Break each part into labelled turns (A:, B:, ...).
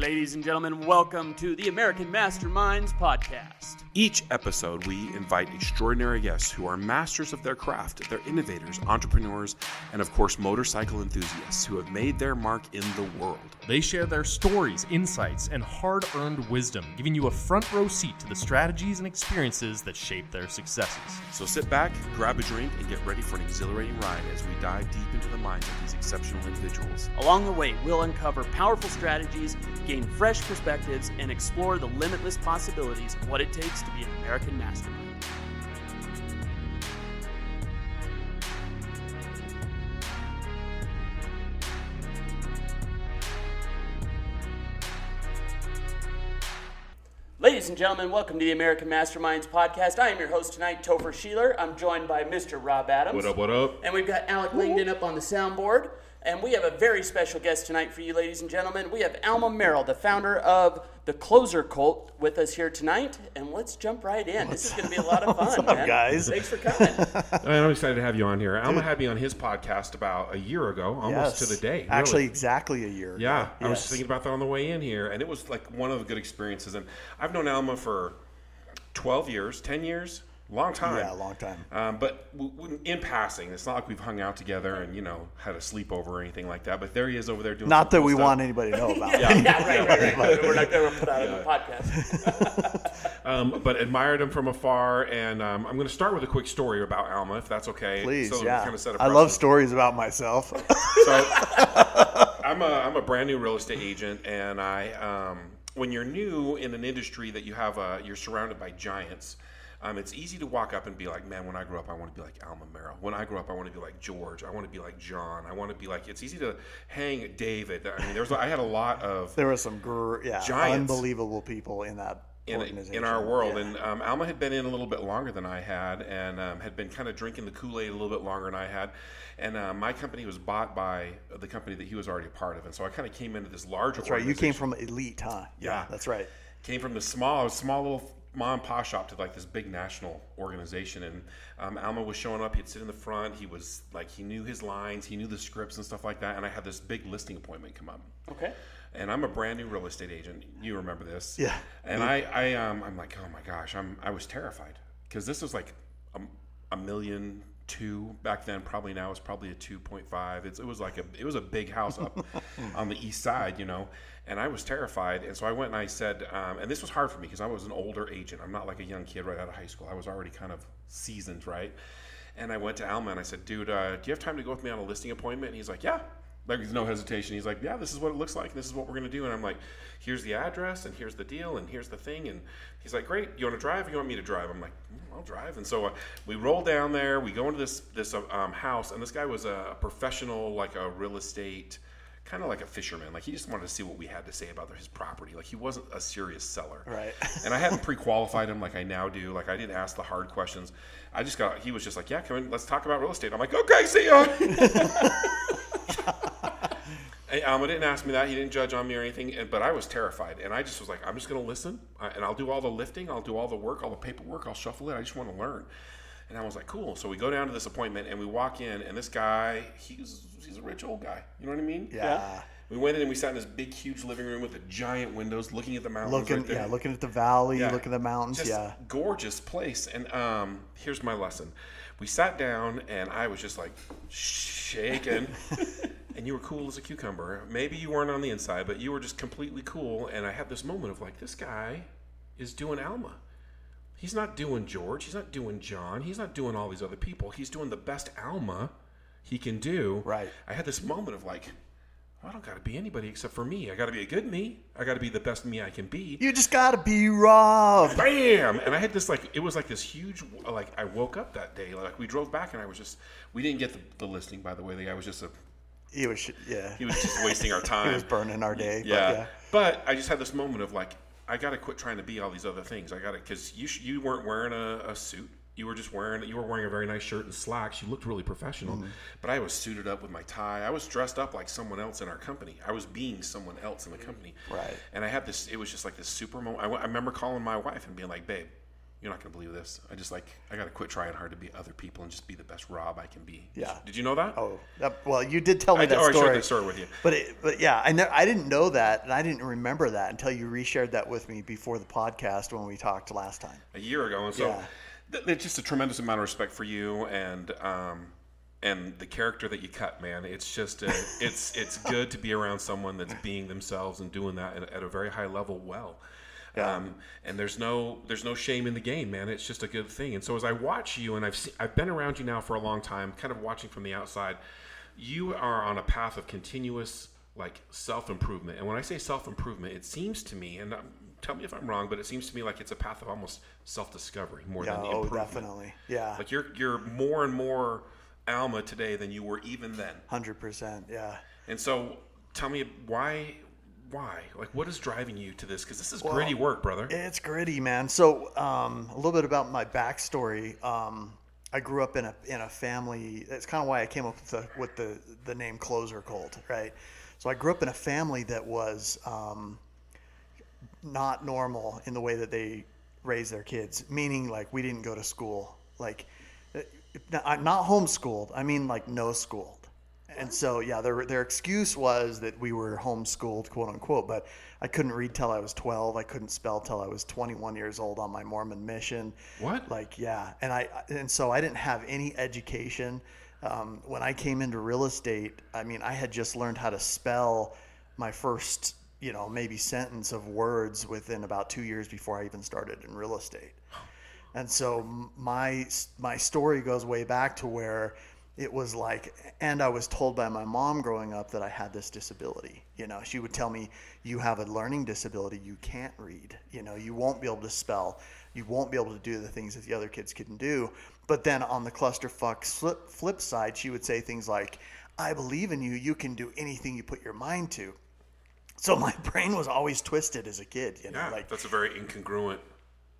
A: Ladies and gentlemen, welcome to the American Masterminds podcast.
B: Each episode, we invite extraordinary guests who are masters of their craft. They're innovators, entrepreneurs, and of course, motorcycle enthusiasts who have made their mark in the world.
C: They share their stories, insights, and hard earned wisdom, giving you a front row seat to the strategies and experiences that shape their successes.
B: So sit back, grab a drink, and get ready for an exhilarating ride as we dive deep into the minds of these exceptional individuals.
A: Along the way, we'll uncover powerful strategies, gain fresh perspectives, and explore the limitless possibilities of what it takes to be an American mastermind. Ladies and gentlemen, welcome to the American Masterminds podcast. I am your host tonight, Topher Sheeler. I'm joined by Mr. Rob Adams.
B: What up, what up?
A: And we've got Alec Langdon up on the soundboard. And we have a very special guest tonight for you, ladies and gentlemen. We have Alma Merrill, the founder of the Clozer Cult, with us here tonight. And let's jump right in. this is going to be a lot of fun,
D: What's up,
A: man.
D: guys?
A: Thanks for coming.
B: Man, I'm excited to have you on here. Alma had me on his podcast about a year ago, almost to the day. really.
D: Actually, exactly a year.
B: Yeah,
D: ago.
B: I was thinking about that on the way in here, and it was like one of the good experiences. And I've known Alma for 12 years, 10 years, long time.
D: Yeah, long time.
B: Um, but w- w- in passing, it's not like we've hung out together and you know had a sleepover or anything like that. But there he is over there doing.
D: Not
B: some
D: that
B: cool
D: we
B: stuff.
D: want anybody to know about it.
B: Yeah,
A: yeah, right, right, right. We're not going to put out a podcast.
B: Um, but admired him from afar, and um, I'm going to start with a quick story about Alma, if that's okay.
D: Please,
B: so
D: yeah.
B: Kind of set a
D: I love stories about myself.
B: So I'm a I'm a brand new real estate agent, and I um, when you're new in an industry that you have a, you're surrounded by giants. Um, it's easy to walk up and be like, man, when I grow up, I want to be like Alma Merrill. When I grow up, I want to be like George. I want to be like John. I want to be like. It's easy to hang David. I mean, there's I had a lot of
D: there were some gr- yeah,
B: Giants.
D: unbelievable people in that
B: in,
D: organization.
B: in our world.
D: Yeah.
B: And um, Alma had been in a little bit longer than I had, and um, had been kind of drinking the Kool Aid a little bit longer than I had. And uh, my company was bought by the company that he was already a part of, and so I kind of came into this larger.
D: that's right. You came from elite, huh?
B: Yeah.
D: that's right.
B: came from the small, small little mom and pop shop to like this big national organization. And um, Alma was showing up. He'd sit in the front. He was like, he knew his lines, he knew the scripts and stuff like that. And I had this big listing appointment come up.
A: Okay.
B: And I'm a brand new real estate agent. You remember this?
D: Yeah.
B: And I, I, um, I'm like, oh my gosh, I'm, I was terrified because this was like a, a million two back then. Probably now it's probably a two point five. It's, it was like a, it was a big house up on the east side, you know. And I was terrified, and so I went and I said, um, and this was hard for me because I was an older agent. I'm not like a young kid right out of high school. I was already kind of seasoned, right? And I went to Alma and I said, dude, uh, do you have time to go with me on a listing appointment? And he's like, yeah. Like, there's no hesitation. He's like, yeah, this is what it looks like. This is what we're going to do. And I'm like, here's the address and here's the deal and here's the thing. And he's like, great. You want to drive or you want me to drive? I'm like, "Mm, I'll drive. And so uh, we roll down there. We go into this, this um, house. And this guy was a professional, like a real estate, kind of like a fisherman. Like, he just wanted to see what we had to say about his property. Like, he wasn't a serious seller.
D: Right.
B: and I hadn't pre-qualified him like I now do. Like I didn't ask the hard questions. I just got. He was just like, "Yeah, come in. Let's talk about real estate." I'm like, "Okay, see ya." Hey, Alma didn't ask me that. He didn't judge on me or anything. and- But I was terrified, and I just was like, "I'm just going to listen, uh, and I'll do all the lifting. I'll do all the work, all the paperwork. I'll shuffle it. I just want to learn." And I was like, "Cool." So we go down to this appointment, and we walk in, and this guy, he's he's a rich old guy. You know what I mean?
D: Yeah.
B: We went in and we sat in this big, huge living room with the giant windows, looking at the mountains.
D: Looking,
B: right
D: yeah, looking at the valley,
B: Yeah.
D: looking at the mountains.
B: Just
D: yeah,
B: gorgeous place. And um, here's my lesson. We sat down, and I was just like shaking. and you were cool as a cucumber. Maybe you weren't on the inside, but you were just completely cool. And I had this moment of like, this guy is doing Alma. He's not doing George. He's not doing John. He's not doing all these other people. He's doing the best Alma he can do.
D: Right.
B: I had this moment of like, I don't got to be anybody except for me. I got to be a good me. I got to be the best me I can be
D: you just gotta be Rob.
B: bam and i had this like it was like this huge like i woke up that day like we drove back and i was just we didn't get the, the listing by the way the guy was just a
D: He was, yeah,
B: he was just wasting our time
D: he was burning our day. but
B: yeah.
D: yeah.
B: but i just had this moment of like i gotta quit trying to be all these other things. I gotta because you sh- you weren't wearing a, a suit. You were just wearing you were wearing a very nice shirt and slacks. You looked really professional.
D: Mm-hmm.
B: but i was suited up with my tie. I was dressed up like someone else in our company. I was being someone else in the company.
D: Right.
B: and i had this it was just like this super moment i, w- I remember calling my wife and being like babe you're not gonna believe this. I just like I gotta quit trying hard to be other people and just be the best Rob I can be.
D: Yeah.
B: Did you know that?
D: Oh, that, well, you did tell me
B: I,
D: that
B: oh, I
D: story.
B: shared that story with you.
D: But it, but yeah, I know I didn't know that, and I didn't remember that until you reshared that with me before the podcast when we talked last time.
B: a year ago, and so
D: Yeah.
B: th- there's just a tremendous amount of respect for you and um, and the character that you cut, man. It's just a, it's it's good to be around someone that's being themselves and doing that at, at a very high level well. Um, and there's no there's no shame in the game, man. It's just a good thing. And so as I watch you, and I've seen, I've been around you now for a long time, kind of watching from the outside. You are on a path of continuous like self improvement. And when I say self improvement, it seems to me, and um, tell me if I'm wrong, but it seems to me like it's a path of almost self discovery more
D: Yeah,
B: than the
D: oh, definitely. Yeah,
B: Like you're you're more and more Alma today than you were even then.
D: hundred percent. Yeah.
B: And so tell me why why like what is driving you to this because this is gritty work brother
D: It's gritty, man. So, um, a little bit about my backstory. Um, I grew up in a in a family. That's kind of why I came up with the with the the name Clozer Cult, right? So I grew up in a family that was um, not normal in the way that they raise their kids. Meaning, like we didn't go to school, like uh, not not homeschooled. I mean, like no schooled. And so, yeah, their their excuse was that we were homeschooled, quote unquote. But I couldn't read till I was 12. I couldn't spell till I was 21 years old on my Mormon mission.
B: What?
D: Like, yeah, and I and so I didn't have any education. Um, when I came into real estate, I mean, I had just learned how to spell my first, you know, maybe sentence of words within about two years before I even started in real estate. And so my my story goes way back to where it was like, and I was told by my mom growing up that I had this disability. You know, she would tell me, "You have a learning disability. You can't read. You know, you won't be able to spell. You won't be able to do the things that the other kids can do." But then on the clusterfuck flip, flip side, she would say things like, "I believe in you. You can do anything you put your mind to." So my brain was always twisted as a kid. You know,
B: yeah
D: like
B: that's a very incongruent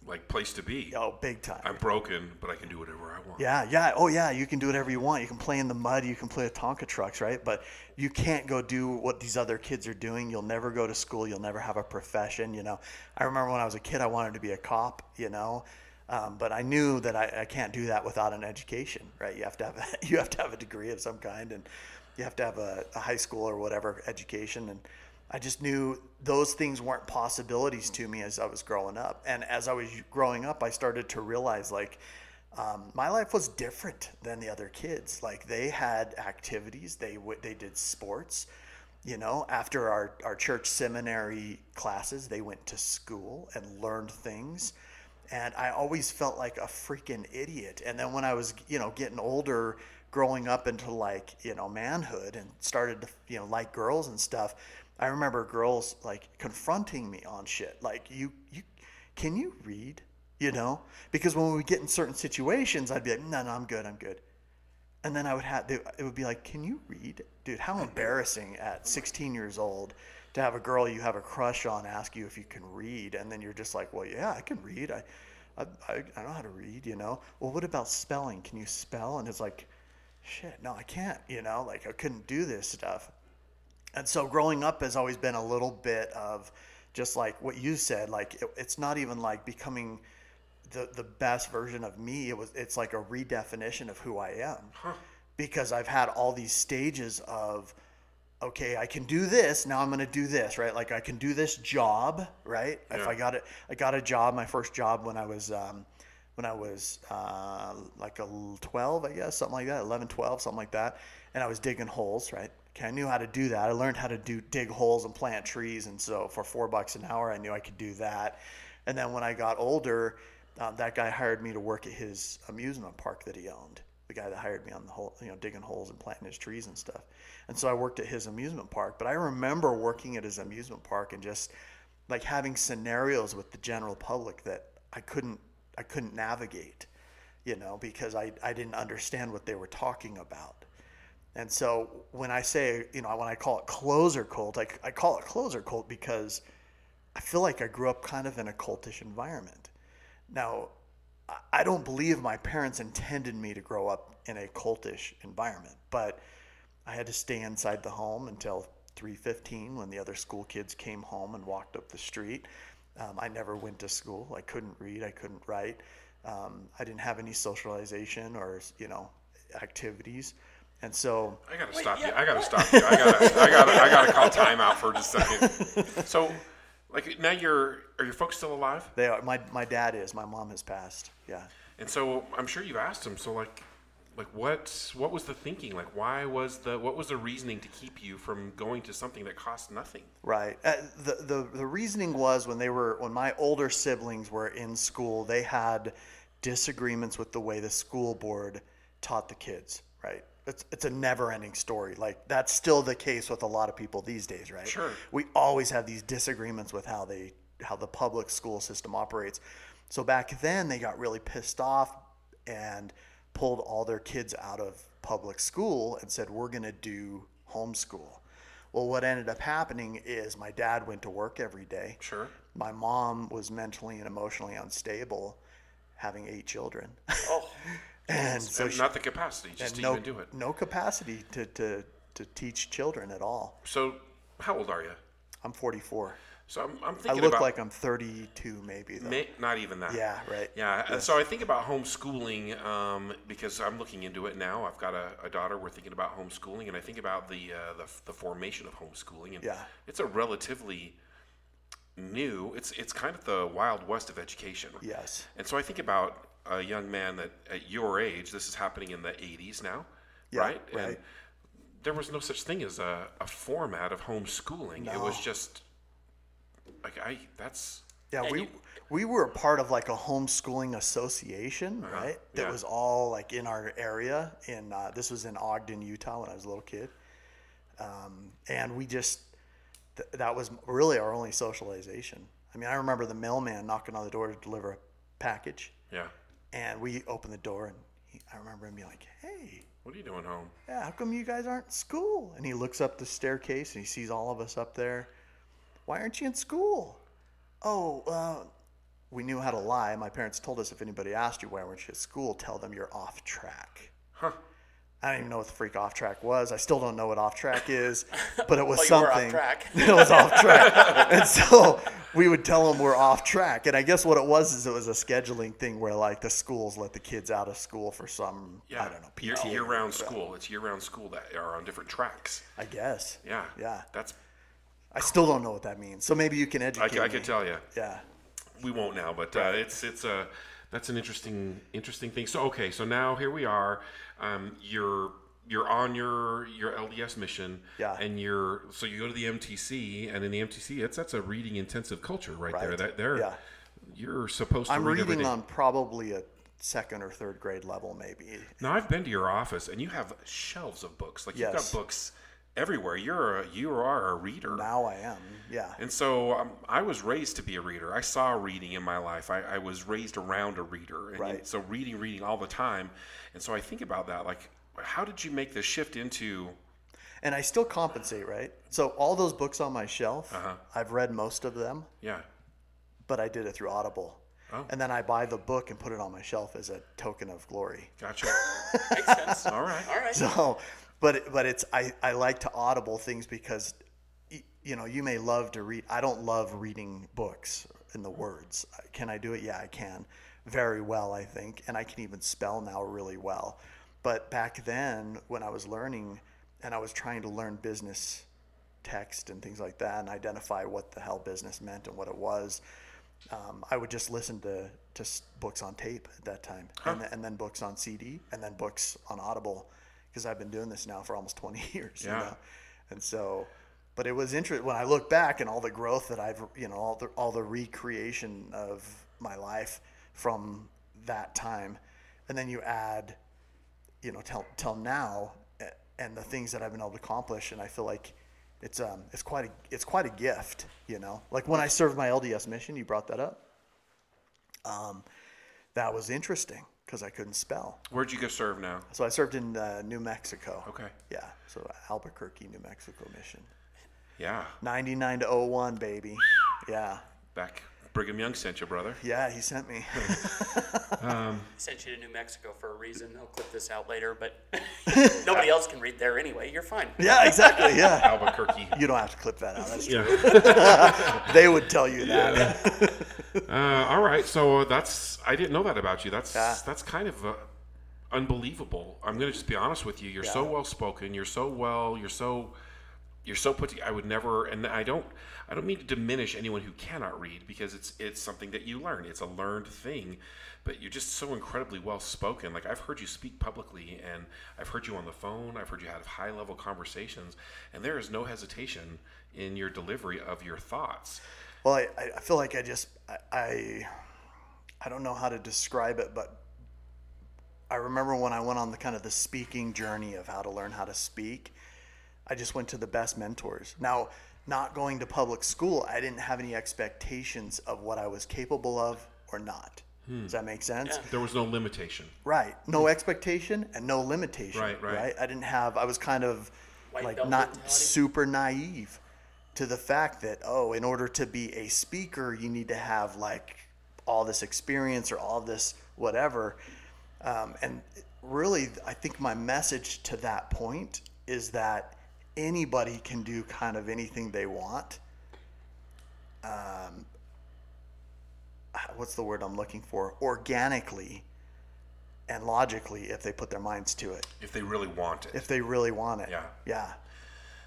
B: like place to be
D: oh, big time.
B: i'm broken but i can do whatever i want
D: Yeah, yeah. Oh, yeah. You can do whatever you want. You can play in the mud. You can play with Tonka trucks, right? But you can't go do what these other kids are doing. You'll never go to school. You'll never have a profession. You know. I remember when I was a kid, I wanted to be a cop. You know. Um, but I knew that I, I can't do that without an education, right? You have to have a, you have to have a degree of some kind, and you have to have a, a high school or whatever education. And I just knew those things weren't possibilities to me as I was growing up. And as I was growing up, I started to realize like um, my life was different than the other kids. Like they had activities, they w- they did sports. You know, after our, our church seminary classes, they went to school and learned things. And I always felt like a freaking idiot. And then when I was, you know, getting older, growing up into like, you know, manhood and started to, you know, like girls and stuff, I remember girls like confronting me on shit. Like, you, you, can you read? You know, because when we get in certain situations, I'd be like, no, no, I'm good, I'm good. And then I would have, it would be like, can you read? Dude, how embarrassing at 16 years old to have a girl you have a crush on ask you if you can read. And then you're just like, well, yeah, I can read. I, I, I, I know how to read, you know? Well, what about spelling? Can you spell? And it's like, shit, no, I can't, you know? Like, I couldn't do this stuff. And so growing up has always been a little bit of just like what you said, like it, it's not even like becoming the the best version of me. It was it's like a redefinition of who I am. Because I've had all these stages of okay, I can do this, now I'm going to do this, right? Like I can do this job, right? If I got it I got a job, my first job when I was um when I was uh, like a 12, I guess, something like that, 11, 12, something like that. And I was digging holes, right? Okay, I knew how to do that. I learned how to do dig holes and plant trees. And so for four bucks an hour, I knew I could do that. And then when I got older, um, that guy hired me to work at his amusement park that he owned. The guy that hired me on the hole, you know, digging holes and planting his trees and stuff. And so I worked at his amusement park. But I remember working at his amusement park and just like having scenarios with the general public that I couldn't I couldn't navigate, you know, because I, I didn't understand what they were talking about. And so when I say, you know, when I call it Clozer Cult, I, I call it Clozer Cult because I feel like I grew up kind of in a cultish environment. Now, I- don't believe my parents intended me to grow up in a cultish environment, but I had to stay inside the home until 3:15 when the other school kids came home and walked up the street. Um, I never went to school. I couldn't read. I couldn't write. Um, I didn't have any socialization or you know activities, and so
B: I gotta
A: Wait,
B: stop
A: yeah,
B: you. I gotta
A: what?
B: stop you. I gotta, I gotta, I gotta call timeout for just a second. So, like now you're, are your folks still alive?
D: they are. My my dad is. My mom has passed. Yeah.
B: And so I'm sure you've asked them. So like, like what, what was the thinking? Like, why was the, what was the reasoning to keep you from going to something that cost nothing?
D: Right. Uh, the, the the reasoning was when they were when my older siblings were in school, they had disagreements with the way the school board taught the kids. Right. It's it's a never-ending story. Like that's still the case with a lot of people these days. Right.
B: Sure.
D: We always have these disagreements with how they how the public school system operates. So back then they got really pissed off and pulled all their kids out of public school and said we're going to do homeschool. Well, what ended up happening is my dad went to work every day.
B: Sure.
D: My mom was mentally and emotionally unstable, having eight children.
A: Oh,
D: and so
B: and
D: she
B: not the capacity just to
D: no,
B: even do it.
D: no capacity to, to, to teach children at all.
B: So, how old are you?
D: I'm 44.
B: So I'm, I'm
D: I look
B: about
D: like I'm 32 maybe though.
B: may, not even that.
D: Yeah, right.
B: Yeah, and so I think about homeschooling um, because I'm looking into it now. I've got a, a daughter. We're thinking about homeschooling, and I think about the uh, the, the formation of homeschooling, and
D: Yeah.
B: it's a relatively new. It's it's kind of the wild west of education.
D: Yes.
B: And so I think about a young man that at your age, this is happening in the 80s now,
D: Yeah,
B: right? And there was no such thing as a, a format of homeschooling. It was just like I that's
D: Yeah, we we were a part of like a homeschooling association, right? That
B: yeah.
D: was all like in our area. In uh, this was in Ogden, Utah, when I was a little kid, um, and we just th- that was really our only socialization. I mean, I remember the mailman knocking on the door to deliver a package,
B: yeah.
D: And we opened the door, and he, I remember him being like, "Hey,
B: What are you doing home?
D: yeah, how come you guys aren't in school? And he looks up the staircase and he sees all of us up there. Why aren't you in school? Oh, uh, we knew how to lie. My parents told us if anybody asked you why weren't you at school, tell them you're off track.
B: Huh.
D: I don't even know what the freak off track was. I still don't know what off track is, but it was
A: Well,
D: something. it was off track, and so we would tell them we're off track. And I guess what it was is it was a scheduling thing where like the schools let the kids out of school for some
B: Yeah.
D: I don't know
B: year,
D: year
B: round school. It's year-round school that are on different tracks.
D: I guess.
B: Yeah.
D: Yeah.
B: That's
D: I still don't know what that means. So maybe you can educate
B: I, I could tell you.
D: Yeah.
B: We won't now, but uh, it's it's a that's an interesting interesting thing. So okay, so now here we are. Um, you're you're on your your LDS mission,
D: Yeah.
B: and you're so you go to the MTC, and in the MTC, it's that's a reading intensive culture right, there.
D: Right.
B: That there,
D: Yeah.
B: you're supposed to
D: I'm
B: read
D: reading on probably a second or third grade level, maybe.
B: Now I've been to your office, and you have shelves of books. Like you've got books everywhere. You're a you are a reader.
D: Now I am. Yeah.
B: And so um, I was raised to be a reader. I saw reading in my life. I, I was raised around a reader. And
D: Right.
B: so reading, reading all the time. And so I think about that. Like, how did you make the shift into?
D: And I still compensate, right? So all those books on my shelf,
B: Uh-huh.
D: I've read most of them,
B: Yeah.
D: but I did it through Audible.
B: Oh.
D: And then I buy the book and put it on my shelf as a token of glory.
B: Gotcha.
A: makes sense.
B: all right.
A: All right.
D: So, but but it's I I like to audible things because you know you may love to read. I don't love reading books in the words. Can I do it? Yeah, I can, very well I think, and I can even spell now really well. But back then when I was learning and I was trying to learn business text and things like that and identify what the hell business meant and what it was. Um, I would just listen to, to books on tape at that time, and, and then books on CD, and then books on Audible, because I've been doing this now for almost 20 years. you
B: Yeah.
D: know? And so, but it was interesting when I look back and all the growth that I've, you know, all the all the recreation of my life from that time, and then you add, you know, till till now, and the things that I've been able to accomplish, and I feel like it's um it's quite a it's quite a gift, you know. Like when I served my LDS mission, you brought that up. Um, that was interesting because I couldn't spell.
B: Where'd you go serve now?
D: So I served in uh, New Mexico.
B: Okay.
D: Yeah, so Albuquerque, New Mexico mission.
B: Yeah.
D: 99 to 01, baby. Yeah.
B: Back Brigham Young sent you, brother.
D: Yeah, he sent me.
A: I sent you to New Mexico for a reason. I'll clip this out later, but nobody else can read there anyway. You're fine.
D: yeah, exactly. Yeah.
B: Albuquerque.
D: You don't have to clip that out. That's true.
B: Yeah.
D: They would tell you that.
B: Uh, all right. So that's I didn't know that about you. That's
D: Yeah.
B: that's kind of uh, unbelievable. I'm gonna just be honest with you. You're so well spoken. You're so well. You're so you're so put. To, I would never, and I don't. I don't mean to diminish anyone who cannot read because it's it's something that you learn. It's a learned thing. But you're just so incredibly well spoken. Like I've heard you speak publicly, and I've heard you on the phone. I've heard you have high level conversations, and there is no hesitation in your delivery of your thoughts.
D: Well, I, I feel like I just I, I I don't know how to describe it, but I remember when I went on the kind of the speaking journey of how to learn how to speak. I just went to the best mentors. Now, not going to public school, I didn't have any expectations of what I was capable of or not. Does that make sense?
B: There was no limitation.
D: Right. No expectation and no limitation.
B: Right, right.
D: I didn't have. I was kind of
A: White
D: like not
A: mentality?
D: super naive to the fact that oh, in order to be a speaker, you need to have like all this experience or all this whatever. Um, and really, I think my message to that point is that anybody can do kind of anything they want. Um, what's the word I'm looking for? Organically and logically if they put their minds to it,
B: If they really want it.
D: if they really want it.
B: Yeah.
D: Yeah.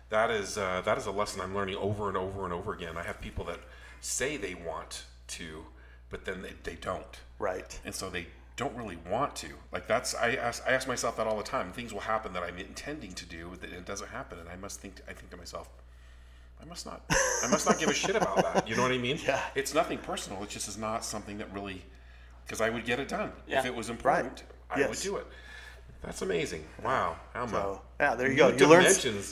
B: That is uh, that is a lesson I'm learning over and over and over again. I have people that say they want to, but then they, they don't,
D: Right.
B: and so they don't really want to. Like that's I ask, I ask myself that all the time. Things will happen that I'm intending to do that it doesn't happen, and I must think I think to myself, I must not I must not give a shit about that. You know what I mean?
D: Yeah.
B: It's nothing personal. It just is not something that really because I would get it done
A: Yeah.
B: if it was important. I would do it. That's amazing. Wow, Alma.
D: So yeah, there you go. You learn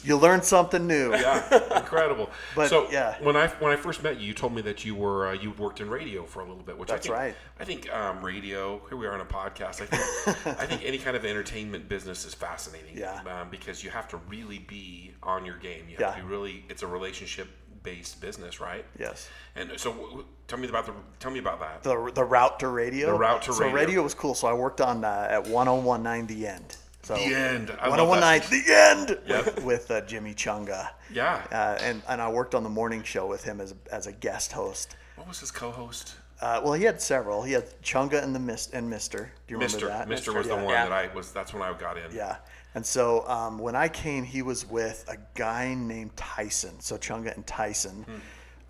D: you learn something new.
B: yeah, incredible.
D: But,
B: so
D: yeah.
B: when I when I first met you, you told me that you were uh, you worked in radio for a little bit, which
D: That's
B: I think,
D: right.
B: I think um, radio. Here we are on a podcast. I think I think any kind of entertainment business is fascinating.
D: Yeah.
B: Um, because you have to really be on your game. You have
D: Yeah.
B: to be really. It's a relationship based business, right?
D: Yes.
B: And so, w- w- tell me about the tell me about that.
D: The the route to radio.
B: The route to
D: so
B: radio.
D: radio was cool. So I worked on uh, at 1019 The End. So
B: The End. I love
D: 1019
B: that
D: The End
B: Yep.
D: with, with uh, Jimmy Chunga.
B: Yeah.
D: Uh, and and I worked on the morning show with him as as a guest host.
B: what was his co-host?
D: Uh, well, he had several. He had Chunga and the Mist and Mister. Do you remember
B: Mister.
D: that?
B: Mister was the one
A: Yeah.
B: that I was. That's when I got in.
D: Yeah. And so um, when I came, he was with a guy named Tyson. So Chunga and Tyson.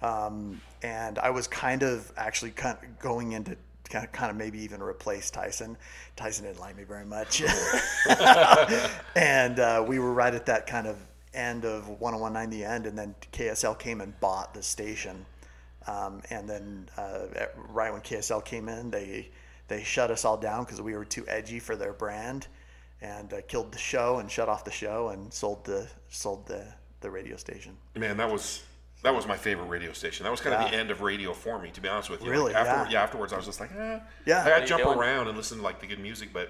D: Um, and I was kind of actually kind of going into kind of, kind of maybe even replace Tyson. Tyson didn't like me very much. and uh, we were right at that kind of end of 1019 the end. And then KSL came and bought the station. Um, and then uh, right when KSL came in, they they shut us all down because we were too edgy for their brand, and uh, killed the show and shut off the show and sold the sold the the radio station.
B: Man, that was that was my favorite radio station. That was kind of the end of radio for me, to be honest with you.
D: Really?
B: Like afterward,
D: Yeah.
B: yeah. Afterwards, I was just like, eh.
D: Yeah.
B: Like, I'd jump
A: doing?
B: around and listen to like the good music, but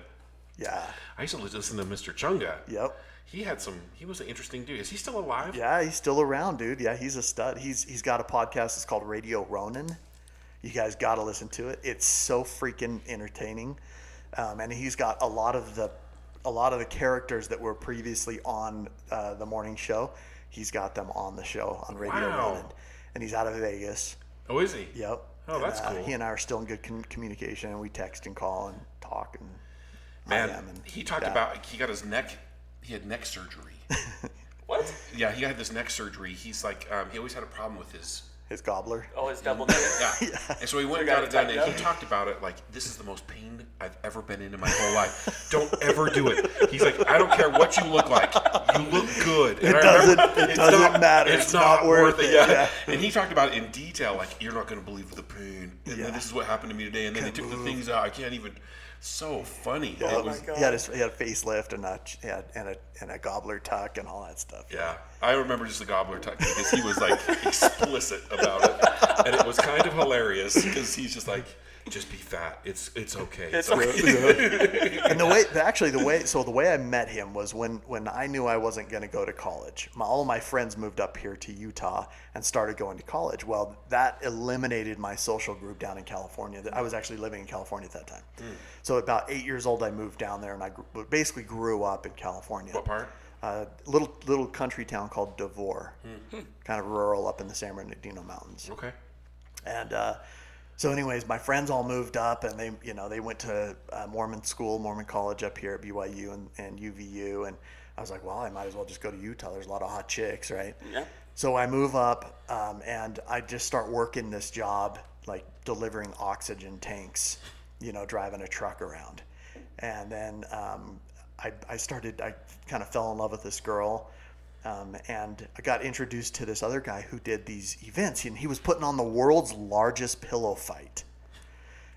D: Yeah,
B: I used to listen to Mr. Chunga.
D: Yep.
B: He had some. He was an interesting dude. Is he still alive?
D: yeah, he's still around, dude. Yeah, he's a stud. He's he's got a podcast. It's called Radio Ronin. You guys got to listen to it. It's so freaking entertaining, um, and he's got a lot of the a lot of the characters that were previously on uh, the morning show. He's got them on the show on Radio
B: Wow.
D: And he's out of Vegas.
B: Oh, is he?
D: Yep.
B: Oh,
D: And,
B: that's
D: uh,
B: cool.
D: He and I are still in good con- communication, and we text and call and talk. And
B: Man,
D: and
B: he talked
D: yeah.
B: about he got his neck. He had neck surgery.
A: What?
B: yeah, he had this neck surgery. He's like, um, he always had a problem with his
D: his gobbler.
A: Oh, it's double digit.
B: Yeah. yeah. And so he went and
A: got
B: got
A: it
B: it done, and he talked about it like, this is the most pain I've ever been in in my whole life. Don't ever do it. He's like, I don't care what you look like. You look good. And
D: It
B: I
D: doesn't-
B: remember,
D: it doesn't
B: not-
D: matter.
B: It's,
D: It's
B: not,
D: not
B: worth
D: worth
B: it.
D: it.
B: Yeah.
D: Yeah.
B: And he talked about it in detail, like, you're not going to believe the pain. And
D: Yeah.
B: then this is what happened to me today. And then they took the things out. I can't even. So funny.
D: Yeah, oh
B: It was,
D: he had his he had a facelift and a had, and a and a gobbler tuck and all that stuff.
B: Yeah, I remember just the gobbler tuck because he was like explicit about it, and it was kind of hilarious because he's just like Just be fat. It's it's okay.
A: It's
B: okay.
A: okay.
D: and the way actually the way so the way I met him was when when I knew I wasn't going to go to college. My, all of my friends moved up here to Utah and started going to college. Well, that eliminated my social group down in California. I was actually living in California at that time. So about eight years old, I moved down there, and I grew, basically grew up in California.
B: What part?
D: Uh, little little country town called Devore, kind of rural up in the San Bernardino Mountains.
B: Okay.
D: And uh, so, anyways, my friends all moved up, and they, you know, they went to uh, Mormon school, Mormon college up here at BYU and, and UVU, and I was like, well, I might as well just go to Utah. There's a lot of hot chicks, right?
A: Yeah.
D: So I move up, um, and I just start working this job, like delivering oxygen tanks, you know, driving a truck around, and then um, I, I started, I kind of fell in love with this girl. Um, and I got introduced to this other guy who did these events, and he was putting on the world's largest pillow fight.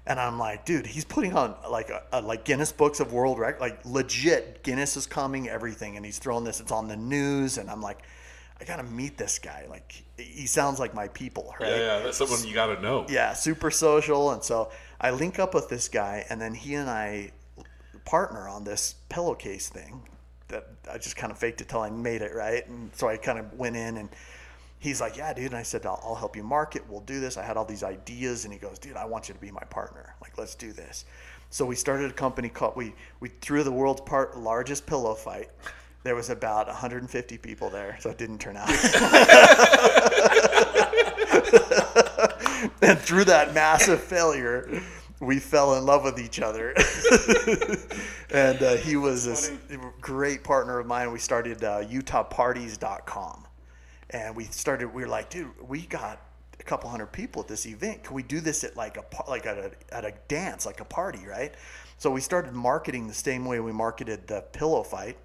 D: And I'm like, dude, he's putting on like a, a like Guinness Books of World Record, like legit. Guinness is coming, everything, and he's throwing this. It's on the news, and I'm like, I gotta meet this guy. Like, he sounds like my people, right?
B: Yeah, yeah. That's someone you got to know.
D: yeah, super social. And so I link up with this guy, and then he and I partner on this pillowcase thing that I just kind of faked it till I made it, right? And so I kind of went in and he's like, Yeah, dude. And I said, I'll, I'll help you market. We'll do this. I had all these ideas. And he goes, Dude, I want you to be my partner. Like, let's do this. So we started a company called, we, we threw the world's part largest pillow fight. There was about 150 people there, so it didn't turn out. and through that massive failure, we fell in love with each other. and uh, he was a great partner of mine. We started uh, UtahParties.com. And we started, we were like, dude, we got a couple hundred people at this event. Can we do this at like a like at a, at a dance, like a party, right? So we started marketing the same way we marketed the pillow fight.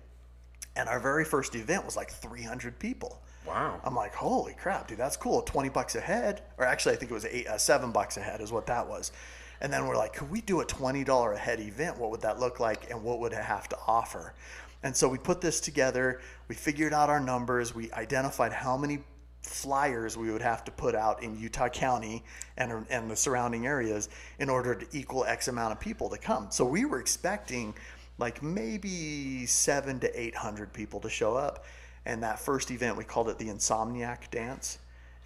D: And our very first event was like 300 people.
B: Wow.
D: I'm like, holy crap, dude, that's cool. 20 bucks a head. Or actually, I think it was eight, uh, seven bucks a head is what that was. And then we're like, could we do a $20 a head event? What would that look like? And what would it have to offer? And so we put this together. We figured out our numbers. We identified how many flyers we would have to put out in Utah County and, and the surrounding areas in order to equal X amount of people to come. So we were expecting like maybe seven to 800 people to show up. And that first event, we called it the Insomniac Dance.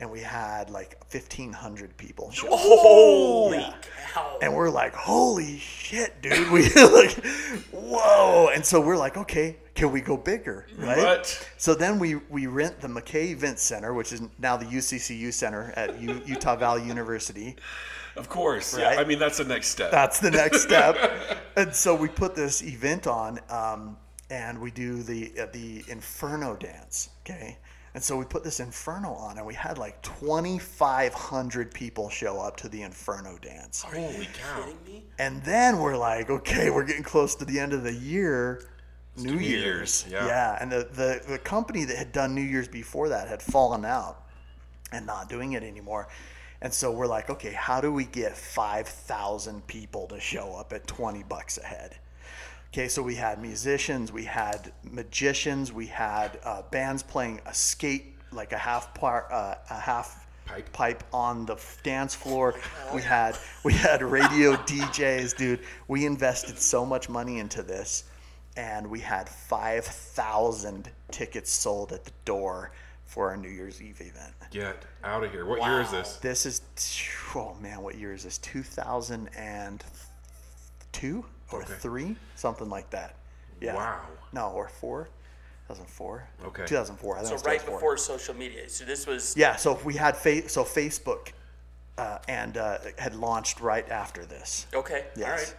D: And we had like 1,500 people show.
A: Holy cow.
D: And we're like, holy shit, dude. We like, whoa. And so we're like, okay, can we go bigger? Right.
B: What?
D: So then we, we rent the McKay Event Center, which is now the UCCU Center at U- Utah Valley University.
B: Of course.
D: Right?
B: Yeah. I mean, that's the next step.
D: That's the next step. and so we put this event on, um, and we do the uh, the Inferno dance. Okay. And so we put this Inferno on, and we had like 2,500 people show up to the Inferno dance.
B: Holy cow.
A: Kidding me?
D: And then we're like, okay, we're getting close to the end of the year. New
B: New
D: Year's.
B: Year's, yeah.
D: And the, the, the company that had done New Year's before that had fallen out and not doing it anymore. And so we're like, okay, how do we get 5,000 people to show up at 20 bucks a head? Okay, so we had musicians, we had magicians, we had uh, bands playing a skate, like a half part, uh, a half
B: Pipe.
D: pipe on the f- dance floor. We had we had radio DJs, dude. We invested so much money into this, and we had five thousand tickets sold at the door for our New Year's Eve event.
B: Get out of here. What year is this?
D: This is oh man, what year is this? Two thousand and two or
B: Okay.
D: three, something like that. Yeah.
B: Wow.
D: No, or four. 2004.
B: Okay.
D: 2004. I think
A: So right
D: 2004.
A: before social media. So this was
D: Yeah, so we had fa- so Facebook uh, and uh, had launched right after this.
A: okay.
D: Yes.
A: All right.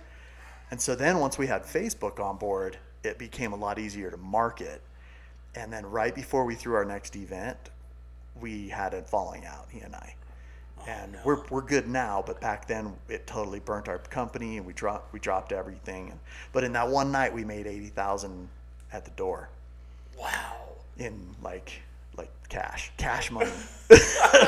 D: And so then once we had Facebook on board, it became a lot easier to market. And then right before we threw our next event, we had a falling out, he and I. And we're, we're good now, but back then it totally burnt our company and we dropped we dropped everything. And, but in that one night we made eighty thousand at the door.
A: Wow.
D: in like like cash cash money.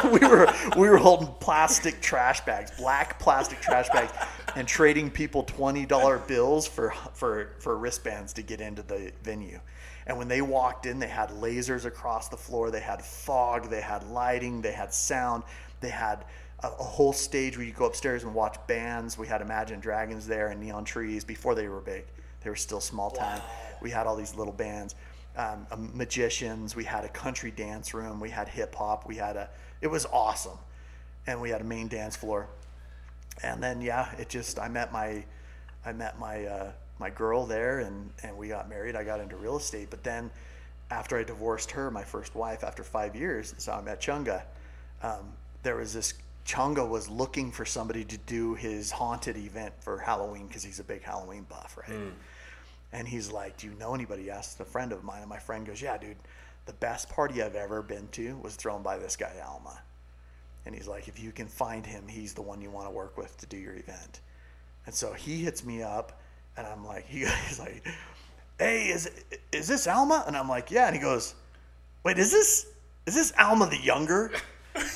D: We were we were holding plastic trash bags black plastic trash bags and trading people $20 bills for for for wristbands to get into the venue. And when they walked in they had lasers across the floor they had fog they had lighting they had sound they had a, a whole stage where you go upstairs and watch bands. We had Imagine Dragons there and Neon Trees before they were big. They were still small town. We had all these little bands, um, magicians. We had a country dance room. We had hip hop. We had a. It was awesome, and we had a main dance floor. And then yeah, it just I met my, I met my uh, my girl there, and and we got married. I got into real estate, but then after I divorced her, my first wife, after five years, so I met Chunga. Um, there was this Chunga was looking for somebody to do his haunted event for Halloween because he's a big Halloween buff, right? Hmm. And he's like, "Do you know anybody?" He asked a friend of mine, and my friend goes, "Yeah, dude. The best party I've ever been to was thrown by this guy Alma." And he's like, "If you can find him, he's the one you want to work with to do your event." And so he hits me up, and I'm like, he, he's like, "Hey, is is this Alma?" And I'm like, "Yeah." And he goes, "Wait, is this is this Alma the younger?"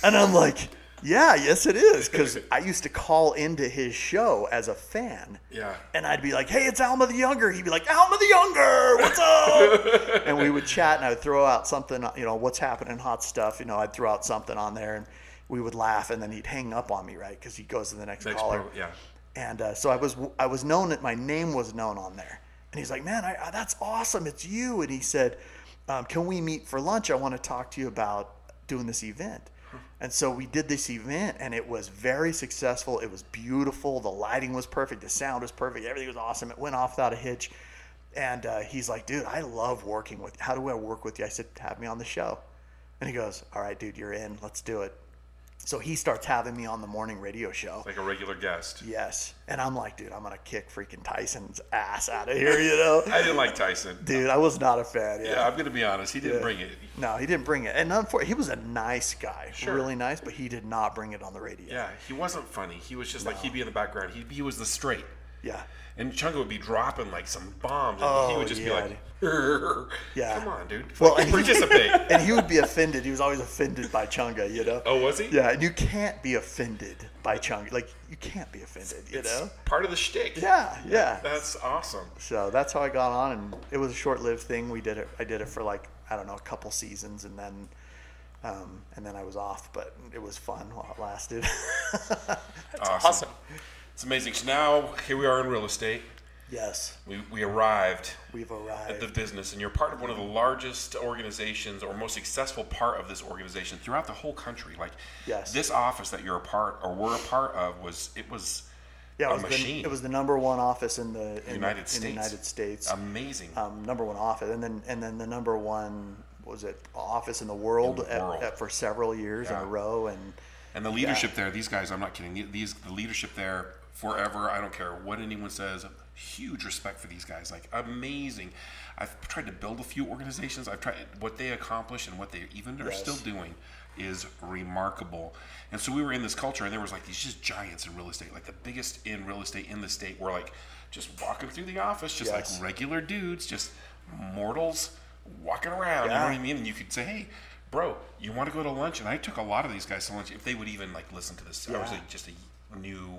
D: And I'm like, "Yeah, yes, it is." Because I used to call into his show as a fan.
B: Yeah.
D: And I'd be like, "Hey, it's Alma the younger." He'd be like, "Alma the younger, what's up?" and we would chat, and I would throw out something, you know, what's happening, hot stuff. You know, I'd throw out something on there, and we would laugh, and then he'd hang up on me, right? Because he goes to the next,
B: Next
D: caller.
B: pro- yeah.
D: And uh, so I was I was known that my name was known on there. And he's like, "Man, I, I, that's awesome! It's you." And he said, um, "Can we meet for lunch? I want to talk to you about doing this event." And so we did this event, and it was very successful. It was beautiful. The lighting was perfect. The sound was perfect. Everything was awesome. It went off without a hitch. And uh, he's like, "Dude, I love working with. How do I work with you?" I said, "Have me on the show." And he goes, "All right, dude, you're in. Let's do it." So he starts having me on the morning radio show.
B: Like a regular guest.
D: Yes. And I'm like, dude, I'm gonna kick freaking Tyson's ass out of here, you know?
B: I didn't like Tyson.
D: dude, I was not a fan. Yeah.
B: Yeah, I'm gonna be honest. He didn't
D: Yeah.
B: bring it.
D: No, he didn't bring it. And unfortunately, he was a nice guy,
B: Sure.
D: really nice, but he did not bring it on the radio.
B: Yeah, he wasn't funny. He was just like he'd be in the background. He he was the straight.
D: Yeah.
B: And Chunga would be dropping like some bombs, and he
D: Oh,
B: would just
D: yeah.
B: be like,
D: Yeah.
B: come on, dude,
D: Well, and he- And he would be offended. He was always offended by Chunga, you know?
B: oh, was he?
D: Yeah, and you can't be offended by Chunga. Like, you can't be offended, you
B: It's
D: know?
B: part of the shtick.
D: Yeah, yeah.
B: That's awesome.
D: So that's how I got on, and it was a short-lived thing. We did it. I did it for like I don't know, a couple seasons, and then, um, and then I was off. But it was fun while it lasted.
B: awesome.
A: Awesome.
B: It's amazing. So now here we are in real estate.
D: yes,
B: We, we arrived
D: we've arrived.
B: at the business, and you're part of one of the largest organizations or most successful part of this organization throughout the whole country. Like
D: Yes.
B: this office that you're a part or were a part of was it was
D: yeah,
B: a
D: it was, the,
B: machine.
D: it was the number one office in the in,
B: United
D: the, in
B: States.
D: the United States.
B: amazing.
D: um, number one office, and then and then the number one was it office in the world,
B: In the world.
D: At, for several years in a row, and
B: And the leadership there, these guys, I'm not kidding. These the leadership there forever. I don't care what anyone says. Huge respect for these guys. Like amazing. I've tried to build a few organizations. I've tried what they accomplish and what they even are
D: Yes.
B: still doing is remarkable. And so we were in this culture, and there was like these just giants in real estate, like the biggest in real estate in the state. Were like just walking through the office, just
D: Yes.
B: like regular dudes, just mortals walking around. You know what I mean? And you could say, hey. Bro, you want to go to lunch? And I took a lot of these guys to lunch if they would even like listen to this. I was like, just a new.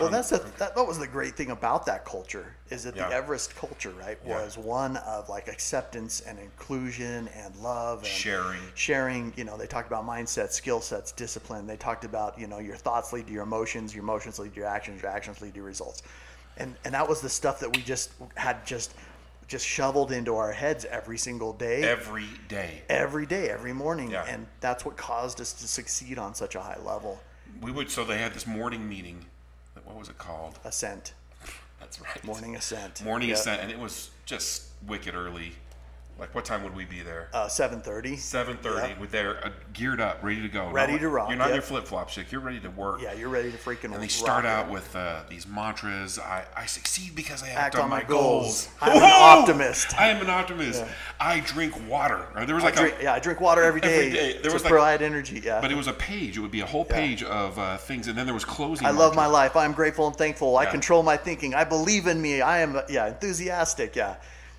D: Well, that's the, that, that was the great thing about that culture is that
B: Yeah.
D: the Everest culture, right,
B: Yeah.
D: was one of like acceptance and inclusion and love and
B: Sharing.
D: Sharing, you know, they talked about mindset, skill sets, discipline. They talked about, you know, your thoughts lead to your emotions, your emotions lead to your actions, your actions lead to your results. And and that was the stuff that we just had just just shoveled into our heads every single day
B: every day.
D: every day, every morning,
B: Yeah.
D: and that's what caused us to succeed on such a high level.
B: We would so they had this morning meeting. What was it called?
D: Ascent,
B: That's right.
D: morning ascent,
B: Morning
D: Yep.
B: ascent, and it was just wicked early. Like what time would we be there?
D: Uh, Seven thirty.
B: Seven thirty.
D: yeah.
B: We're there, uh, geared up, ready to go.
D: Ready to rock,
B: You're not
D: yep.
B: your flip flops, chick. You're ready to work.
D: Yeah, you're ready to freaking. Rock.
B: And they start out
D: it.
B: with uh, these mantras. I, I succeed because I act,
D: Act
B: on,
D: on
B: my goals.
D: goals. I'm an optimist.
B: I am an optimist. I drink water. There was
D: I
B: like
D: drink,
B: a,
D: yeah, I drink water every day,
B: Every day. There was like-
D: provide energy. Yeah,
B: but it was a page. It would be a whole page of uh, things, and then there was closing.
D: I love my life. I'm grateful and thankful. I control my thinking. I believe in me. I am yeah enthusiastic. Yeah,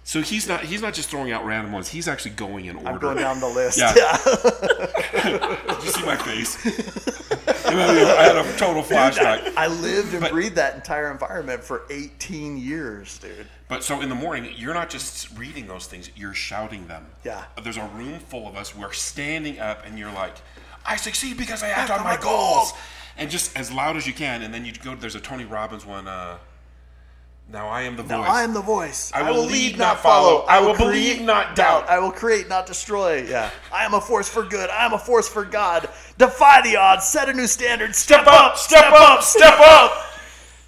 B: So he's not he's not just throwing out random ones. He's actually going in order.
D: I'm going down the list.
B: Yeah. Did you see my face? I had a total flashback.
D: I lived and
B: But-
D: breathed that entire environment for 18 years, dude.
B: But so in the morning, you're not just reading those things; you're shouting them.
D: Yeah.
B: There's a room full of us. We're standing up, and you're like, I succeed because I act on my goals. And just as loud as you can. And then you go, there's a Tony Robbins one. Uh, now I am the
D: Now
B: voice.
D: I am the voice.
B: I will lead, not follow. I will believe, not doubt.
D: I will create, not destroy. Yeah. I am a force for good. I am a force for God. Defy the odds. Set a new standard. Step,
B: Step up, step up, step up.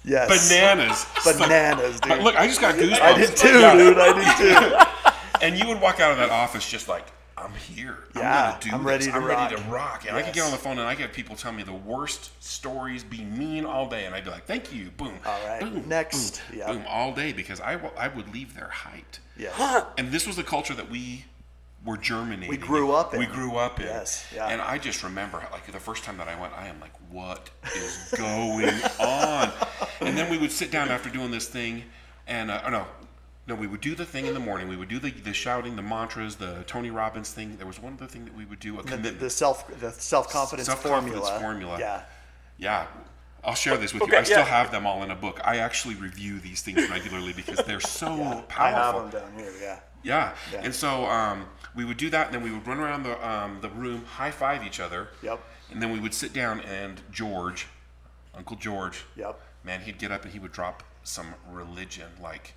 D: Yes.
B: Bananas.
D: Bananas, dude.
B: Look, I just got goosebumps.
D: I did too,
B: Yeah.
D: dude. I did too.
B: And you would walk out of that office just like, I'm here.
D: Yeah,
B: I'm gonna do
D: I'm
B: this.
D: ready to
B: I'm ready to
D: rock."
B: rock. And I could get on the phone and I could have people tell me the worst stories, be mean all day, and I'd be like, "Thank you, boom."
D: All right,
B: boom,
D: next.
B: boom,
D: Yeah.
B: boom, all day because I I would leave there hyped.
D: Yes.
B: And this was the culture that we were germinating.
D: We grew up in.
B: We grew up in.
D: Yes, yeah.
B: And I just remember, like the first time that I went, I am like, "What is going on?" And then we would sit down after doing this thing, and uh, oh no, no, we would do the thing in the morning. We would do the, the shouting, the mantras, the Tony Robbins thing. There was one other thing that we would do. A
D: The,
B: commitment.
D: the self the self confidence
B: Self-confidence
D: formula.
B: formula.
D: Yeah.
B: Yeah. I'll share this with you.
A: Okay,
B: I still have them all in a book. I actually review these things regularly because they're so
D: I
B: powerful.
D: have them down here. Yeah.
B: Yeah.
D: Yeah.
B: And so um, we would do that, and then we would run around the um, the room, high five each other.
D: Yep.
B: And then we would sit down, and George, Uncle George,
D: Yep.
B: man, he'd get up and he would drop some religion. Like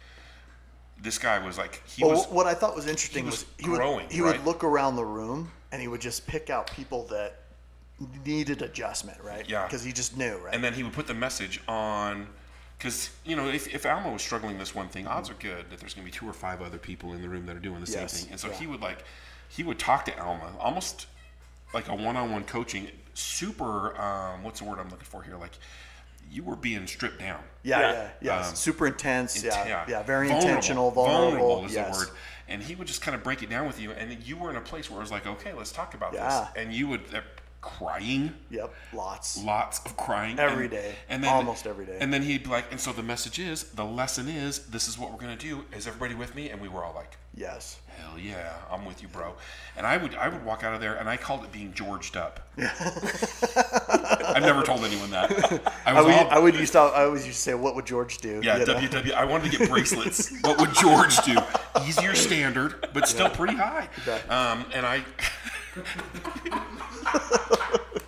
B: this guy was like he
D: Well,
B: was.
D: what I thought was interesting
B: he
D: was,
B: was
D: he would
B: growing,
D: he
B: right?
D: would look around the room and he would just pick out people that needed adjustment, right?
B: Yeah.
D: Because he just knew, right?
B: and then he would put the message on because you know if, if alma was struggling this one thing odds are good that there's going to be two or five other people in the room that are doing the same thing and so
D: yeah.
B: he would like he would talk to alma almost like a one-on-one coaching super um, what's the word i'm looking for here like you were being stripped down
D: yeah,
A: Yeah.
D: yeah, yes.
B: Um,
D: Super intense.
B: Int-
D: yeah, yeah, very
B: Vulnerable.
D: intentional, vulnerable.
B: is
D: yes.
B: the word. And he would just kind of break it down with you, and you were in a place where it was like, okay, let's talk about
D: Yeah.
B: this. And you would uh, crying,
D: Yep, lots.
B: lots of crying
D: Every
B: and,
D: day.
B: and then
D: Almost every day.
B: And then he'd be like, and so the message is, the lesson is, this is what we're gonna do. Is everybody with me? And we were all like,
D: Yes.
B: Hell yeah, I'm with you, bro. And I would I would walk out of there, and I called it being Georged up. I've never told anyone that. I
D: I would,
B: all,
D: I would used to, I always used to say, "What would George do?"
B: yeah,
D: You know?
B: WW. I wanted to get bracelets. what would George do? Easier standard, but still pretty high. Um, and I,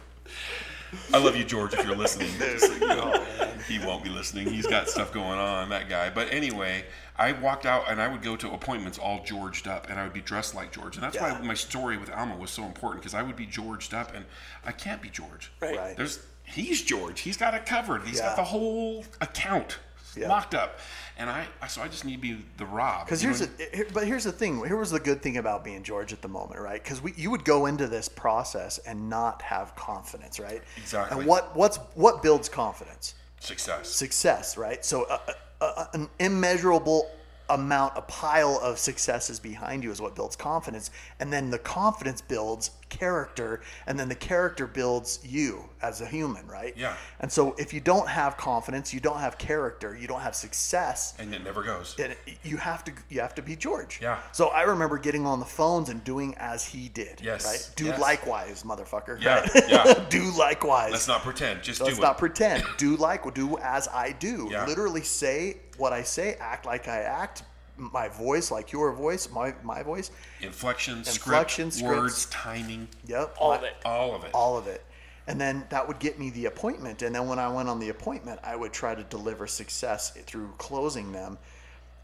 B: I love you, George. If you're listening, Just you know. he won't be listening. He's got stuff going on, that guy. But anyway, I walked out and I would go to appointments all Georged up, and I would be dressed like George. And that's
D: Yeah.
B: why my story with Alma was so important because I would be Georged up, and I can't be George.
A: Right.
D: Right.
B: There's he's George. He's got it covered. He's
D: Yeah.
B: got the whole account
D: Yeah.
B: locked up, and I, I so I just need to be the Rob.
D: Because here's
B: know?
D: the, eh, but here's the thing. Here was the good thing about being George at the moment, right? Because we you would go into this process and not have confidence, right?
B: Exactly.
D: And what what's what builds confidence?
B: success.
D: Success, right? So a, a, a, an immeasurable amount, a pile of successes behind you is what builds confidence, and then the confidence builds character, and then the character builds you as a human, right?
B: Yeah.
D: And so if you don't have confidence, you don't have character, you don't have success,
B: and it never goes.
D: and you have to you have to be George.
B: Yeah.
D: So I remember getting on the phones and doing as he did.
B: Yes,
D: Right. Do
B: yes.
D: likewise, motherfucker.
B: Yeah,
D: right?
B: yeah.
D: do likewise.
B: Let's not pretend. Just do it.
D: Let's
B: do
D: not
B: it.
D: pretend. Do like do as I do.
B: Yeah.
D: Literally say what I say. Act like I act. My voice like your voice. My my voice.
B: Inflection,
D: Inflection,
B: script,
D: scripts.
B: words, timing,
D: Yep.
A: All
D: my-
A: of it.
B: all of it.
D: all of it. And then that would get me the appointment. And then when I went on the appointment, I would try to deliver success through closing them.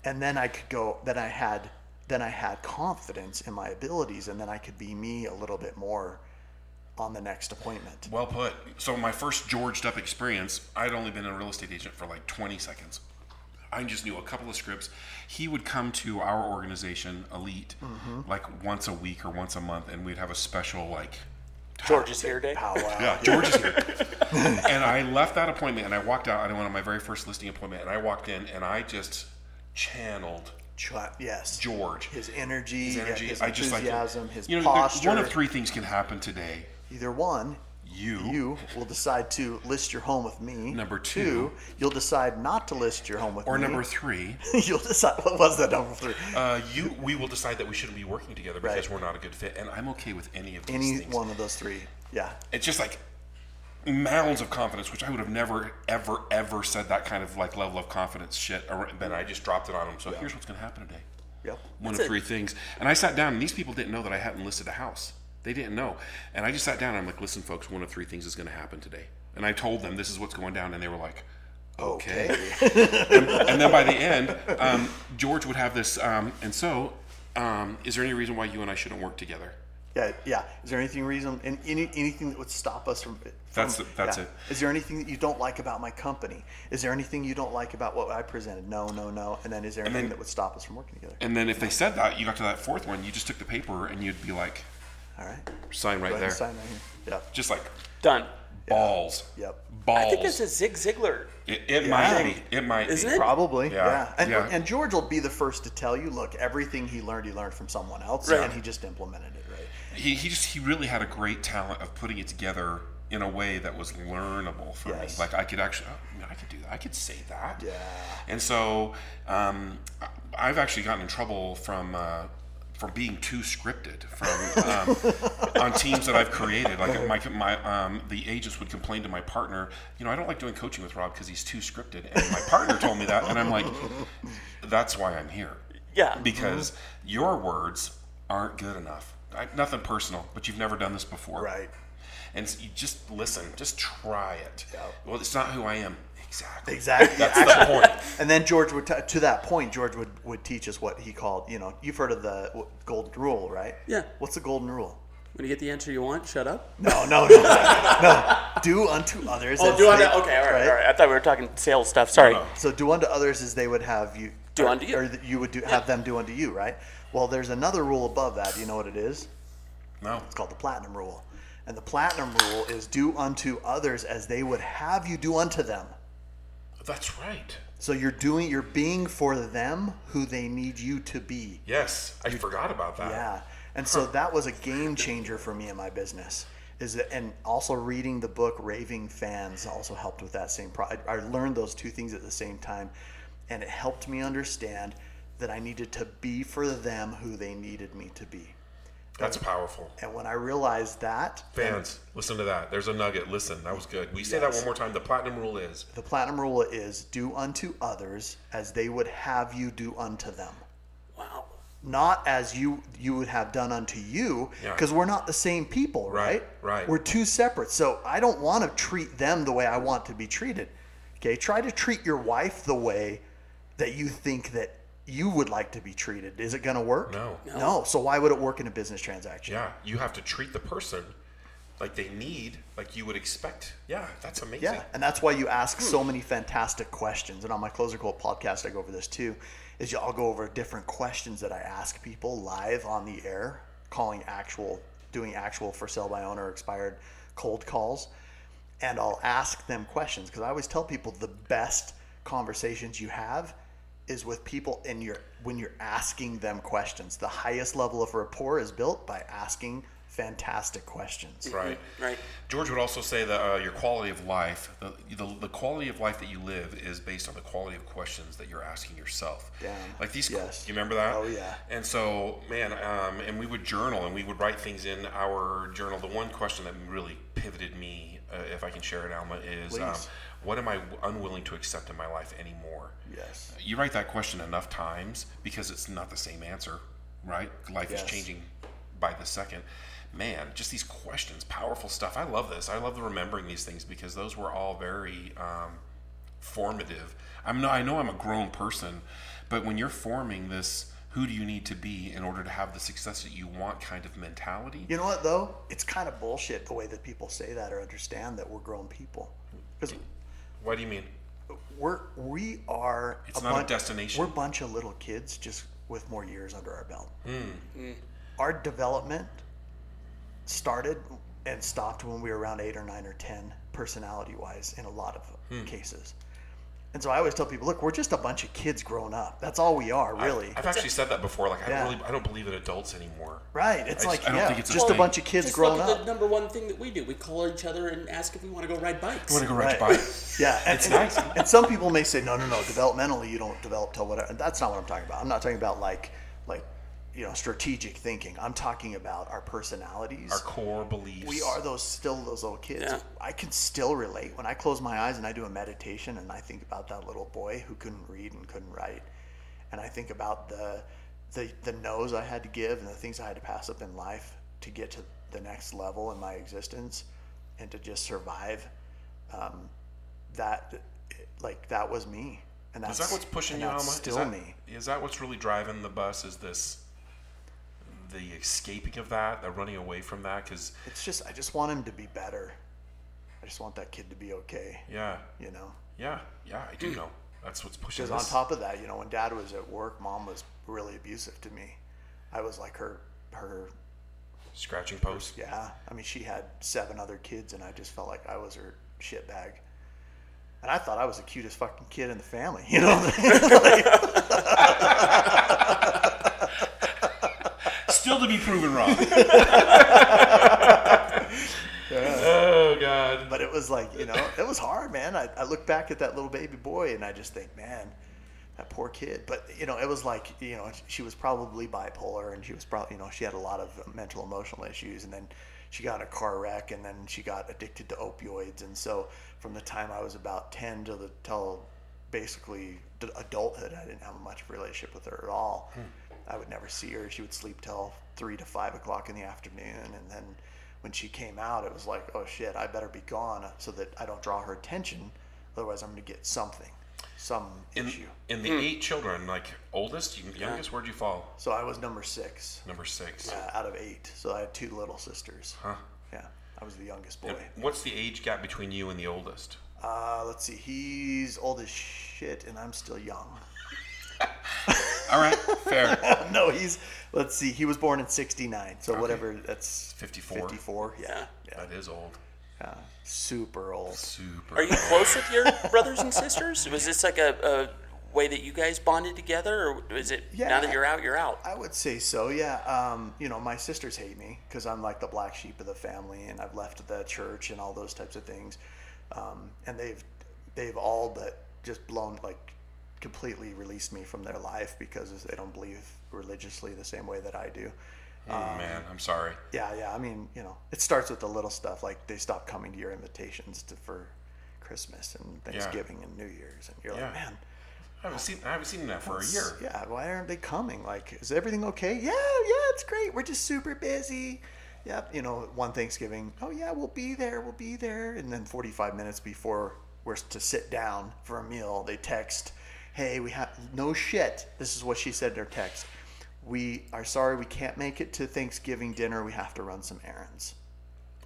D: And then I could go, then I had, then I had confidence in my abilities and then I could be me a little bit more on the next appointment.
B: Well put. So my first Georged up experience, I'd only been a real estate agent for like 20 seconds. I just knew a couple of scripts. He would come to our organization, Elite,
D: Mm-hmm.
B: like once a week or once a month, and we'd have a special like
A: George's here day.
D: Pow wow.
B: Yeah, George is here. and I left that appointment and I walked out. I went on my very first listing appointment and I walked in and I just channeled
D: Yes.
B: George.
D: His energy,
B: His
D: yeah,
B: energy.
D: his
B: I just like
D: enthusiasm, his
B: you know,
D: posture.
B: one of three things can happen today.
D: Either one,
B: You,
D: you will decide to list your home with me.
B: Number two.
D: you'll decide not to list your home with
B: or
D: me.
B: Or number three,
D: you'll decide what was that number three?
B: uh, you. We will decide that we shouldn't be working together because
D: Right.
B: we're not a good fit. And I'm okay with any of these
D: Any
B: things.
D: one of those three. Yeah.
B: It's just like mounds of confidence, which I would have never, ever, ever said that kind of like level of confidence shit. Or then I just dropped it on them. So here's what's going to happen today.
D: Yep.
B: One
A: That's
B: of
A: it.
B: three things. And I sat down, and these people didn't know that I hadn't listed a house. They didn't know. And I just sat down and I'm like, listen, folks, one of three things is going to happen today. And I told them this is what's going down, and they were like, okay. and, and then by the end, um, George would have this, um, and so, um, is there any reason why you and I shouldn't work together?
D: Yeah, yeah. Is there anything reason, and any, anything that would stop us from? from
B: That's the- that's
D: yeah.
B: it.
D: Is there anything that you don't like about my company? Is there anything you don't like about what I presented? No, no, no. And then is there anything
B: then-
D: that would stop us from working together?
B: And then if they said that, you got to that fourth one, you just took the paper and you'd be like,
D: All right.
B: sign right
D: Go ahead
B: there.
D: and sign right here. Yep.
B: Just like
A: Done.
B: balls.
D: Yep.
B: Balls.
A: I think it's a Zig Ziglar.
B: it, it
D: Yeah.
B: might be. It might
A: Isn't
B: be.
A: it?
D: Probably,
B: Yeah,
D: yeah. And,
B: yeah.
D: and George will be the first to tell you, look, everything he learned, he learned from someone else,
A: Right.
D: and he just implemented it, right?
B: He, he just he really had a great talent of putting it together in a way that was learnable for
D: Yes.
B: me. Like I could actually, oh, I could do that. I could say that.
D: Yeah.
B: And so um, I- I've actually gotten in trouble from. Uh, from being too scripted from um, on teams that I've created, like my my um, the agents would complain to my partner, you know, I don't like doing coaching with Rob because he's too scripted, and my partner told me that, and I'm like, that's why I'm here
A: Yeah.
B: because your words aren't good enough. I, nothing personal, but you've never done this before.
D: Right.
B: And so you just listen, just try it.
D: Yeah.
B: Well, it's not who I am. Exactly.
D: Exactly.
B: That's the point.
D: And then George would, t- to that point, George would, would teach us what he called, you know, you've heard of the golden rule, right?
A: Yeah.
D: What's the golden rule?
A: When you get the answer you want, shut up.
D: No, no, no, no. Do unto others.
A: Oh,
D: as
A: do unto.
D: they-
A: Okay, all right, all right. I thought we were talking sales stuff. Sorry.
B: No.
D: So do unto others as they would have you
A: Do
D: or,
A: unto you.
D: or you would do, have them do unto you, right? Well, there's another rule above that. Do you know what it is?
B: No.
D: It's called the platinum rule. And the platinum rule is do unto others as they would have you do unto them.
B: That's right.
D: So you're doing, you're being for them who they need you to be.
B: Yes, I forgot about that.
D: Yeah. And so that was a game changer for me in my business. Is that, and also reading the book Raving Fans also helped with that same pro. I, I learned those two things at the same time, and it helped me understand that I needed to be for them who they needed me to be.
B: That's powerful.
D: And when I realized that,
B: Fans, listen to that. There's a nugget. Listen, that was good. We say that one more time. The platinum rule is
D: the platinum rule is do unto others as they would have you do unto them.
A: Wow.
D: not as you you would have done unto you
B: Yeah.
D: because we're not the same people right
B: Right, right.
D: we're two separate so i don't want to treat them the way i want to be treated okay try to treat your wife the way that you think that you would like to be treated is it going to work
B: No.
D: no so why would it work in a business transaction
B: yeah. You have to treat the person like they need, like you would expect. Yeah, that's amazing.
D: Yeah, and that's why you ask so hmm. many fantastic questions. And on my Clozer Cult podcast, I go over this too. Is I'll go over different questions that I ask people live on the air, calling actual, doing actual for sale by owner expired cold calls, and I'll ask them questions because I always tell people the best conversations you have is with people in your when you're asking them questions. The highest level of rapport is built by asking fantastic questions.
B: Right.
A: Right.
B: George would also say that uh, your quality of life, the, the, the quality of life that you live, is based on the quality of questions that you're asking yourself.
D: Damn.
B: Like these.
D: Yes.
B: You remember that?
D: Oh, yeah.
B: And so, man, um, and we would journal and we would write things in our journal. The one question that really pivoted me, uh, if I can share it, Alma, is um,
D: Please.
B: What am I unwilling to accept in my life anymore?
D: Yes.
B: You write that question enough times because it's not the same answer, right? Life
D: Yes.
B: is changing by the second. Man, just these questions, powerful stuff. I love this. I love the remembering these things because those were all very um, formative. I'm no, I know I'm a grown person, but when you're forming this, who do you need to be in order to have the success that you want kind of mentality?
D: You know what though? It's kind of bullshit the way that people say that or understand that we're grown people. Because
B: What do you mean?
D: we're we are
B: It's not a destination.
D: We're a bunch of little kids just with more years under our belt.
B: Hmm.
D: Our development started and stopped when we were around eight or nine or ten, personality wise, in a lot of
B: Hmm.
D: cases. And so I always tell people, look, we're just a bunch of kids grown up. That's all we are, really.
B: I've, I've actually said that before. Like, I
D: Yeah.
B: don't really, I don't believe in adults anymore.
D: right. It's
B: I just-
D: like,
B: I don't
D: yeah,
B: think it's
D: just a
B: thing.
D: bunch of kids
A: Just
D: grown
A: look at
D: up.
A: the number one thing that we do. We call each other and ask if we want to go ride bikes.
B: Want to go ride
D: Right.
B: your bike?
D: Yeah, and,
B: It's
D: and-
B: nice.
D: And some people may say, no, no, no, developmentally you don't develop till whatever. And that's not what I'm talking about. I'm not talking about like, like, you know, strategic thinking. I'm talking about our personalities.
B: Our core beliefs.
D: we are those still those little kids.
A: Yeah.
D: I can still relate when I close my eyes and I do a meditation and I think about that little boy who couldn't read and couldn't write, and I think about the the the no's I had to give and the things I had to pass up in life to get to the next level in my existence and to just survive, um, that like that was me. And
B: Is
D: that's
B: that what's pushing you,
D: that's
B: Alma?
D: Still
B: is that,
D: me.
B: Is that what's really driving the bus? Is this the escaping of that, the running away from that? Because
D: It's just I just want him to be better. I just want that kid to be okay.
B: yeah,
D: You know.
B: yeah, yeah, I do know. That's what's pushing.
D: Because on top of that, you know, when dad was at work, mom was really abusive to me. I was like her, her,
B: scratching post.
D: yeah. I mean, she had seven other kids, and I just felt like I was her shit bag. And I thought I was the cutest fucking kid in the family, you know.
B: Still to be proven wrong. Oh God.
D: but it was like, you know, it was hard, man. I, I look back at that little baby boy, and I just think, man, that poor kid. But you know, it was like, you know, she was probably bipolar, and she was probably, you know, she had a lot of mental emotional issues, and then she got a car wreck, and then she got addicted to opioids, and so from the time I was about ten to the till basically adulthood, I didn't have much of a relationship with her at all. Hmm. I would never see her. She would sleep till three to five o'clock in the afternoon, and then when she came out, it was like, oh shit, I better be gone so that I don't draw her attention. Otherwise, I'm going to get something, some
B: In,
D: issue.
B: in the eight children, like oldest, you- youngest, where'd you fall?
D: So I was number six
B: Number six.
D: uh, out of eight. So I had two little sisters.
B: Huh.
D: Yeah, I was the youngest boy.
B: And what's the age gap between you and the oldest?
D: Uh, let's see, he's old as shit, and I'm still young.
B: All right, fair.
D: no, he's let's see, he was born in '69, so whatever. That's
B: 54.
D: 54. Yeah, yeah,
B: That is old.
D: yeah. super old.
B: Super.
A: Are you close with your brothers and sisters? Was this like a, a way that you guys bonded together, or is it now that you're out, you're out?
D: I would say so, yeah. Um, you know, my sisters hate me because I'm like the black sheep of the family, and I've left the church and all those types of things. Um, and they've they've all but just blown like completely released me from their life because they don't believe religiously the same way that I do.
B: Oh, man, I'm sorry.
D: Yeah, yeah. I mean, you know, it starts with the little stuff like they stop coming to your invitations to, for Christmas and Thanksgiving and New Year's, and you're
B: Yeah.
D: like, man.
B: I haven't seen I haven't seen that for a year.
D: Yeah, why aren't they coming? Like, is everything okay? Yeah, yeah, it's great. We're just super busy. Yep, you know, one Thanksgiving, oh yeah, we'll be there, we'll be there. And then 45 minutes before we're to sit down for a meal, they text, hey, we have, no shit. This is what she said in her text. We are sorry we can't make it to Thanksgiving dinner. We have to run some errands.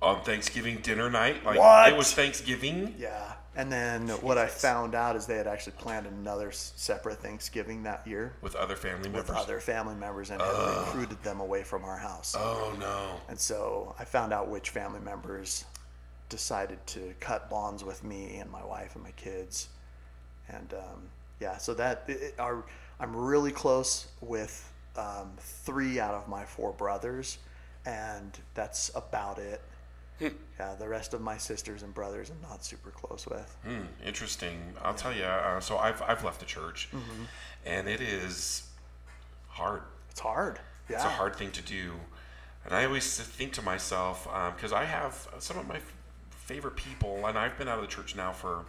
B: On Thanksgiving dinner night, like
D: What?
B: it was Thanksgiving.
D: Yeah. And then what I found out is they had actually planned another separate Thanksgiving that year
B: with other family members.
D: with other family members and had recruited them away from our house.
B: Oh no.
D: And so I found out which family members decided to cut bonds with me and my wife and my kids. And um, yeah, so that it, our, I'm really close with um, three out of my four brothers, and that's about it. yeah, the rest of my sisters and brothers I'm not super close with.
B: Hmm, interesting. I'll tell you. Uh, so I've I've left the church,
D: Mm-hmm.
B: and it is hard.
D: It's hard. Yeah.
B: It's a hard thing to do, and I always think to myself because I have some of my favorite people, and I've been out of the church now for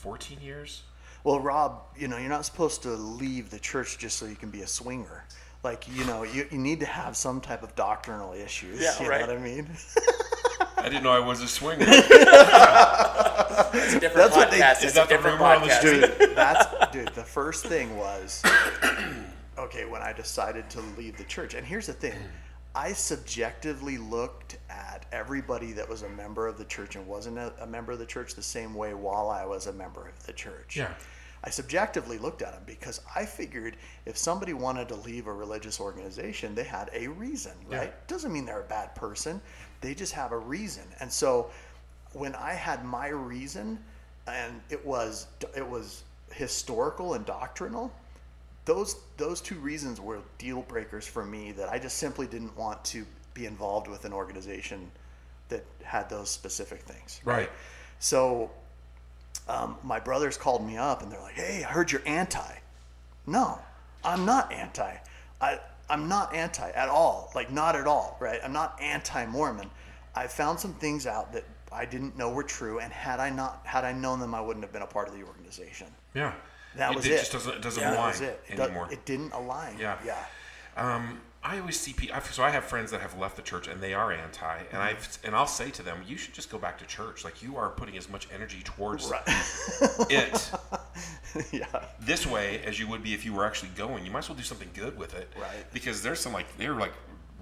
B: fourteen years.
D: Well, Rob, you know, you're not supposed to leave the church just so you can be a swinger. Like, you know, you, you need to have some type of doctrinal issues.
A: Yeah,
D: you
A: right.
D: know what I mean?
B: I didn't know I was a swinger.
A: It's a different
D: That's what they-
A: podcast.
B: is that
A: a
B: the
A: different
B: rumor
A: podcast.
D: dude, that's dude. The first thing was okay when I decided to leave the church. And here's the thing: I subjectively looked at everybody that was a member of the church and wasn't a, a member of the church the same way while I was a member of the church.
B: Yeah.
D: I subjectively looked at them because I figured if somebody wanted to leave a religious organization, they had a reason, right? Doesn't mean they're a bad person. They just have a reason. And so when I had my reason and it was it was historical and doctrinal, those those two reasons were deal breakers for me that I just simply didn't want to be involved with an organization that had those specific things.
B: Right.
D: So um, my brothers called me up and they're like, "Hey, I heard you're anti." No, I'm not anti. I I'm not anti at all. Like not at all, right? I'm not anti-Mormon. I found some things out that I didn't know were true, and had I not had I known them, I wouldn't have been a part of the organization.
B: Yeah.
D: That
B: it,
D: was
B: it
D: it.
B: just doesn't it doesn't
D: That
B: align
D: it. It,
B: anymore.
D: it didn't align.
B: Yeah.
D: Yeah.
B: Um, I always see people. So I have friends that have left the church and they are anti, and I've and I'll say to them, you should just go back to church. Like you are putting as much energy towards it
D: yeah.
B: this way as you would be if you were actually going. You might as well do something good with it,
D: Right.
B: Because there's some like they're like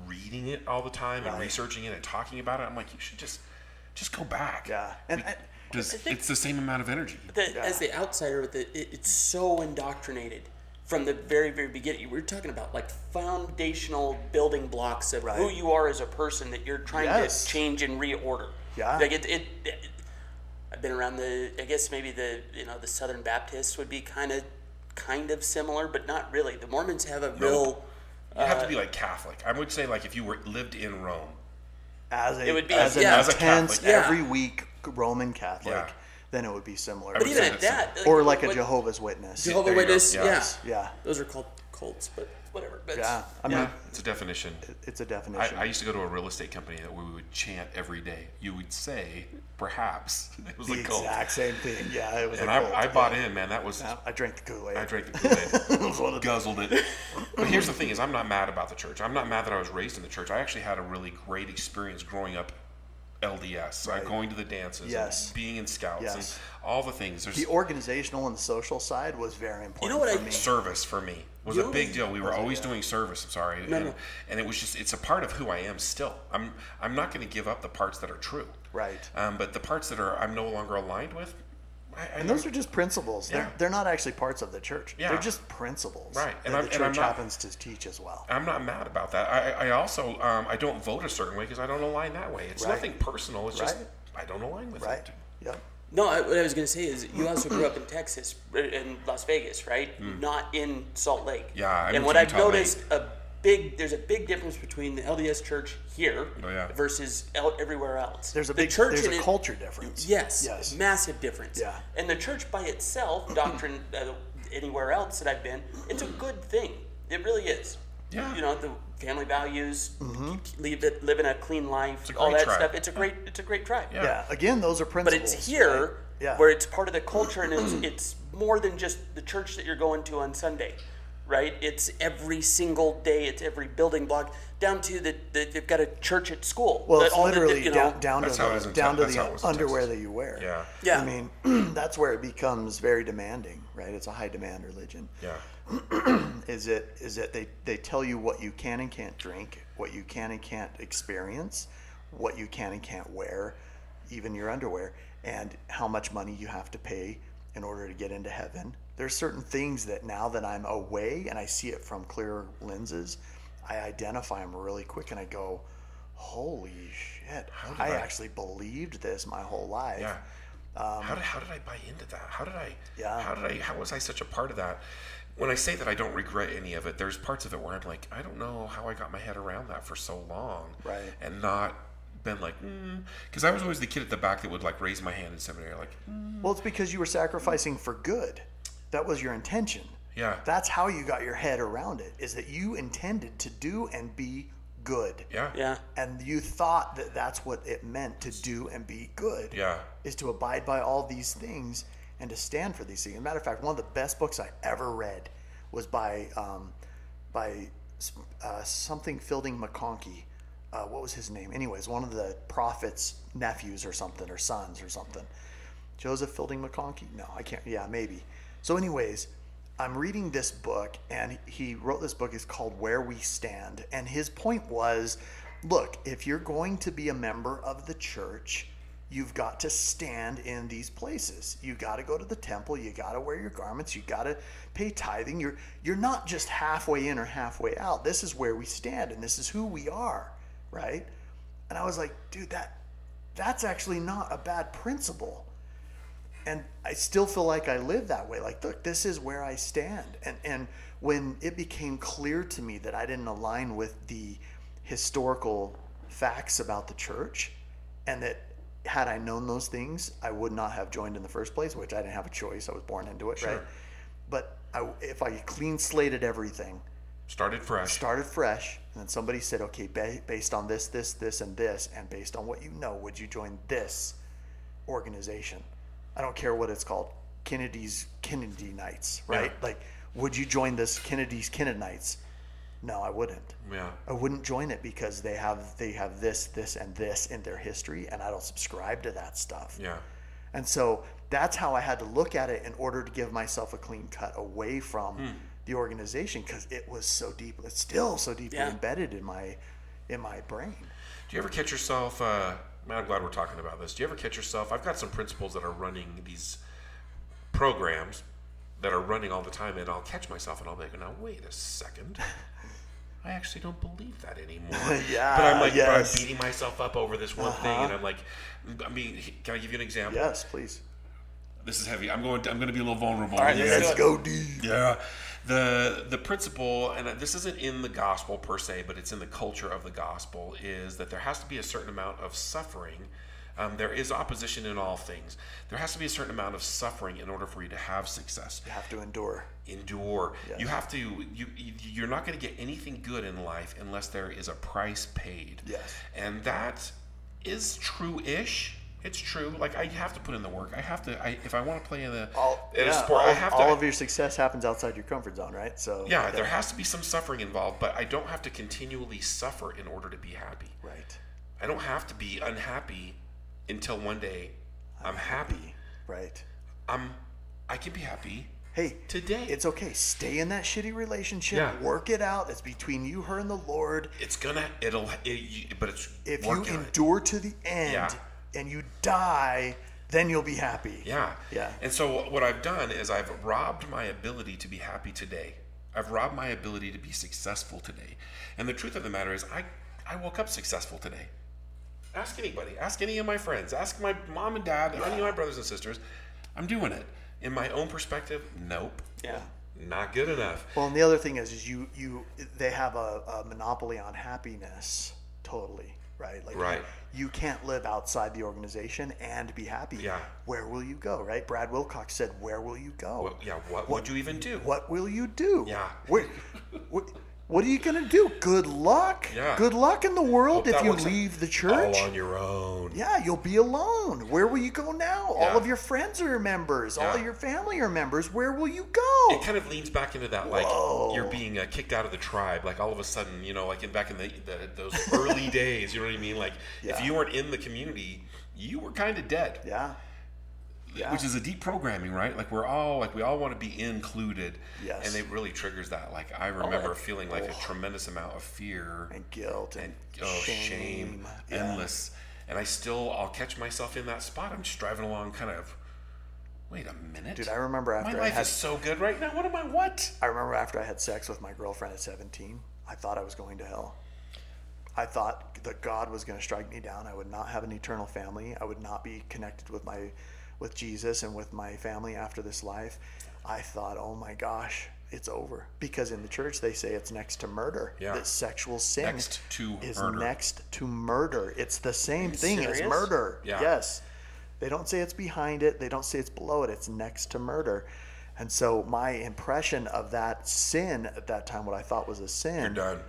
B: reading it all the time and
D: Right.
B: researching it and talking about it. I'm like, you should just just go back.
D: Yeah. And,
A: I think-
B: it's the same amount of energy.
A: the,
D: Yeah.
A: as the outsider with it, it, it's so indoctrinated from the very very beginning. We're talking about like foundational building blocks of who you are as a person that you're trying
D: Yes.
A: to change and reorder.
D: Yeah.
A: like it, it, it. I've been around the. I guess maybe the you know the Southern Baptists would be kind of kind of similar, but not really. The Mormons have a real.
B: You have to be uh, like Catholic. I would say like if you were lived in Rome.
D: as a,
A: It would be-
D: as an
A: yeah.
B: As a
D: intense
B: Catholic.
A: Yeah.
D: every week Roman Catholic,
B: Yeah.
D: then it would be similar.
A: But even at
B: that's
A: that,
D: or like a
A: what-
D: Jehovah's Witness.
A: Jehovah
B: There you go.
A: Witness,
B: Yeah.
A: yeah.
D: Yeah.
A: Those are called cults, but whatever. But
D: Yeah. I mean,
B: Yeah, it's a definition.
D: it's a
B: I,
D: definition.
B: I used to go to a real estate company that we would chant every day. You would say, perhaps. It was
D: the
B: a cult.
D: exact same thing. Yeah, it was.
B: And
D: a
B: I,
D: cult,
B: I bought
D: yeah.
B: in, man. That was,
D: Yeah, I drank the Kool Aid.
B: I drank the Kool-Aid, guzzled it. But here's the thing is I'm not mad about the church. I'm not mad that I was raised in the church. I actually had a really great experience growing up LDS.
D: Right.
B: I'm going to the dances,
D: Yes.
B: and being in scouts,
D: Yes.
B: and all the things. There's
D: The organizational and the social side was very important.
A: You know what
D: for
A: I-
D: me.
B: service for me was
A: You
B: a big deal. We were always doing service. I'm sorry,
A: No,
B: and,
A: no.
B: and it was just it's a part of who I am still. I'm I'm not going to give up the parts that are true.
D: Right.
B: Um, but the parts that are I'm no longer aligned with. I, I
D: And those are just principles. They're, they're not actually parts of the church.
B: Yeah.
D: They're just principles
B: Right. And
D: that
B: I'm-
D: the
B: and
D: church
B: not-
D: happens to teach as well.
B: I'm not mad about that. I, I also um, I don't vote a certain way because I don't align that way. It's
D: Right.
B: nothing personal. It's just I don't align with
D: Right?
B: it.
D: Yep.
A: No, I, what I was going to say is you also grew up in Texas, uh, in Las Vegas, right? Not in Salt Lake.
B: Yeah, I
A: and what
B: to
A: I've
B: Utah late.
A: noticed a big there's a big difference between the LDS church here
B: Oh, yeah.
A: versus el- everywhere else.
D: There's a
A: the
D: big
A: church
D: there's a
A: it-
D: culture difference.
A: Yes,
D: Yes.
A: massive difference.
D: Yeah.
A: And the church by itself, doctrine uh, anywhere else that I've been, it's a good thing. It really is.
B: Yeah.
A: You know the family values, live it, living a clean life,
B: a
A: all that
B: tribe.
A: stuff. It's a great, it's a great tribe.
B: Yeah.
D: Yeah. Again, those are principles.
A: But it's here
D: right? Yeah.
A: where it's part of the culture and it's, it's more than just the church that you're going to on Sunday, right? It's every single day, it's every building block, down to the, the they've got a church at school.
D: Well, it's
A: all the-
D: literally
A: you know,
D: down, down to
B: That's how it is
D: the,
B: in
D: down
B: Te-
D: to
B: that's how it
D: the underwear that you wear.
B: Yeah.
A: Yeah.
D: I mean, that's where it becomes very demanding, right? It's a high demand religion.
B: Yeah.
D: Is it is it they they tell you what you can and can't drink, what you can and can't experience, what you can and can't wear, even your underwear, and how much money you have to pay in order to get into heaven. There's certain things that now that I'm away and I see it from clear lenses, I identify them really quick and I go, "Holy shit!
B: did
D: I
B: I-
D: actually believed this my whole life."
B: Yeah. how did how did I buy into that? How did I?
D: Um, Yeah.
B: How did I? How was I such a part of that? When I say that I don't regret any of it, there's parts of it where I'm like, I don't know how I got my head around that for so long,
D: Right.
B: And not been like, because I was always the kid at the back that would like raise my hand in seminary, like, mm,
D: Well, it's because you were sacrificing for good. That was your intention.
B: Yeah.
D: That's how you got your head around it. Is that you intended to do and be good.
B: yeah,
A: yeah.
D: And you thought that that's what it meant to do and be good.
B: yeah,
D: Is to abide by all these things and to stand for these things. As a matter of fact, one of the best books I ever read was by um, by uh, something Fielding McConkie. Uh, what was his name? Anyways, one of the prophet's nephews or something, or sons or something. Joseph Fielding McConkie? No, I can't. Yeah, maybe. So, anyways, I'm reading this book, and he wrote this book. It's called Where We Stand. And his point was look, if you're going to be a member of the church, you've got to stand in these places. You got to go to the temple. You got to wear your garments. You got to pay tithing. You're you're not just halfway in or halfway out. This is where we stand, and this is who we are, right? And I was like, dude, that that's actually not a bad principle and I still feel like I live that way. Like, look, this is where I stand. And and when it became clear to me that I didn't align with the historical facts about the church, and that had I known those things, I would not have joined in the first place. Which I didn't have a choice; I was born into it, right?
B: Sure.
D: But I, if I clean slated everything,
B: started fresh.
D: started fresh, and then somebody said, okay, ba- based on this, this, this, and this, and based on what you know, would you join this organization? I don't care what it's called, Kennedy's Kennedy Nights, right?
B: Yeah.
D: Like, would you join this Kennedy's Kennedy Nights? No, I wouldn't.
B: Yeah.
D: I wouldn't join it because they have they have this, this, and this in their history, and I don't subscribe to that stuff.
B: Yeah.
D: And so that's how I had to look at it in order to give myself a clean cut away from
B: Hmm.
D: the organization because it was so deep. It's still so deeply
A: Yeah.
D: embedded in my in my brain.
B: Do you ever catch yourself? Uh, man, I'm glad we're talking about this. Do you ever catch yourself? I've got some principals that are running these programs that are running all the time, and I'll catch myself and I'll be like, now wait a second. I actually don't believe that anymore.
D: Yeah,
B: But I'm like, but I'm.
D: Uh-huh.
B: beating myself up over this one thing, and I'm like, I mean, can I give you an example?
D: Yes, please.
B: This is heavy. I'm going. To, I'm going to be a little vulnerable.
A: All right,
B: with you
A: let's
B: guys.
A: do it.
D: Go deep.
B: Yeah. The the principle, and this isn't in the gospel per se, but it's in the culture of the gospel, is that there has to be a certain amount of suffering. Um, there is opposition in all things. There has to be a certain amount of suffering in order for you to have success.
D: You have to endure.
B: Endure.
D: Yes.
B: You have to. You you- you're not going to get anything good in life unless there is a price paid.
D: Yes.
B: And that is true-ish. It's true. Like I have to put in the work. I have to. I, if I want to play in the
D: All,
B: in
D: yeah,
B: sport,
D: all,
B: I have to.
D: all of your success happens outside your comfort zone, right? So
B: Yeah, there has to be some suffering involved, but I don't have to continually suffer in order to be happy.
D: right.
B: I don't have to be unhappy until one day I'm happy.
D: Right.
B: I'm I can be happy.
D: Hey,
B: Today.
D: it's okay. Stay in that shitty relationship.
B: Yeah.
D: Work it out. It's between you, her, and the Lord.
B: It's gonna it'll it, but it's
D: If you
B: on it.
D: endure to the end
B: Yeah.
D: And you die, then you'll be happy.
B: Yeah.
D: Yeah.
B: And so what I've done is I've robbed my ability to be happy today. I've robbed my ability to be successful today. And the truth of the matter is I I woke up successful today. Ask anybody. Ask any of my friends. Ask my mom and dad, any of my brothers and sisters. I'm doing it. In my own perspective, nope.
A: Yeah.
B: Not good enough.
D: Well, and the other thing is, is you you they have a, a monopoly on happiness. Totally. Right. Like
B: Right.
D: You can't live outside the organization and be happy.
B: Yeah.
D: Where will you go? Right. Brad Wilcox said, "Where will you go?
B: Well, yeah, what, would you even do?
D: What will you do?
B: Yeah.
D: Where, what, what are you gonna do? Good luck.
B: Yeah.
D: Good luck in the world
B: Hope
D: if you leave the church.
B: All on your own.
D: Yeah, you'll be alone. Where will you go now?
B: Yeah.
D: All of your friends are members. All
B: Yeah.
D: of your family are members. Where will you go?
B: It kind of leans back into that, like
D: Whoa.
B: you're being uh, kicked out of the tribe. Like all of a sudden, you know, like in back in the, the those early days, you know what I mean? Like if you weren't in the community, you were kind of dead.
D: yeah. Yeah.
B: Which is a deep programming, right? Like we're all like we all want to be included.
D: Yes.
B: And it really triggers that. Like I remember
A: like-
B: feeling like a oh. tremendous amount of fear
D: And guilt and,
B: and oh shame,
D: Yeah.
B: endless. And I still I'll catch myself in that spot. I'm just driving along, kind of. Wait a minute,
D: Dude, I remember
B: My
D: after I
B: life
D: had
B: is so good right now. What am I? What?
D: I remember after I had sex with my girlfriend at 17, I thought I was going to hell. I thought that God was going to strike me down. I would not have an eternal family. I would not be connected with my with Jesus and with my family after this life. I thought, "Oh my gosh, it's over." Because in the church they say it's next to murder.
B: Yeah.
D: That sexual sin
B: Next to
D: is
B: murder.
D: next to murder. It's the same thing as murder.
B: Yeah.
D: Yes. They don't say it's behind it. They don't say it's below it. It's next to murder. And so my impression of that sin at that time, what I thought was a sin,
B: You're done.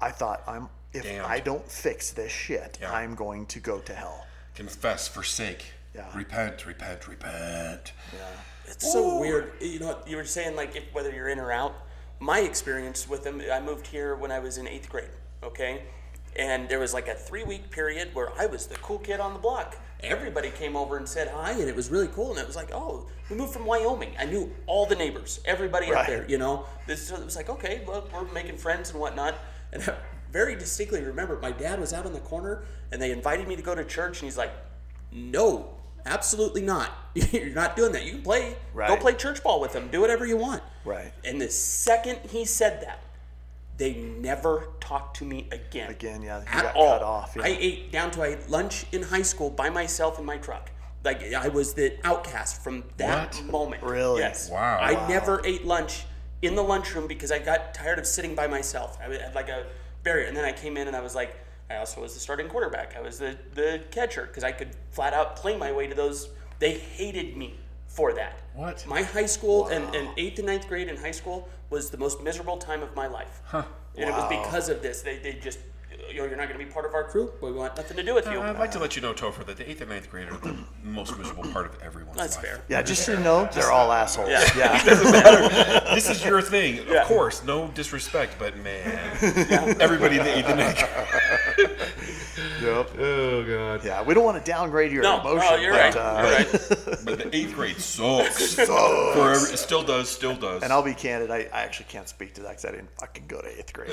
D: I thought I'm if
B: Damned.
D: I don't fix this shit,
B: Yeah.
D: I'm going to go to hell.
B: Confess, forsake.
D: Yeah.
B: Repent, repent, repent.
A: It's so weird. You know, you were saying like if, whether you're in or out. My experience with them, I moved here when I was in eighth grade. Okay, and there was like a three week period where I was the cool kid on the block. Everybody came over and said hi, and it was really cool. And it was like, oh, we moved from Wyoming. I knew all the neighbors, everybody
D: Right.
A: up there. You know, this so it was like, okay, well, we're making friends and whatnot. And I very distinctly remember my dad was out in the corner, and they invited me to go to church, and he's like, no, absolutely not. You're not doing that. You can play. Go play church ball with them. Do whatever you want.
D: Right.
A: And the second he said that, they never talked to me again.
D: Again, yeah, you
A: At
D: got
A: all.
D: cut off, yeah.
A: I ate down to I ate lunch in high school by myself in my truck. Like I was the outcast from that
B: What?
A: moment.
D: Really?
A: Yes.
B: Wow.
A: I
B: Wow.
A: never ate lunch in the lunchroom because I got tired of sitting by myself. I had like a barrier, and then I came in and I was like, I also was the starting quarterback. I was the the catcher because I could flat out play my way to those. They hated me for that.
B: What?
A: My high school and, and eighth and ninth grade in high school was the most miserable time of my life. Huh. And it was because of this. They, they just, you know, you're not going to be part of our crew. We want nothing to do with you.
B: Uh, I'd like to let you know, Topher, that the eighth and ninth grade are the most miserable part of everyone's
A: That's
B: life.
A: fair.
D: Yeah, just so you know, they're all assholes.
A: Yeah.
D: Yeah.
B: This is your thing,
A: Yeah.
B: of course. No disrespect, but man, everybody in the eighth and ninth. grade-
D: Yep.
B: Oh god.
D: Yeah, we don't want to downgrade your
A: No,
D: emotion.
A: oh, you're
D: but,
A: right.
D: uh,
A: you're right.
B: But the eighth grade sucks. For every, it still does. Still does.
D: And I'll be candid, I, I actually can't speak to that because I didn't fucking go to eighth grade.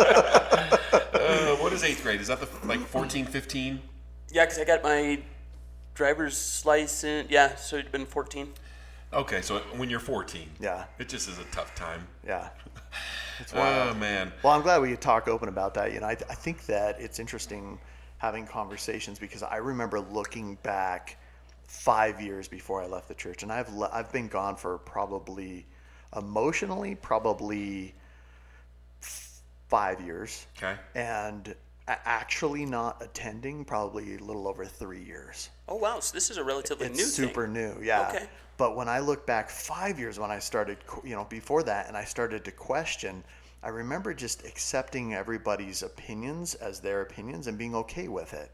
B: Uh, what is eighth grade? Is that the like 14, 15?
A: Yeah, because I got my driver's license. Yeah, so it'd been 14.
B: Okay, so when you're 14,
D: Yeah.
B: it just is a tough time.
D: yeah. It's
B: Oh man.
D: Well, I'm glad we could talk open about that. You know, I, I think that it's interesting having conversations because I remember looking back five years before I left the church, and I've le- I've been gone for probably emotionally probably f- five years,
B: Okay.
D: and actually not attending probably a little over three years.
A: Oh wow, so this is a relatively
D: It's
A: new
D: super
A: thing.
D: new, yeah.
A: Okay.
D: But when I look back five years when I started, you know, before that, and I started to question, I remember just accepting everybody's opinions as their opinions and being okay with it.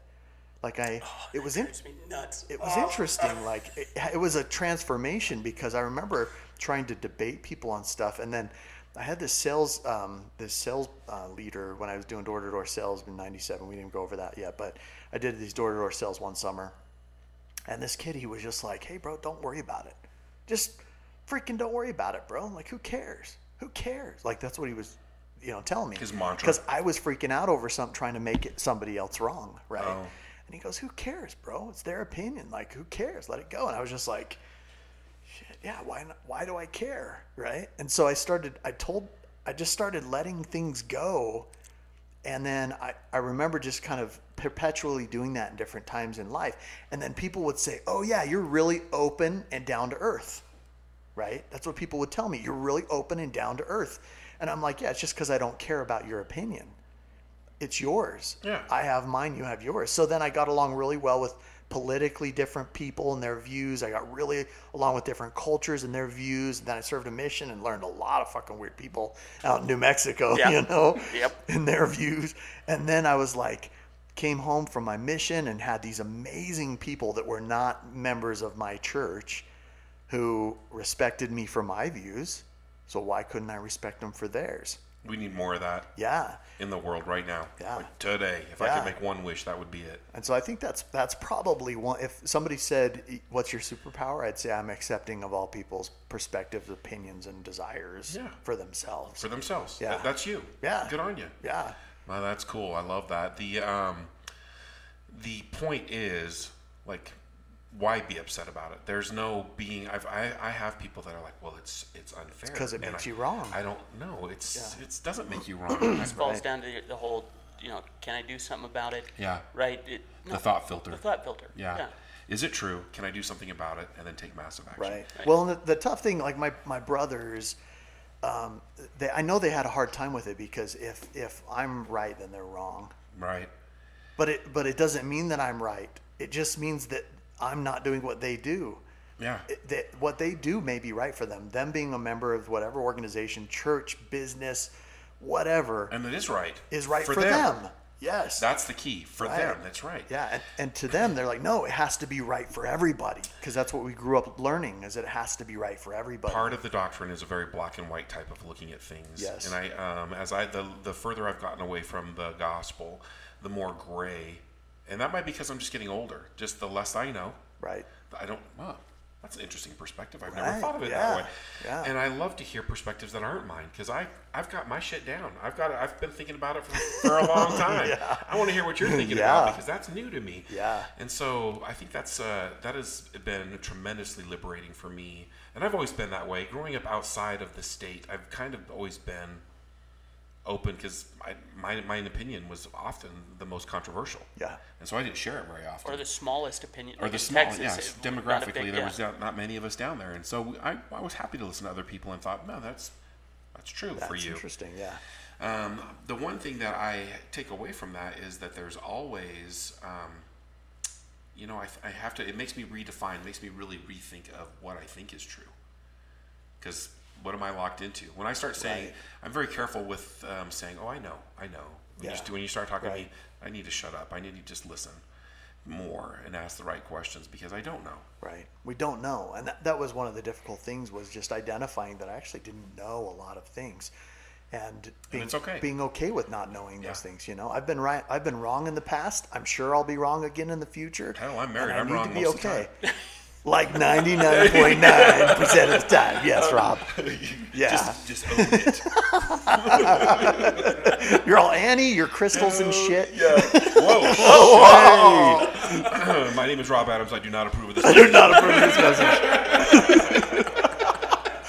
D: Like I, oh, it was in,
A: me nuts.
D: it was
A: Oh.
D: interesting. Like it, it was a transformation because I remember trying to debate people on stuff, and then I had this sales, um, this sales uh, leader when I was doing door to door sales in '97. We didn't go over that yet, but I did these door to door sales one summer, and this kid, he was just like, "Hey, bro, don't worry about it. Just freaking don't worry about it, bro. I'm Like, who cares? Who cares? Like, that's what he was, you know, telling me.
B: His mantra.
D: Because I was freaking out over something, trying to make it somebody else wrong, right?
B: Oh.
D: And he goes, "Who cares, bro? It's their opinion. Like, who cares? Let it go." And I was just like, "Shit, yeah. Why? Not, why do I care, right?" And so I started. I told. I just started letting things go, and then I, I remember just kind of perpetually doing that in different times in life. And then people would say, "Oh yeah, you're really open and down to earth." Right? That's what people would tell me. You're really open and down to earth. And I'm like, "Yeah, it's just cuz I don't care about your opinion." it's yours.
B: Yeah.
D: I have mine, you have yours. So then I got along really well with politically different people and their views. I got really along with different cultures and their views. And then I served a mission and learned a lot of fucking weird people out in New Mexico,
A: Yeah.
D: you know,
A: Yep.
D: and their views. And then I was like, came home from my mission and had these amazing people that were not members of my church who respected me for my views. So why couldn't I respect them for theirs?
B: We need more of that
D: Yeah.
B: in the world right now.
D: Yeah.
B: Like today. If I could make one wish, that would be it.
D: And so I think that's that's probably one. If somebody said, "What's your superpower?" I'd say I'm accepting of all people's perspectives, opinions, and desires
B: Yeah.
D: for themselves.
B: For themselves.
D: Yeah.
B: That- that's you.
D: Yeah.
B: Good on you.
D: yeah,
B: Well, that's cool. I love that. The um, the point is like, why be upset about it? There's no being. I've, I I have people that are like, well, it's it's unfair
D: 'cause it
B: and
D: makes
B: I-
D: you wrong.
B: I don't know. It's
D: Yeah.
B: it doesn't make you wrong.
A: This falls down to the whole, you know, can I do something about it?
B: Yeah.
A: Right. It, no,
B: the thought filter.
A: The thought filter.
B: yeah.
A: Yeah.
B: Is it true? Can I do something about it and then take massive action?
D: right. Well, the, the tough thing, like my my brothers, um, they, I know they had a hard time with it because if if I'm right, then they're wrong.
B: Right.
D: But it but it doesn't mean that I'm right. It just means that I'm not doing what they do.
B: Yeah.
D: it- that what they do may be right for them. Them being a member of whatever organization, church, business, whatever,
B: and it is right.
D: is right for, them. Yes.
B: That's the key for
D: Right.
B: them. That's right.
D: yeah, and, and to them, they're like, no, it has to be right for everybody because that's what we grew up learning is it has to be right for everybody.
B: part of the doctrine is a very black and white type of looking at things.
D: Yes.
B: And I, um, as I, the, the further I've gotten away from the gospel, the more gray, and that might be because I'm just getting older. Just the less I know,
D: right.
B: I don't. Wow, that's an interesting perspective. I've
D: Right,
B: never thought of it
D: yeah,
B: that way.
D: yeah.
B: And I love to hear perspectives that aren't mine because I, I've got my shit down. I've got, I've been thinking about it for, for a long time. I want to hear what you're thinking
D: Yeah.
B: about because that's new to me.
D: Yeah.
B: And so I think that's uh, that has been tremendously liberating for me. And I've always been that way. Growing up outside of the state, I've kind of always been open because my, my opinion was often the most controversial.
D: Yeah.
B: And so I didn't share it very often.
A: Or the smallest opinion.
B: Or
A: like
B: the
A: smallest,
B: small,
A: Texas,
B: yes,
A: it-
B: demographically,
A: big-
B: there
A: yeah.
B: was not, not many of us down there, and so I, I was happy to listen to other people and thought, no, that's that's true
D: That's
B: for you.
D: That's interesting. Yeah.
B: Um, the one thing that I take away from that is that there's always, um, you know, I, I have to. It makes me redefine, makes me really rethink of what I think is true. Because what am I locked into? When I start saying,
D: Right.
B: I'm very careful with um, saying, "Oh, I know, I know." When,
D: Yeah.
B: you, when you start talking to me, I need to shut up. I need to just listen more and ask the right questions because I don't know.
D: Right. We don't know. And that, that was one of the difficult things was just identifying that I actually didn't know a lot of things. And being,
B: it's okay.
D: being okay with not knowing
B: Yeah.
D: those things, you know. I've been right I've been wrong in the past. I'm sure I'll be wrong again in the future.
B: Hell, I'm married.
D: I
B: I'm
D: need
B: wrong
D: to be
B: most of the
D: okay. like 99.9% of the time. Yes, uh, Rob. Yeah.
B: Just, just own it.
D: You're all Annie, your crystals and shit.
B: Whoa! Hey! My name is Rob Adams. I do not approve of this.
D: I do not approve of this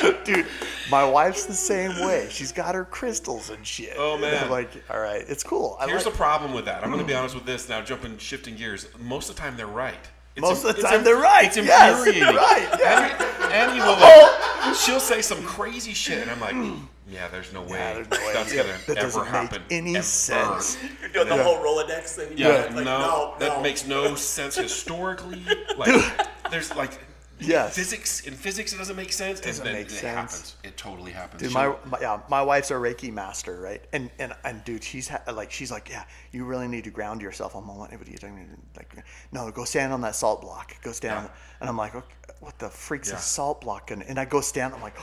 D: message. Dude, my wife's the same way. She's got her crystals and shit.
B: Oh, man.
D: I'm like, all right, it's cool. I
B: Here's
D: like,
B: the problem with that. I'm going to be honest with this now. Jumping, shifting gears. Most of the time, they're right. It's
D: Most of the
B: it's
D: time they're right.
B: It's
D: Yes,
B: infuriating.
D: they're right, yeah.
B: Annie, Annie will. Like, oh. she'll say some crazy shit, and I'm like, mm. yeah, there's no way
D: Yeah, there's no way.
B: that's
D: Yeah,
B: gonna
D: that
B: ever
D: doesn't make
B: happen.
D: any
B: ever.
D: sense.
A: You're doing the whole Rolodex thing.
B: Yeah,
A: It's like,
B: no,
A: no,
B: that
A: no.
B: makes no sense historically. Like, there's like.
D: Yes.
B: Physics in physics it doesn't make sense.
D: Doesn't
B: and then
D: make
B: it
D: sense.
B: happens. It totally happens.
D: Dude, my, my yeah, my wife's a Reiki master, right? And and and dude, she's ha- like, she's like, yeah, you really need to ground yourself. I'm like, what are you doing? Like, no, go stand on that salt block. Go stand.
B: Yeah.
D: On, and I'm like, okay, what the freak's
B: Yeah.
D: a salt block? And, and I go stand. I'm like,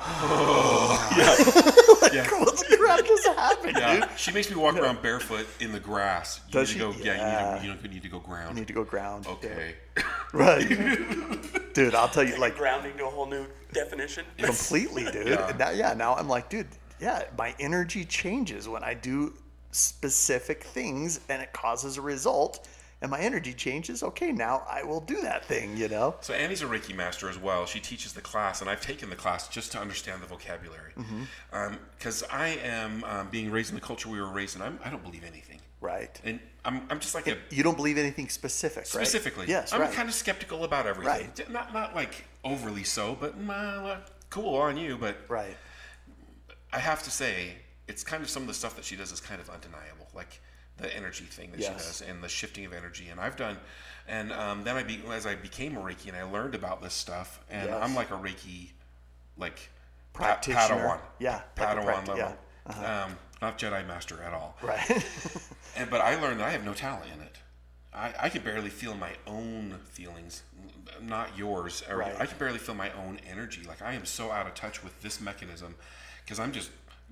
D: Oh,
B: yeah.
D: what the crap just happened, dude?
B: Yeah, she makes me walk around barefoot in the grass. You
D: Does
B: need to
D: she?
B: go. Yeah,
D: Yeah.
B: you, need to, you need to go ground.
D: I need to go ground.
B: okay.
D: Right. dude, I'll tell you, like,
A: grounding to a whole new definition.
D: completely, dude.
B: Yeah.
D: And now, yeah, now I'm like, dude, yeah, my energy changes when I do specific things and it causes a result. And my energy changes. Okay, now I will do that thing, you know?
B: So Annie's a Reiki master as well. She teaches the class, and I've taken the class just to understand the vocabulary.
D: Mm-hmm.
B: Because I am um, being raised in the culture we were raised in. I'm, I don't believe anything,
D: Right.
B: and I'm, I'm just like a
D: You don't believe anything specific, right?
B: specifically.
D: Yes,
B: I'm
D: right.
B: kind of skeptical about everything.
D: Right.
B: Not not like overly so, but uh, cool on you. But
D: Right.
B: I have to say, it's kind of some of the stuff that she does is kind of undeniable, like the energy thing that she does and the shifting of energy. And I've done, and um, then I be as I became a Reiki and I learned about this stuff, and
D: Yes.
B: I'm like a Reiki, like
D: Practitioner.
B: Padawan,
D: Yeah, like a
B: Padawan level,
D: yeah. Uh-huh.
B: um, not Jedi Master at all.
D: Right.
B: And but I learned that I have no talent in it. I, I can barely feel my own feelings, not yours.
D: Right.
B: I can barely feel my own energy. Like I am so out of touch with this mechanism because I'm just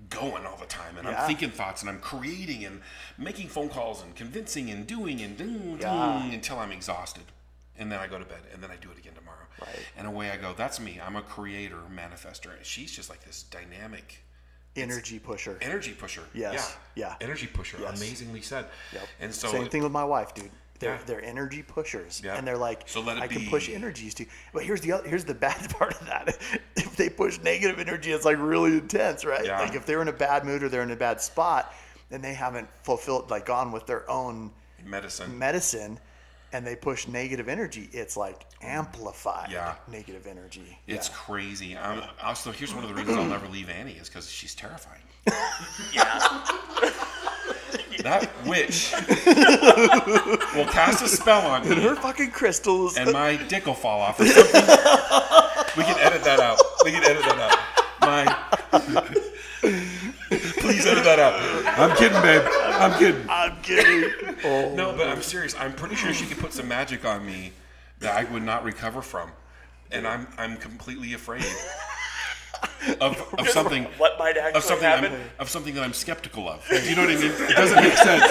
B: going all the time and
D: Yeah.
B: I'm thinking thoughts and I'm creating and making phone calls and convincing and doing and doing,
D: Yeah.
B: until I'm exhausted. And then I go to bed and then I do it again tomorrow.
D: Right.
B: And away I go. That's me. I'm a creator, manifester. And she's just like this dynamic
D: energy pusher.
B: energy pusher.
D: Yes.
B: Yeah.
D: Yeah.
B: Energy pusher.
D: Yes.
B: Amazingly said.
D: Yep.
B: And so
D: Same thing with my wife, dude. They're,
B: Yeah.
D: they're energy pushers,
B: Yeah.
D: and they're like,
B: So let it
D: I can push energies too. But here's the other, here's the bad part of that. if they push negative energy, it's like really intense, right?
B: Yeah.
D: Like if they're in a bad mood or they're in a bad spot, and they haven't fulfilled, like gone with their own
B: medicine.
D: medicine, and they push negative energy, it's like amplified
B: Yeah.
D: negative energy.
B: It's
D: yeah.
B: crazy. Um, also, here's one of the reasons I'll never leave Annie is because she's terrifying.
A: Yeah.
B: That witch will cast a spell on me,
D: her fucking crystals.
B: and my dick will fall off. Or something. We can edit that out. We can edit that out. My, please edit that out. I'm kidding, babe. I'm kidding.
D: I'm kidding. Oh,
B: No, but I'm serious. I'm pretty sure she could put some magic on me that I would not recover from, and I'm I'm completely afraid of, of something
A: What might actually
B: of something
A: happen?
B: I'm, of something that I'm skeptical of. Do you know what I mean? It doesn't make sense.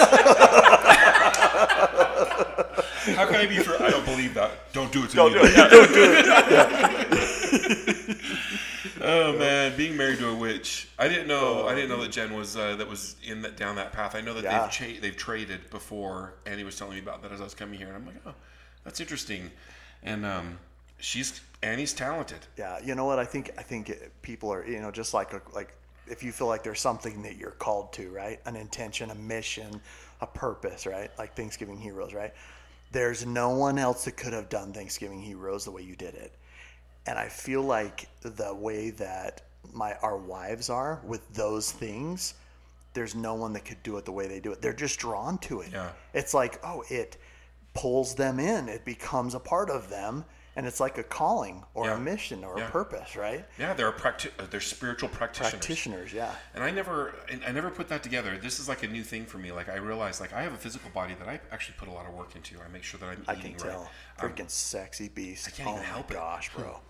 B: How can I be sure? I don't believe that. Don't do it to
A: Don't
B: me.
A: do it. Yeah.
B: Oh man, being married to a witch. I didn't know. I didn't know that Jen was uh, that was in that down that path. I know that
D: Yeah.
B: they've cha- they've traded before. Annie was telling me about that as I was coming here, and I'm like, oh, that's interesting. And um, she's Annie's talented.
D: Yeah, you know what? I think I think people are you know just like a, like if you feel like there's something that you're called to, right? An intention, a mission, a purpose, right? Like Thanksgiving Heroes, right? There's no one else that could have done Thanksgiving Heroes the way you did it. And I feel like the way that my our wives are with those things, there's no one that could do it the way they do it. They're just drawn to it.
B: Yeah.
D: It's like, oh, it pulls them in. It becomes a part of them. And it's like a calling or
B: Yeah.
D: a mission or
B: Yeah.
D: a purpose, right?
B: Yeah, they're practi- uh, they're spiritual practitioners.
D: Practitioners, yeah.
B: And I never, I never put that together. This is like a new thing for me. Like I realized, like I have a physical body that I actually put a lot of work into. I make sure that I'm
D: I
B: eating
D: can tell.
B: right. Um,
D: Freaking sexy beast.
B: I can't
D: oh
B: even
D: my
B: help it.
D: gosh, bro.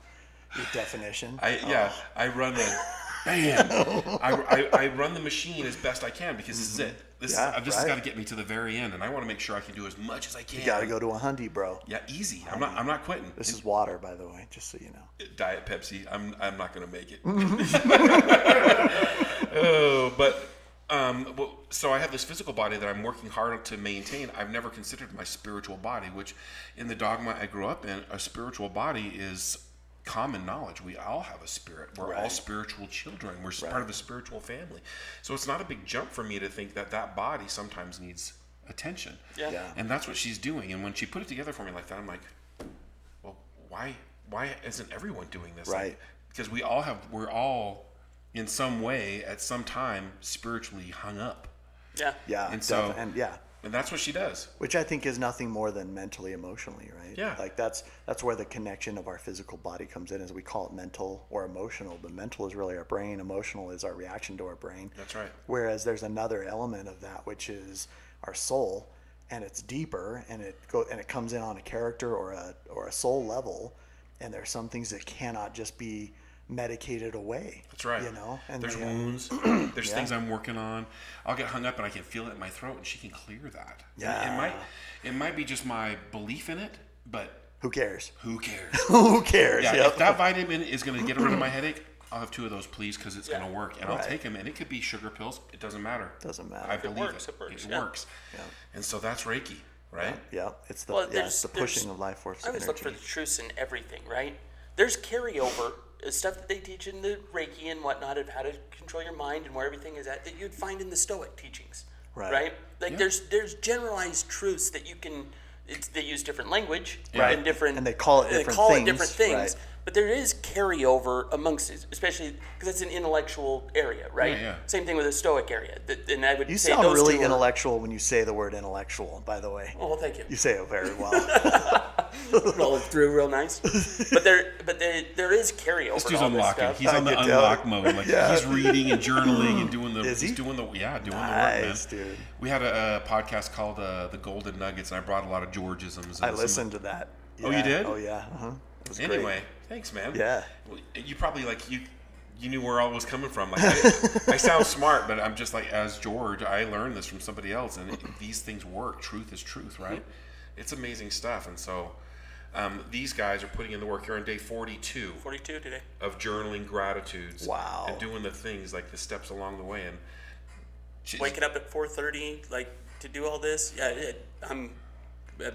D: Your definition.
B: I yeah, I run the bam. I, I, I run the machine as best I can because this is it. This
D: Mm-hmm. Yeah,
B: is, this has
D: right.
B: got to get me to the very end, and I want to make sure I can do as much as I can.
D: you gotta go to a hundy, bro.
B: Yeah, easy. I'm not. I'm not quitting.
D: This is water, by the way, just so you know.
B: Diet Pepsi. I'm. I'm not gonna make it.
D: Mm-hmm.
B: oh, but um, well, so I have this physical body that I'm working hard to maintain. I've never considered my spiritual body, which, in the dogma I grew up in, a spiritual body is common knowledge. We all have a spirit. We're all spiritual children. We're s part of a spiritual family. So it's not a big jump for me to think that that body sometimes needs attention.
A: Yeah.
D: Yeah.
B: And that's what she's doing. And when she put it together for me like that, I'm like, well, why why isn't everyone doing this? Like,
D: Right.
B: because we all have we're all in some way at some time spiritually hung up.
A: Yeah.
D: Yeah.
B: And so-
D: and yeah.
B: And that's what she does.
D: Which I think is nothing more than mentally emotionally, right?
B: Yeah.
D: Like that's that's where the connection of our physical body comes in, as we call it mental or emotional. But mental is really our brain. Emotional is our reaction to our brain.
B: That's right.
D: Whereas there's another element of that, which is our soul, and it's deeper, and it go and it comes in on a character or a or a soul level, and there's some things that cannot just be medicated away.
B: That's right.
D: You know, and
B: there's
D: they,
B: wounds. there's things I'm working on. I'll get hung up and I can feel it in my throat, and she can clear that.
D: Yeah.
B: It might it might be just my belief in it, but
D: who cares?
B: who cares?
D: who cares?
B: Yeah,
D: Yep.
B: if that vitamin is going to get rid of my headache, I'll have two of those, please, because it's
A: Yeah.
B: going to work. And I'll take them, and it could be sugar pills. It doesn't matter.
D: Doesn't matter.
B: I
D: If
A: it
B: believe
A: works,
B: it.
A: it works,
B: It
A: yeah.
B: works. And so that's Reiki, right?
D: Yeah, it's the
A: Well,
D: yeah, it's the pushing of life force.
A: I always
D: energy.
A: look for the truths in everything, right? There's carryover stuff that they teach in the Reiki and whatnot of how to control your mind and where everything is at that you'd find in the Stoic teachings,
D: Right.
A: Like there's there's generalized truths that you can. It's, they use different language
D: Right.
A: and different
D: And they call it
A: they
D: different
A: call it
D: things,
A: different things.
D: right.
A: But there is carryover amongst it, especially because it's an intellectual area, right?
B: Yeah, yeah.
A: Same thing with the Stoic area. And I would
D: You
A: say
D: sound
A: those
D: really
A: two are-
D: intellectual when you say the word intellectual. By the way,
A: Oh, well, thank you.
D: you say it very well.
A: roll it through real nice. But there, but there, there is carryover.
B: This dude's unlocking. He's
D: I
B: on the
D: tell.
B: unlock mode. Like he's reading and journaling and doing the.
D: Is
B: he's doing the yeah, doing
D: Nice,
B: the work, man.
D: dude.
B: We had a, a podcast called uh, the Golden Nuggets, and I brought a lot of Georgisms. And
D: I
B: some-
D: listened to that.
B: Oh, you did?
D: Oh yeah. Uh-huh. It was
B: Anyway,
D: great.
B: Thanks, man.
D: Yeah.
B: Well, You probably like you. You knew where I was coming from. Like, I, I sound smart, but I'm just like as George. I learned this from somebody else, and it, these things work. Truth is truth, right? It's amazing stuff, and so um, these guys are putting in the work. You're on day 42
A: Forty-two today.
B: of journaling gratitudes.
D: Wow.
B: And doing the things like the steps along the way, and she-
A: Waking up at four thirty, like to do all this. Yeah, it, I'm,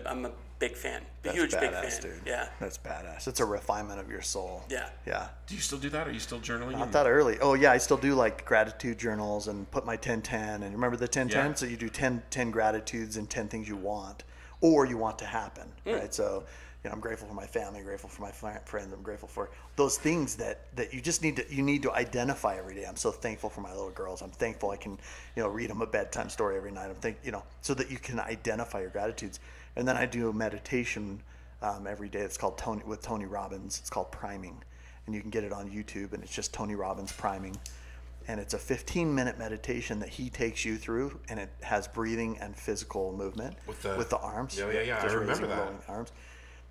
A: I'm a big fan. A
D: That's
A: huge big fan.
D: dude.
A: Yeah,
D: That's badass. It's a refinement of your soul.
A: yeah.
D: Yeah.
B: Do you still do that? Are you still journaling?
D: Not that early. Oh yeah, I still do like gratitude journals and put my 1010 and remember the 1010?
B: Yeah.
D: So you do 10, 10 gratitudes and 10 things you want or you want to happen,
A: Hmm.
D: right? So, you know, I'm grateful for my family, grateful for my friends, I'm grateful for those things that that you just need to you need to identify every day. I'm so thankful for my little girls. I'm thankful I can, you know, read them a bedtime story every night. I'm think, you know, so that you can identify your gratitudes. And then I do a meditation um, every day. It's called Tony with Tony Robbins. It's called priming and you can get it on YouTube, and it's just Tony Robbins priming. And it's a 15 minute meditation that he takes you through, and it has breathing and physical movement
B: With the-
D: with the arms.
B: Yeah, yeah, yeah, I remember that.
D: the arms.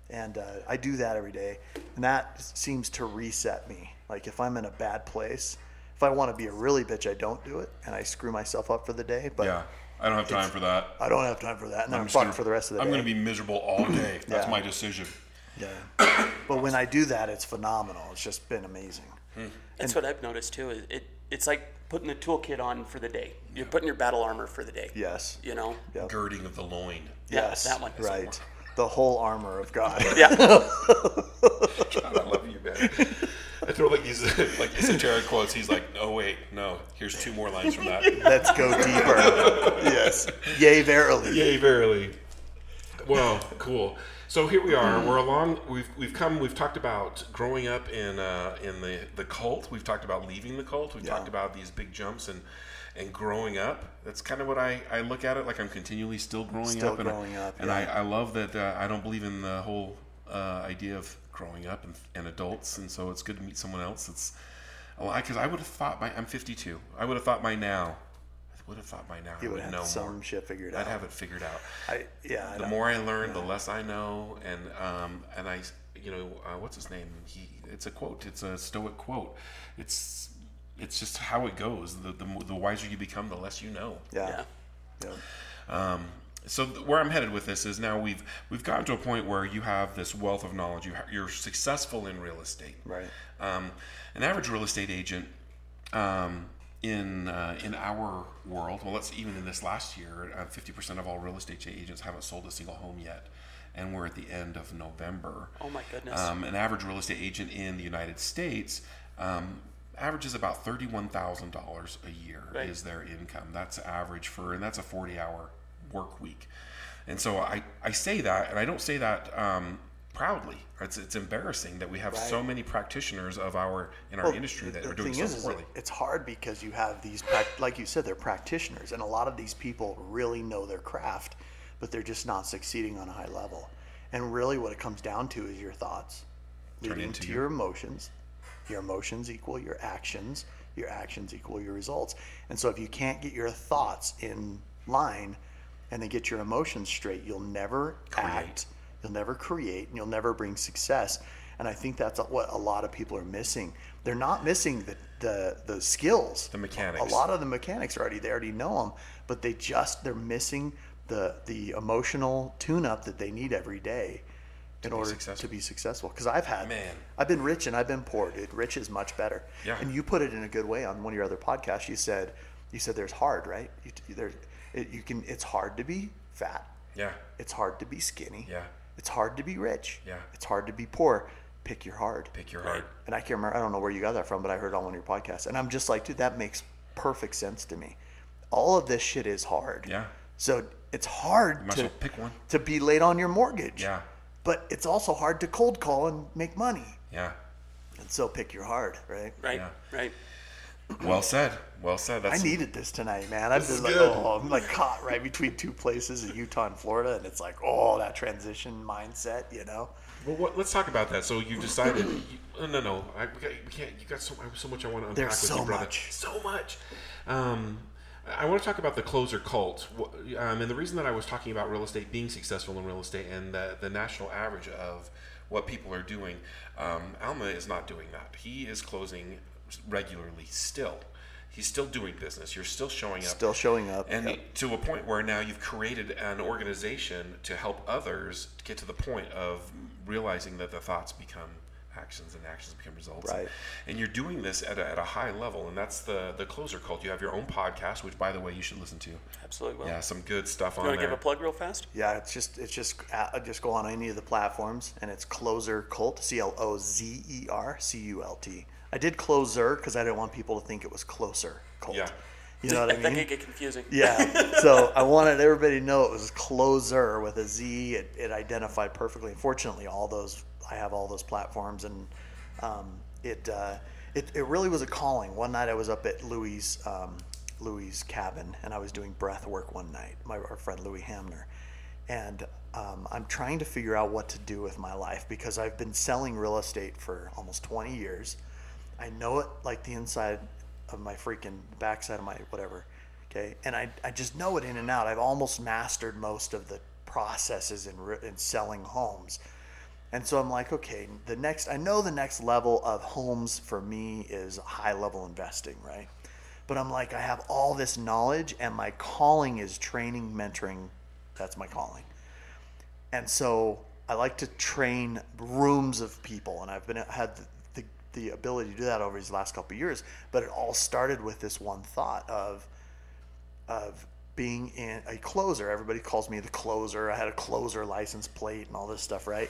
D: And uh, I do that every day, and that seems to reset me. Like if I'm in a bad place, if I want to be a really bitch, I don't do it, and I screw myself up for the day. But
B: Yeah, I don't have time for that.
D: I don't have time for that, and then I'm,
B: just
D: fucked
B: gonna-
D: for the rest of the day.
B: I'm going to be miserable all day. That's
D: Yeah.
B: my decision.
D: Yeah. but when I do that, it's phenomenal. It's just been amazing. Hmm.
A: That's what I've noticed too. Is it it's like putting the toolkit on for the day. You're putting your battle armor for the day.
D: Yes.
A: You know.
D: Yep.
B: Girding of the loin.
A: Yeah,
D: Yes.
A: that one.
D: Right. The whole armor of God.
A: Yeah.
B: God, I love you, man. I throw like these like esoteric quotes. He's like, oh wait, no. Here's two more lines from that."
D: Let's go deeper. yes. Yea, verily.
B: Yay, verily. Well, cool. So here we are. We're along. We've we've come. We've talked about growing up in uh, in the the cult. We've talked about leaving the cult. We've
D: Yeah.
B: talked about these big jumps and and growing up. That's kind of what I, I look at it like. I'm continually still growing
D: Still
B: up. And,
D: growing up,
B: And
D: yeah.
B: I, I love that. Uh, I don't believe in the whole uh, idea of growing up and, and adults, and so it's good to meet someone else that's alive. Because I would have thought by I'm 52. I would have thought by now. I would have thought by now
D: You
B: would
D: would have
B: know
D: some
B: more.
D: shit figured out.
B: I'd
D: out.
B: have it figured out.
D: I, yeah. I
B: the more I learn, the less I know, and um, and I, you know, uh, what's his name? He, it's a quote. It's a Stoic quote. It's it's just how it goes. The the, the wiser you become, the less you know.
D: Yeah.
A: Yeah.
D: yeah.
B: Um, so th- where I'm headed with this is now we've we've gotten to a point where you have this wealth of knowledge. You ha- you're successful in real estate.
D: Right.
B: Um, an average real estate agent um, in uh, in our world, well, let's even in this last year, uh, fifty percent of all real estate agents haven't sold a single home yet, and we're at the end of November.
A: Oh my goodness.
B: Um, an average real estate agent in the United States um, averages about thirty-one thousand dollars a year
A: Right.
B: is their income. That's average for, and that's a forty-hour work week. And so I, I say that, and I don't say that um, proudly. It's, it's embarrassing that we have so many practitioners of our in our
D: Well,
B: industry that are doing so
D: is, is
B: poorly.
D: it- it's hard because you have these, like you said, they're practitioners, and a lot of these people really know their craft, but they're just not succeeding on a high level. And really, what it comes down to is your thoughts,
B: Turn
D: leading
B: into
D: to
B: you.
D: your emotions. Your emotions equal your actions. Your actions equal your results. And so, if you can't get your thoughts in line, and then get your emotions straight, you'll never act You'll never create and you'll never bring success. And I think that's what a lot of people are missing. They're not missing the, the, the skills.
B: The mechanics.
D: A lot of the mechanics are already, they already know them, but they just, they're missing the, the emotional tune up that they need every day in order to be successful. Because I've had,
B: Man.
D: I've been rich and I've been poor, dude. Rich is much better.
B: Yeah.
D: And you put it in a good way on one of your other podcasts. You said, you said there's hard, right? You, there's, it, you can, it's hard to be fat.
B: Yeah.
D: It's hard to be skinny.
B: Yeah.
D: It's hard to be rich.
B: Yeah.
D: It's hard to be poor. Pick your hard.
B: Pick your heart.
D: And I can't remember, I don't know where you got that from, but I heard it on one of your podcasts. And I'm just like, dude, that makes perfect sense to me. All of this shit is hard.
B: Yeah.
D: So it's hard
B: Might
D: to,
B: well pick one.
D: to be late on your mortgage.
B: Yeah.
D: But it's also hard to cold call and make money.
B: Yeah.
D: And so pick your hard, right?
A: right.
B: yeah.
A: Right.
B: Well said. Well said.
D: I
B: That's
D: needed this tonight, man. I've
B: This
D: been
B: is
D: like,
B: good.
D: oh, I'm like caught right between two places in Utah and Florida, and it's like, oh, that transition mindset, you know?
B: Well, what, let's talk about that. So you decided? You, oh, no, no, I, we, got, we can't. You got so, so much I want to unpack
D: There's
B: with
D: so
B: you, brother.
D: much.
B: So much. Um, I want to talk about the Clozer Cult, um, and the reason that I was talking about real estate being successful in real estate and the, the national average of what people are doing. Um, Alma is not doing that. He is closing regularly still. He's still doing business. You're still showing up.
D: Still showing up.
B: And
D: Yep.
B: to a point where now you've created an organization to help others get to the point of realizing that the thoughts become actions and actions become results.
D: Right.
B: And you're doing this at a, at a high level, and that's the the Clozer Cult. You have your own podcast, which by the way you should listen to.
A: Absolutely. Will.
B: Yeah, some good stuff
A: You
B: on
A: want to
B: there.
A: give a plug real fast?
D: Yeah, it's just it's just uh, just go on any of the platforms and it's Clozer Cult, C L O Z E R C U L T. I did Clozer because I didn't want people to think it was Closer Cult.
B: Yeah.
D: You know what I mean?
A: That
D: mean?
A: could get confusing.
D: Yeah. So I wanted everybody to know it was Clozer with a Z. It, it identified perfectly. Unfortunately, all those I have all those platforms, and um, it, uh, it it really was a calling. One night I was up at Louis um, Louis' cabin, and I was doing breath work one night. My our friend Louis Hamner, and um, I'm trying to figure out what to do with my life because I've been selling real estate for almost 20 years. I know it like the inside of my freaking backside of my whatever. Okay. And I, I just know it in and out. I've almost mastered most of the processes in, in selling homes. And so I'm like, okay, the next, I know the next level of homes for me is high level investing, right? But I'm like, I have all this knowledge and my calling is training, mentoring. That's my calling. And so I like to train rooms of people, and I've been had the, ability to do that over these last couple years. But it all started with this one thought of of being in a closer. Everybody calls me the closer. I had a closer license plate and all this stuff, right?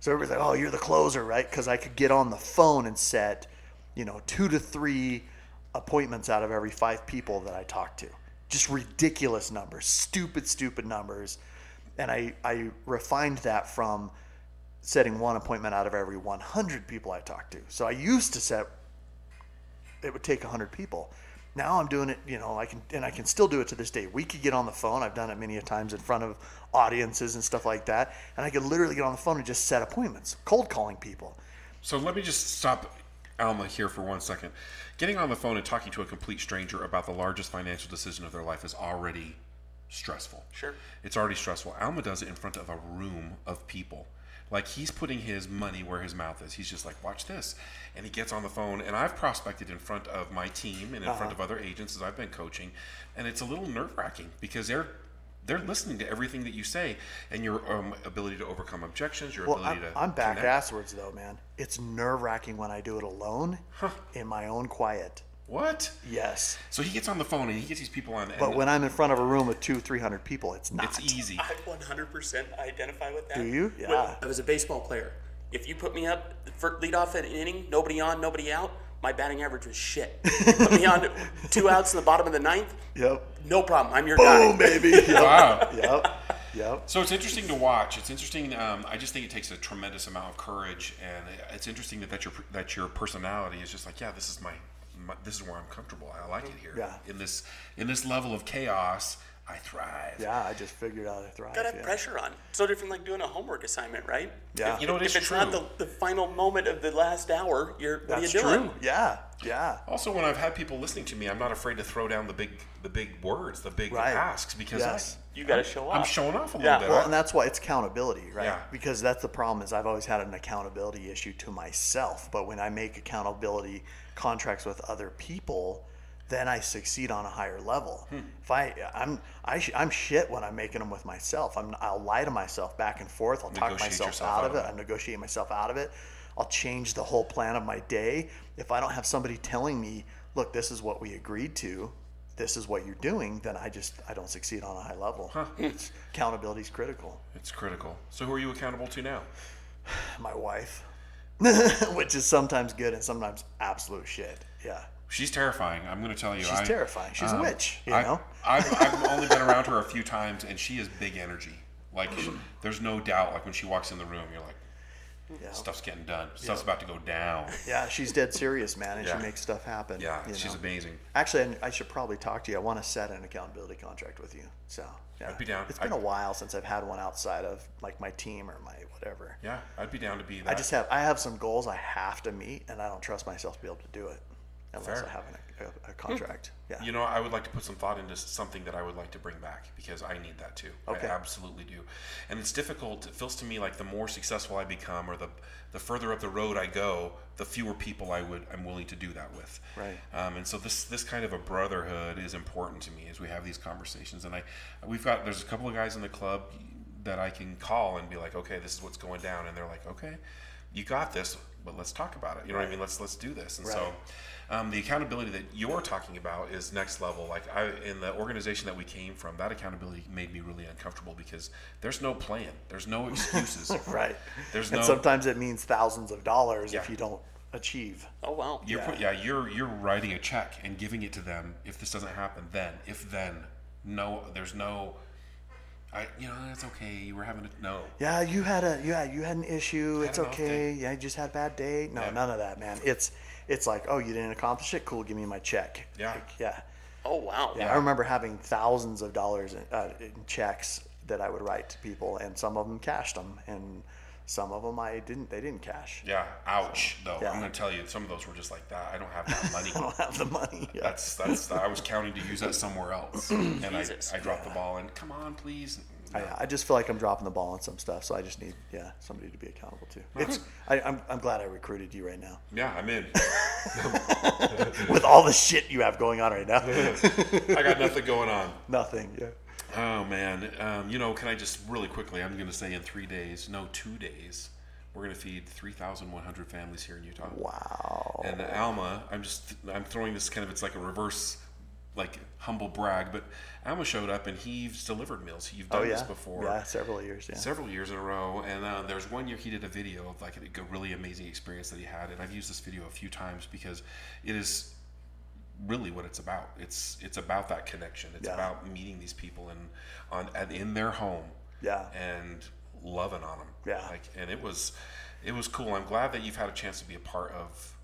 D: So everybody's like, "Oh, you're the closer, right?" Because I could get on the phone and set, you know, two to three appointments out of every five people that I talked to. Just ridiculous numbers, stupid, stupid numbers. And I, I refined that from setting one appointment out of every 100 people I talk to. So I used to set, it would take 100 people. now I'm doing it, you know, I can, and I can still do it to this day. We could get on the phone. I've done it many a times in front of audiences and stuff like that. And I could literally get on the phone and just set appointments, cold calling people.
B: So let me just stop Alma here for one second. Getting on the phone and talking to a complete stranger about the largest financial decision of their life is already stressful.
A: Sure.
B: It's already stressful. Alma does it in front of a room of people. Like he's putting his money where his mouth is. He's just like, watch this. And he gets on the phone. And I've prospected in front of my team and in front of other agents as I've been coaching. And it's a little nerve wracking because they're they're listening to everything that you say and your um, ability to overcome objections, your
D: Well,
B: ability
D: I'm,
B: to.
D: I'm back
B: connect.
D: asswards though, man. It's nerve wracking when I do it alone in my own quiet.
B: What?
D: Yes.
B: So he gets on the phone and he gets these people on.
D: But when I'm in front of a room with two, three hundred people, it's not.
B: it's easy.
A: I 100% identify with that.
D: Do you?
A: When
D: Yeah.
A: I was a baseball player. If you put me up for lead off at an inning, nobody on, nobody out, my batting average was shit. put me on two outs in the bottom of the ninth,
D: Yep.
A: no problem. I'm your
D: Boom,
A: guy.
D: baby. Yep.
B: Wow.
D: yep. Yep.
B: So it's interesting to watch. It's interesting. Um, I just think it takes a tremendous amount of courage, and it's interesting that that your that your personality is just like, yeah, this is my, my this is where I'm comfortable. I like it here.
D: Yeah.
B: In this in this level of chaos, I thrive.
D: Yeah, I just figured out I thrive.
A: Gotta have
D: yeah.
A: pressure on. So different like doing a homework assignment, right?
D: Yeah.
A: If,
B: You know, it
A: if
B: is
A: it's not the, the final moment of the last hour, you're what
D: That's
A: are you doing?
D: true. Yeah. Yeah.
B: Also, when I've had people listening to me, I'm not afraid to throw down the big the big words, the big
D: Right.
B: asks because
D: Yes.
A: You gotta show
B: I, I'm showing off a
A: Yeah.
B: little bit.
D: Well, and that's why it's accountability, right?
B: Yeah.
D: Because that's the problem is I've always had an accountability issue to myself, but when I make accountability contracts with other people, then I succeed on a higher level.
B: Hmm.
D: If I I'm I sh- I'm shit when I'm making them with myself. I'm I'll lie to myself back and forth. I'll talk myself out
B: out
D: of it. I negotiate myself out of it. I'll change the whole plan of my day if I don't have somebody telling me, "Look, this is what we agreed to." This is what you're doing, then I just I don't succeed on a high level. It's, accountability is critical.
B: it's critical. So who are you accountable to now?
D: my wife, which is sometimes good and sometimes absolute shit. Yeah,
B: She's terrifying. I'm going to tell you.
D: she's
B: I-
D: terrifying. She's a
B: um,
D: witch, you
B: I,
D: know.
B: I've, I've only been around her a few times, and she is big energy. Like, there's no doubt. Like when she walks in the room, you're like,
D: Yeah,
B: stuff's getting done. Stuff's about to go down.
D: yeah, she's dead serious, man, and
B: Yeah.
D: she makes stuff happen.
B: Yeah,
D: you
B: she's
D: know.
B: amazing.
D: Actually, I I should probably talk to you. I want to set an accountability contract with you. So, yeah.
B: I'd be down.
D: It's been a while since I've had one outside of like my team or my whatever.
B: Yeah, I'd be down to be that.
D: I just have I have some goals I have to meet, and I don't trust myself to be able to do it unless
B: Fair.
D: I have an, a, a contract. Yeah.
B: You know, I would like to put some thought into something that I would like to bring back because I need that too.
D: Okay.
B: I absolutely do. And it's difficult. It feels to me like the more successful I become or the the further up the road I go, the fewer people I would I'm willing to do that with.
D: Right.
B: Um, and so this this kind of a brotherhood is important to me as we have these conversations. And I we've got there's a couple of guys in the club that I can call and be like, okay, this is what's going down, and they're like, okay, you got this, but let's talk about it. You know what I mean? Let's let's do this. And so. Um, the accountability that you're talking about is next level. Like I, in the organization that we came from, that accountability made me really uncomfortable because there's no plan, there's no excuses.
D: Right.
B: There's
D: and
B: no.
D: sometimes it means thousands of dollars if you don't achieve.
A: Oh wow.
B: You're
D: Yeah.
B: put, yeah, you're you're writing a check and giving it to them. If this doesn't happen, then if then, no, there's no. I, you know, it's okay. You were having a no.
D: Yeah, you had a yeah, you had an issue.
B: Had
D: It's
B: an
D: okay. Yeah, you just had a bad day. No,
B: Yeah.
D: none of that, man. It's it's like, oh, you didn't accomplish it. Cool, give me my check.
B: Yeah.
D: Like, yeah.
A: Oh wow.
D: Yeah, I remember having thousands of dollars in, uh, in checks that I would write to people, and some of them cashed them, and some of them I didn't. They didn't cash.
B: Yeah, ouch. Though
D: Yeah.
B: I'm going to tell you, some of those were just like that. I don't have that money.
D: I don't have the money. Yeah.
B: That's that's. I was counting to use that somewhere else, and I,
A: Jesus.
B: I dropped the ball. And come on, please.
D: I, I just feel like I'm dropping the ball on some stuff, so I just need yeah somebody to be accountable to. It's I, I'm I'm glad I recruited you right now
B: Yeah, I'm in.
D: with all the shit you have going on right now.
B: I got nothing going on.
D: Nothing. Yeah.
B: Oh man, um, you know, can I just really quickly? I'm going to say in three days, no, two days, we're going to feed 3,100 families here in Utah.
D: Wow.
B: And Alma, I'm just I'm throwing this kind of it's like a reverse, like humble brag, but Alma showed up and he's delivered meals. You've done
D: Oh yeah.
B: this before.
D: Yeah, several years. Yeah.
B: several years in a row. And uh, there's one year he did a video of like a, a really amazing experience that he had, and I've used this video a few times because it is really what it's about. It's it's about that connection. It's
D: Yeah.
B: about meeting these people and on and in their home.
D: Yeah.
B: And loving on them.
D: Yeah.
B: Like and it was it was cool. I'm glad that you've had a chance to be a part of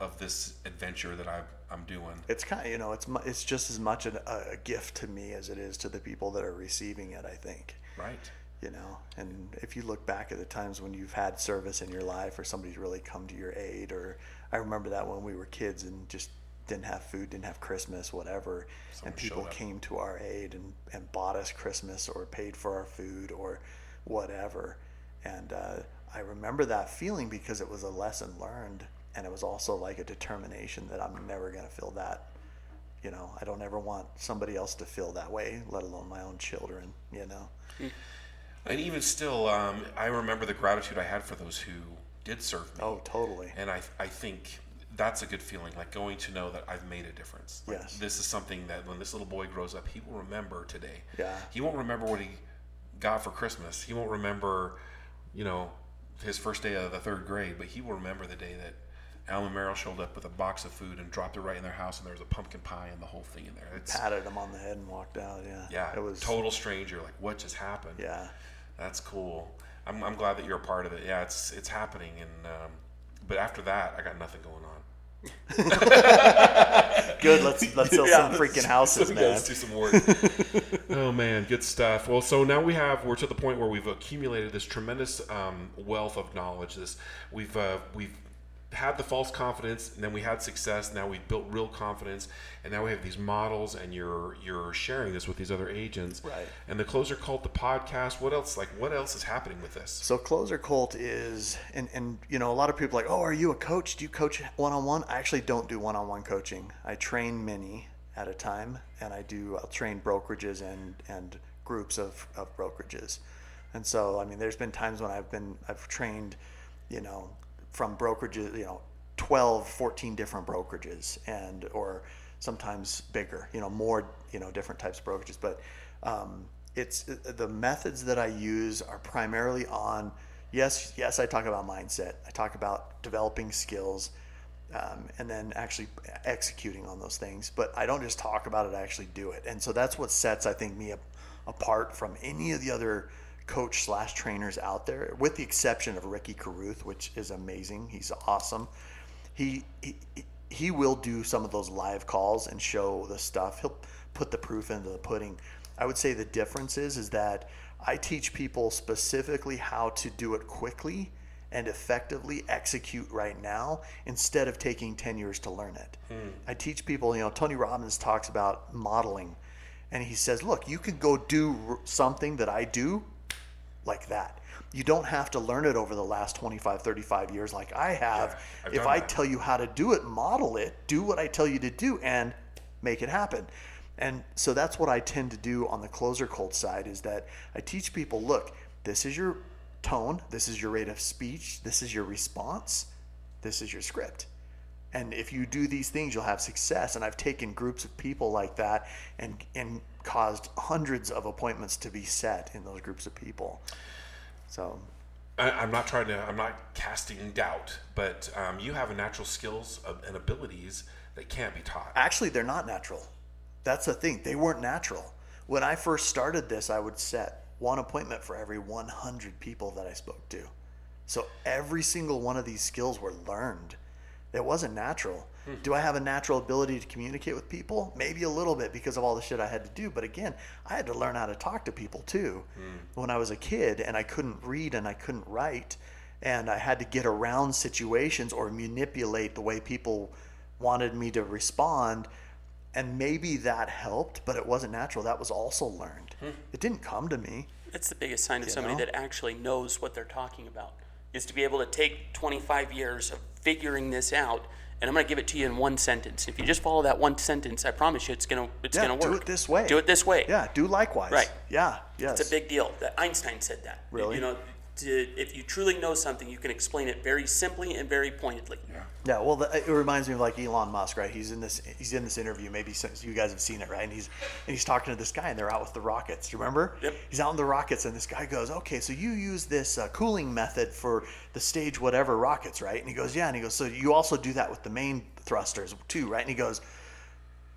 B: of this adventure that I've, I'm doing.
D: It's kind of you know it's it's just as much a, a gift to me as it is to the people that are receiving it. I think.
B: Right.
D: you know and if you look back at the times when you've had service in your life or somebody's really come to your aid or i remember that when we were kids and just didn't have food didn't have christmas whatever
B: Someone
D: and people came to our aid and, and bought us christmas or paid for our food or whatever. And uh, i remember that feeling because it was a lesson learned and it was also like a determination that i'm never going to feel that you know? I don't ever want somebody else to feel that way let alone my own children you know?
B: And even still, um, I remember the gratitude I had for those who did serve me.
D: Oh, totally.
B: And I, I think that's a good feeling, like going to know that I've made a difference. Like,
D: Yes.
B: This is something that when this little boy grows up, he will remember today.
D: Yeah.
B: He won't remember what he got for Christmas. He won't remember, you know, his first day of the third grade, but he will remember the day that Alma Merrill showed up with a box of food and dropped it right in their house, and there was a pumpkin pie and the whole thing in there. It's
D: patted him on the head and walked out. Yeah.
B: yeah,
D: It was
B: total stranger. Like, what just happened?
D: Yeah.
B: That's cool. I'm, I'm glad that you're a part of it. Yeah, it's it's happening, and um, but after that, I got nothing going on.
D: Good. Let's let's sell some freaking houses, man.
B: Let's do some work. oh man, good stuff. Well, so now we have we're to the point where we've accumulated this tremendous um, wealth of knowledge. This we've uh, we've had the false confidence, and then we had success. Now we've built real confidence, and now we have these models, and you're you're sharing this with these other agents.
D: Right.
B: And the Clozer Cult, the podcast. What else? Like, what else is happening with this?
D: So Clozer Cult is, and and you know, a lot of people are like, oh, are you a coach? Do you coach one on one? I actually don't do one on one coaching. I train many at a time, and I do. I'll train brokerages and and groups of of brokerages, and so I mean, there's been times when I've been I've trained, you know, from brokerages, you know, 12, 14 different brokerages, and or sometimes bigger, you know, more, you know, different types of brokerages, but. Um, it's the methods that I use are primarily on yes yes I talk about mindset. I talk about developing skills um, and then actually executing on those things. But I don't just talk about it I actually do it. And so that's what sets I think me a, apart from any of the other coach slash trainers out there with the exception of Ricky Carruth which is amazing he's awesome he, he he will do some of those live calls and show the stuff. He'll put the proof into the pudding. I would say the difference is is that I teach people specifically how to do it quickly and effectively execute right now instead of taking 10 years to learn it. Hmm. I teach people, you know, Tony Robbins talks about modeling and he says, "Look, you can go do something that I do like that. You don't have to learn it over the last 25, 35 years like I have.
B: Yeah,
D: if I
B: that.
D: tell you how to do it, model it, do what I tell you to do, and make it happen. And so that's what I tend to do on the Clozer Cult side is that I teach people look, this is your tone, this is your rate of speech, this is your response, this is your script. And if you do these things, you'll have success. And I've taken groups of people like that and and caused hundreds of appointments to be set in those groups of people. So
B: I, I'm not trying to. I'm not casting doubt, but um, you have a natural skills and abilities that can't be taught.
D: actually, they're not natural. That's the thing. They weren't natural. When I first started this, I would set one appointment for every 100 people that I spoke to. So every single one of these skills were learned. It wasn't natural. Hmm. Do I have a natural ability to communicate with people? Maybe a little bit because of all the shit I had to do. But again, I had to learn how to talk to people too. Hmm. When I was a kid and I couldn't read and I couldn't write, and I had to get around situations or manipulate the way people wanted me to respond. And maybe that helped, but it wasn't natural. That was also learned. Hmm. It didn't come to me.
A: It's the biggest sign of somebody
D: know?
A: that actually knows what they're talking about. Is to be able to take 25 years of figuring this out, and I'm going to give it to you in one sentence. If you just follow that one sentence, I promise you, it's going to it's
D: Yeah,
A: going to work.
D: do it this way.
A: Do it this way.
D: Yeah, do likewise.
A: Right.
D: Yeah, yes.
A: It's a big deal. That Einstein said that.
D: Really?
A: You know, to, if you truly know something, you can explain it very simply and very pointedly.
B: Yeah.
D: Yeah, well, the, it reminds me of like Elon Musk, right? He's in this, he's in this interview. Maybe since you guys have seen it, right? And he's, and he's talking to this guy, and they're out with the rockets. Do you remember?
A: Yep.
D: He's out in the rockets, and this guy goes, "Okay, so you use this uh, cooling method for the stage whatever rockets, right?" And he goes, "Yeah." And he goes, "So you also do that with the main thrusters too, right?" And he goes,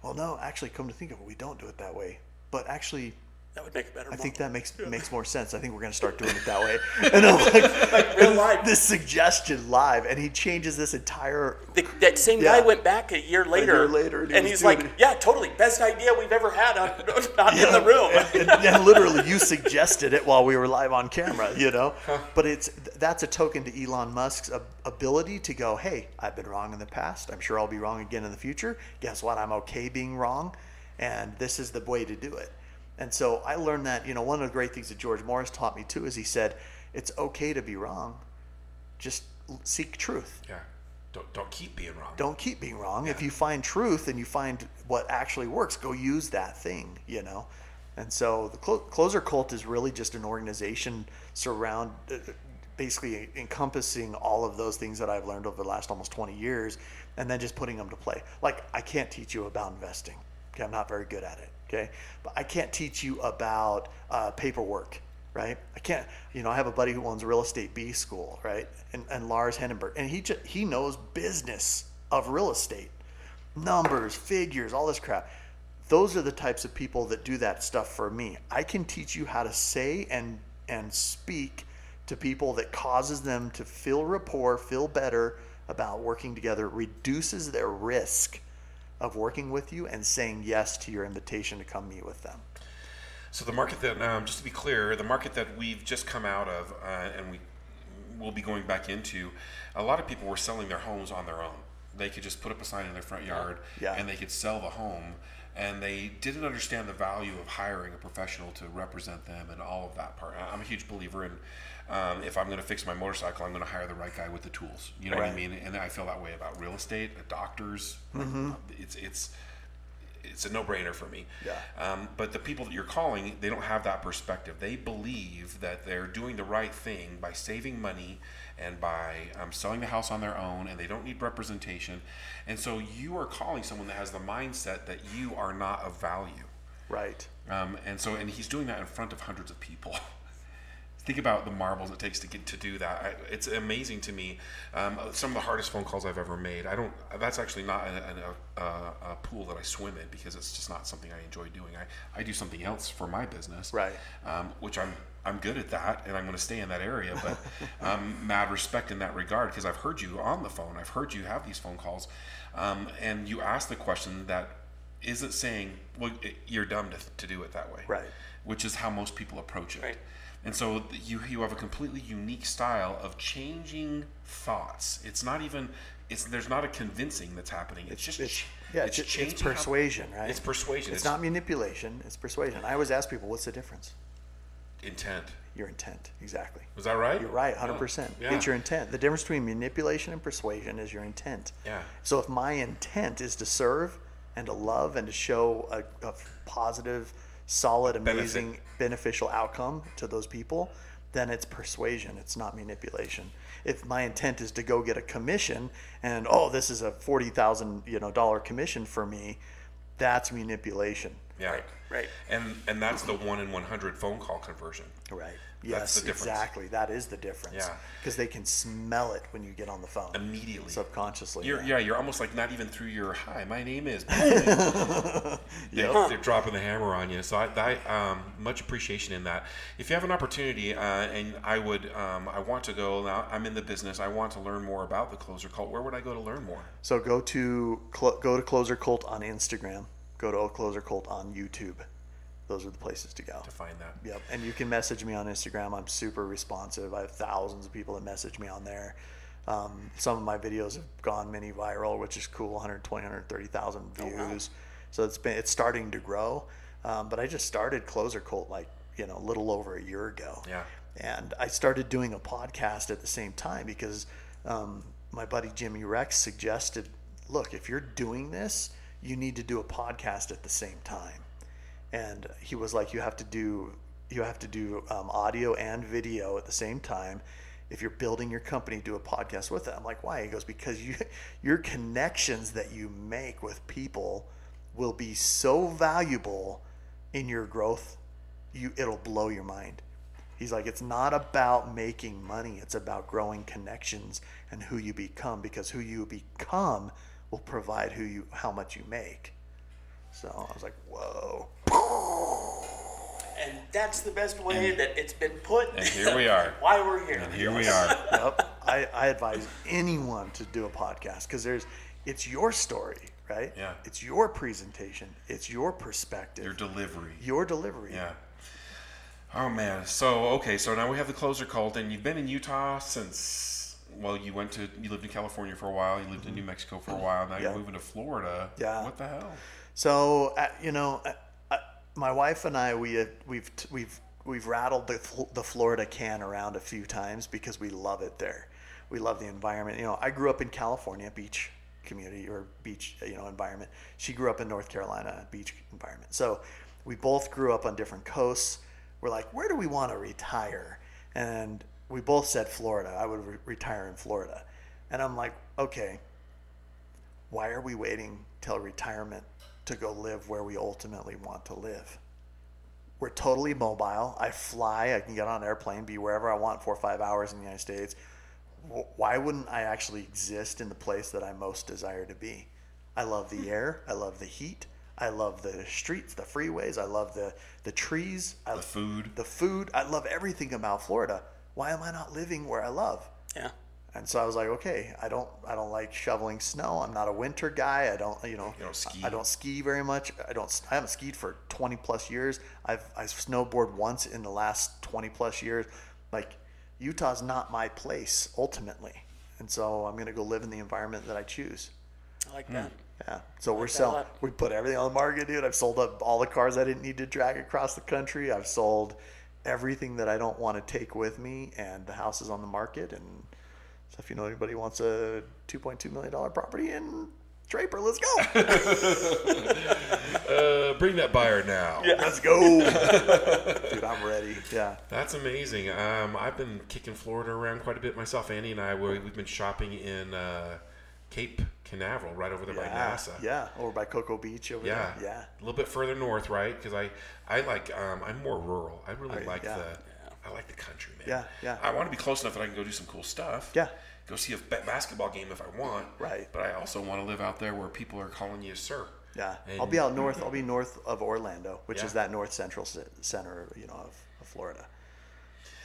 D: "Well, no, actually, come to think of it, we don't do it that way. But actually,
A: That would make it better.
D: I think that makes makes more sense. I think we're gonna start doing it that way. And I'm like,
A: real life.
D: this suggestion live, and he changes this entire.
A: The, that same guy went back a year later,
D: year later, and
A: and, he's like,
D: it.
A: "Yeah, totally, best idea we've ever had on, not in the room."
D: and, and, and literally, you suggested it while we were live on camera, you know. But it's that's a token to Elon Musk's ability to go, hey, I've been wrong in the past. I'm sure I'll be wrong again in the future. Guess what? I'm okay being wrong, and this is the way to do it. And so I learned that, you know, one of the great things that George Morris taught me too is he said, it's okay to be wrong. Just seek truth.
B: Yeah. Don't don't keep being wrong.
D: Don't keep being wrong. If you find truth and you find what actually works, go use that thing, you know? And so the Clo- Clozer Cult is really just an organization surround, uh, basically encompassing all of those things that I've learned over the last almost 20 years and then just putting them to play. Like, I can't teach you about investing. Okay, I'm not very good at it. Okay, but I can't teach you about uh, paperwork. Right? I can't. You know, I have a buddy who owns real estate B school. Right? And, and Lars Hedenborg, and he just, he knows business of real estate, numbers, figures, all this crap. Those are the types of people that do that stuff for me. I can teach you how to say and and speak to people that causes them to feel rapport, feel better about working together, reduces their risk of working with you and saying yes to your invitation to come meet with them.
B: So the market that, um, just to be clear, the market that we've just come out of, uh, and we will be going back into, a lot of people were selling their homes on their own. They could just put up a sign in their front yard,
D: Yeah.
B: and they could sell the home, and they didn't understand the value of hiring a professional to represent them and all of that part. I'm a huge believer in. Um, if I'm going to fix my motorcycle, I'm going to hire the right guy with the tools. You know what I mean? And I feel that way about real estate, uh, doctors. It's it's it's a no-brainer for me.
D: Yeah.
B: Um, but the people that you're calling, they don't have that perspective. They believe that they're doing the right thing by saving money and by um, selling the house on their own, and they don't need representation. And so you are calling someone that has the mindset that you are not of value.
D: Right.
B: Um, and so, and he's doing that in front of hundreds of people. Think about the marbles it takes to get to do that. I, it's amazing to me. Um, some of the hardest phone calls I've ever made. I don't. That's actually not a, a, a, pool that I swim in because it's just not something I enjoy doing. I, I do something else for my business,
D: Right.
B: Um, which I'm I'm good at that, and I'm going to stay in that area. But um, mad respect in that regard because I've heard you on the phone. I've heard you have these phone calls, um, and you ask the question that isn't saying, "Well, it, you're dumb to, to do it that way,"
D: Right.
B: Which is how most people approach it.
A: Right.
B: And so you you have a completely unique style of changing thoughts. It's not even it's there's not a convincing that's happening. It's, just
D: It's, yeah, it's, it's,
B: changing how-
D: persuasion, right?
B: It's persuasion.
D: It's not manipulation. It's persuasion. I always ask people, what's the difference?
B: intent.
D: Your intent. Exactly.
B: Was that right?
D: You're right, 100%.
B: Yeah.
D: It's your intent. The difference between manipulation and persuasion is your intent.
B: Yeah.
D: So if my intent is to serve and to love and to show a, a positive, solid, amazing, beneficial outcome to those people, then it's persuasion. It's not manipulation. If my intent is to go get a commission and oh, this is a forty thousand you know dollar commission for me, that's manipulation.
B: Yeah.
A: right.
B: And and that's the one in one hundred phone call conversion.
D: Right. Yes, exactly. That is the difference.
B: Yeah.
D: Because they can smell it when you get on the phone.
B: Immediately.
D: Subconsciously.
B: You're,
D: yeah.
B: yeah, you're almost like not even through your hi. My name is.
D: Yep.
B: They're dropping the hammer on you. So I, I um, much appreciation in that. If you have an opportunity, uh, and I would, um, I want to go now. I'm in the business. I want to learn more about the Clozer Cult. Where would I go to learn more?
D: So go to cl- go to Clozer Cult on Instagram. Go to Clozer Cult on YouTube. Those are the places to go.
B: To find that.
D: Yep. And you can message me on Instagram. I'm super responsive. I have thousands of people that message me on there. Um, some of my videos have gone mini viral, which is cool 120, 130,000 views. So it's been it's starting to grow. Um, but I just started Clozer Cult like you know a little over a year ago.
B: Yeah.
D: And I started doing a podcast at the same time because um, my buddy Jimmy Rex suggested, look, if you're doing this, you need to do a podcast at the same time and he was like you have to do you have to do um, audio and video at the same time. If you're building your company do a podcast with it i'm like why? He goes because you your connections that you make with people will be so valuable in your growth you it'll blow your mind. He's like it's not about making money. It's about growing connections and who you become because who you become will provide who you how much you make so I was like, whoa.
A: And that's the best way that it's been put.
B: And here we are.
A: Why we're here.
B: And here we are.
D: Yep. I, I advise anyone to do a podcast because there's it's your story, right?
B: Yeah.
D: It's your presentation. It's your perspective.
B: Your delivery.
D: your delivery.
B: Yeah. Oh man. So okay. So now we have the Clozer Cult, and you've been in Utah since. Well, you went to you lived in California for a while. You lived in mm-hmm. New Mexico for a while. Now
D: Yeah.
B: you're moving to Florida.
D: Yeah.
B: What the hell?
D: So uh, you know, uh, uh, my wife and I we uh, we've we've we've rattled the the Florida can around a few times because we love it there. We love the environment. You know, I grew up in California, beach community or beach you know environment. She grew up in North Carolina, beach environment. So we both grew up on different coasts. We're like, where do we want to retire? And we both said Florida. I would re- retire in Florida. And I'm like, okay, why are we waiting till retirement to go live where we ultimately want to live? We're totally mobile. I fly. I can get on an airplane, be wherever I want, four or five hours in the United States. Why wouldn't I actually exist in the place that I most desire to be? I love the hmm. air. I love the heat. I love the streets, the freeways. I love the the trees. I,
B: The food.
D: the food. I love everything about Florida. Why am I not living where I love?
A: Yeah.
D: And so I was like, okay, I don't, I don't like shoveling snow. I'm not a winter guy. I don't, you know,
B: You don't ski?
D: I don't ski very much. I don't, I haven't skied for 20 plus years. I've, I snowboard once in the last 20 plus years. Like Utah's not my place ultimately. And so I'm going to go live in the environment that I choose.
A: I like hmm. that.
D: Yeah. So we're selling. We put everything on the market, dude. I've sold up all the cars I didn't need to drag across the country. I've sold everything that I don't want to take with me, and the house is on the market. And so, if you know anybody who wants a two point two million dollar property in Draper, let's go.
B: Uh, bring that buyer now.
D: Yeah, let's go, dude. I'm ready. Yeah.
B: That's amazing. Um, I've been kicking Florida around quite a bit myself. Andy and I, we- we've been shopping in uh, Cape Canaveral, right over there by NASA.
D: Yeah. Over by Cocoa Beach over
B: Yeah,
D: there. Yeah.
B: a little bit further north, right? Because I, I like, um, I'm more rural. I really
D: Oh,
B: like
D: yeah.
B: the, I like the country, man.
D: Yeah, yeah.
B: I want to be close enough that I can go do some cool stuff.
D: Yeah.
B: Go see a basketball game if I want.
D: Right.
B: But I also want to live out there where people are calling you sir.
D: Yeah.
B: And-
D: I'll be out north. I'll be north of Orlando, which
B: Yeah.
D: is that north central center, you know, of, of Florida.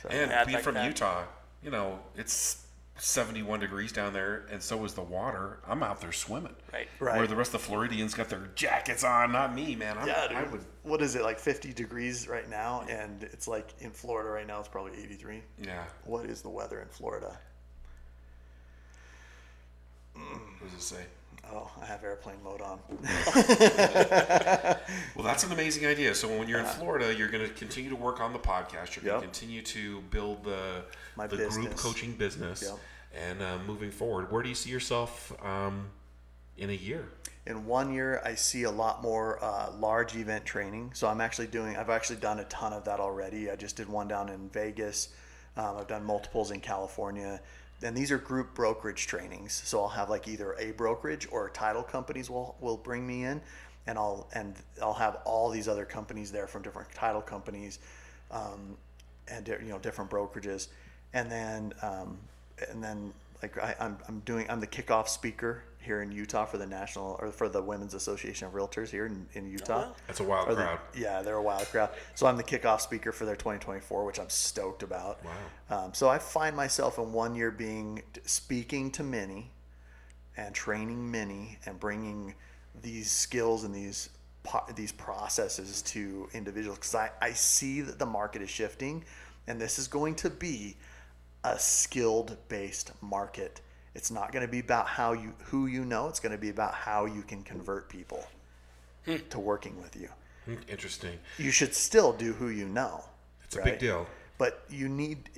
B: And
A: Yeah, I'd
B: being
A: like
B: from
A: that.
B: Utah, you know, it's 71 degrees down there, and so is the water. I'm out there swimming.
A: Right.
D: Right.
B: Where the rest of the Floridians got their jackets on, not me, man. I'm,
D: Yeah, dude.
B: I would.
D: What is it like 50 degrees right now, and it's like in Florida right now it's probably 83.
B: Yeah.
D: What is the weather in Florida?
B: What does it say?
D: Oh, I have airplane mode on.
B: Well, that's an amazing idea. So when you're in Florida, you're going to continue to work on the podcast. You're going
D: Yep.
B: to continue to build the
D: My
B: the group
D: business.
B: coaching business.
D: Yep.
B: And uh, moving forward, where do you see yourself um, in a year?
D: in one year, I see a lot more uh, large event training. So I'm actually doing. I've actually done a ton of that already. I just did one down in Vegas. Um, I've done multiples in California. And these are group brokerage trainings. So I'll have like either a brokerage or title companies will will bring me in, and I'll and I'll have all these other companies there from different title companies, um, and you know different brokerages, and then um, and then like I, I'm I'm doing I'm the kickoff speaker here in Utah for the national or for the Women's Association of Realtors here in, in Utah.
A: wow.
B: That's a wild
D: the-
B: crowd.
D: yeah, they're a wild crowd. So I'm the kickoff speaker for their 2024, which I'm stoked about.
B: Wow.
D: Um, so I find myself in one year being speaking to many, and training many, and bringing these skills and these these processes to individuals because I, I see that the market is shifting, and this is going to be a skilled based market. It's not going to be about how you who you know. It's going to be about how you can convert people to working with you.
B: Hmm, Interesting.
D: You should still do who you know.
B: It's a big deal.
D: But you need,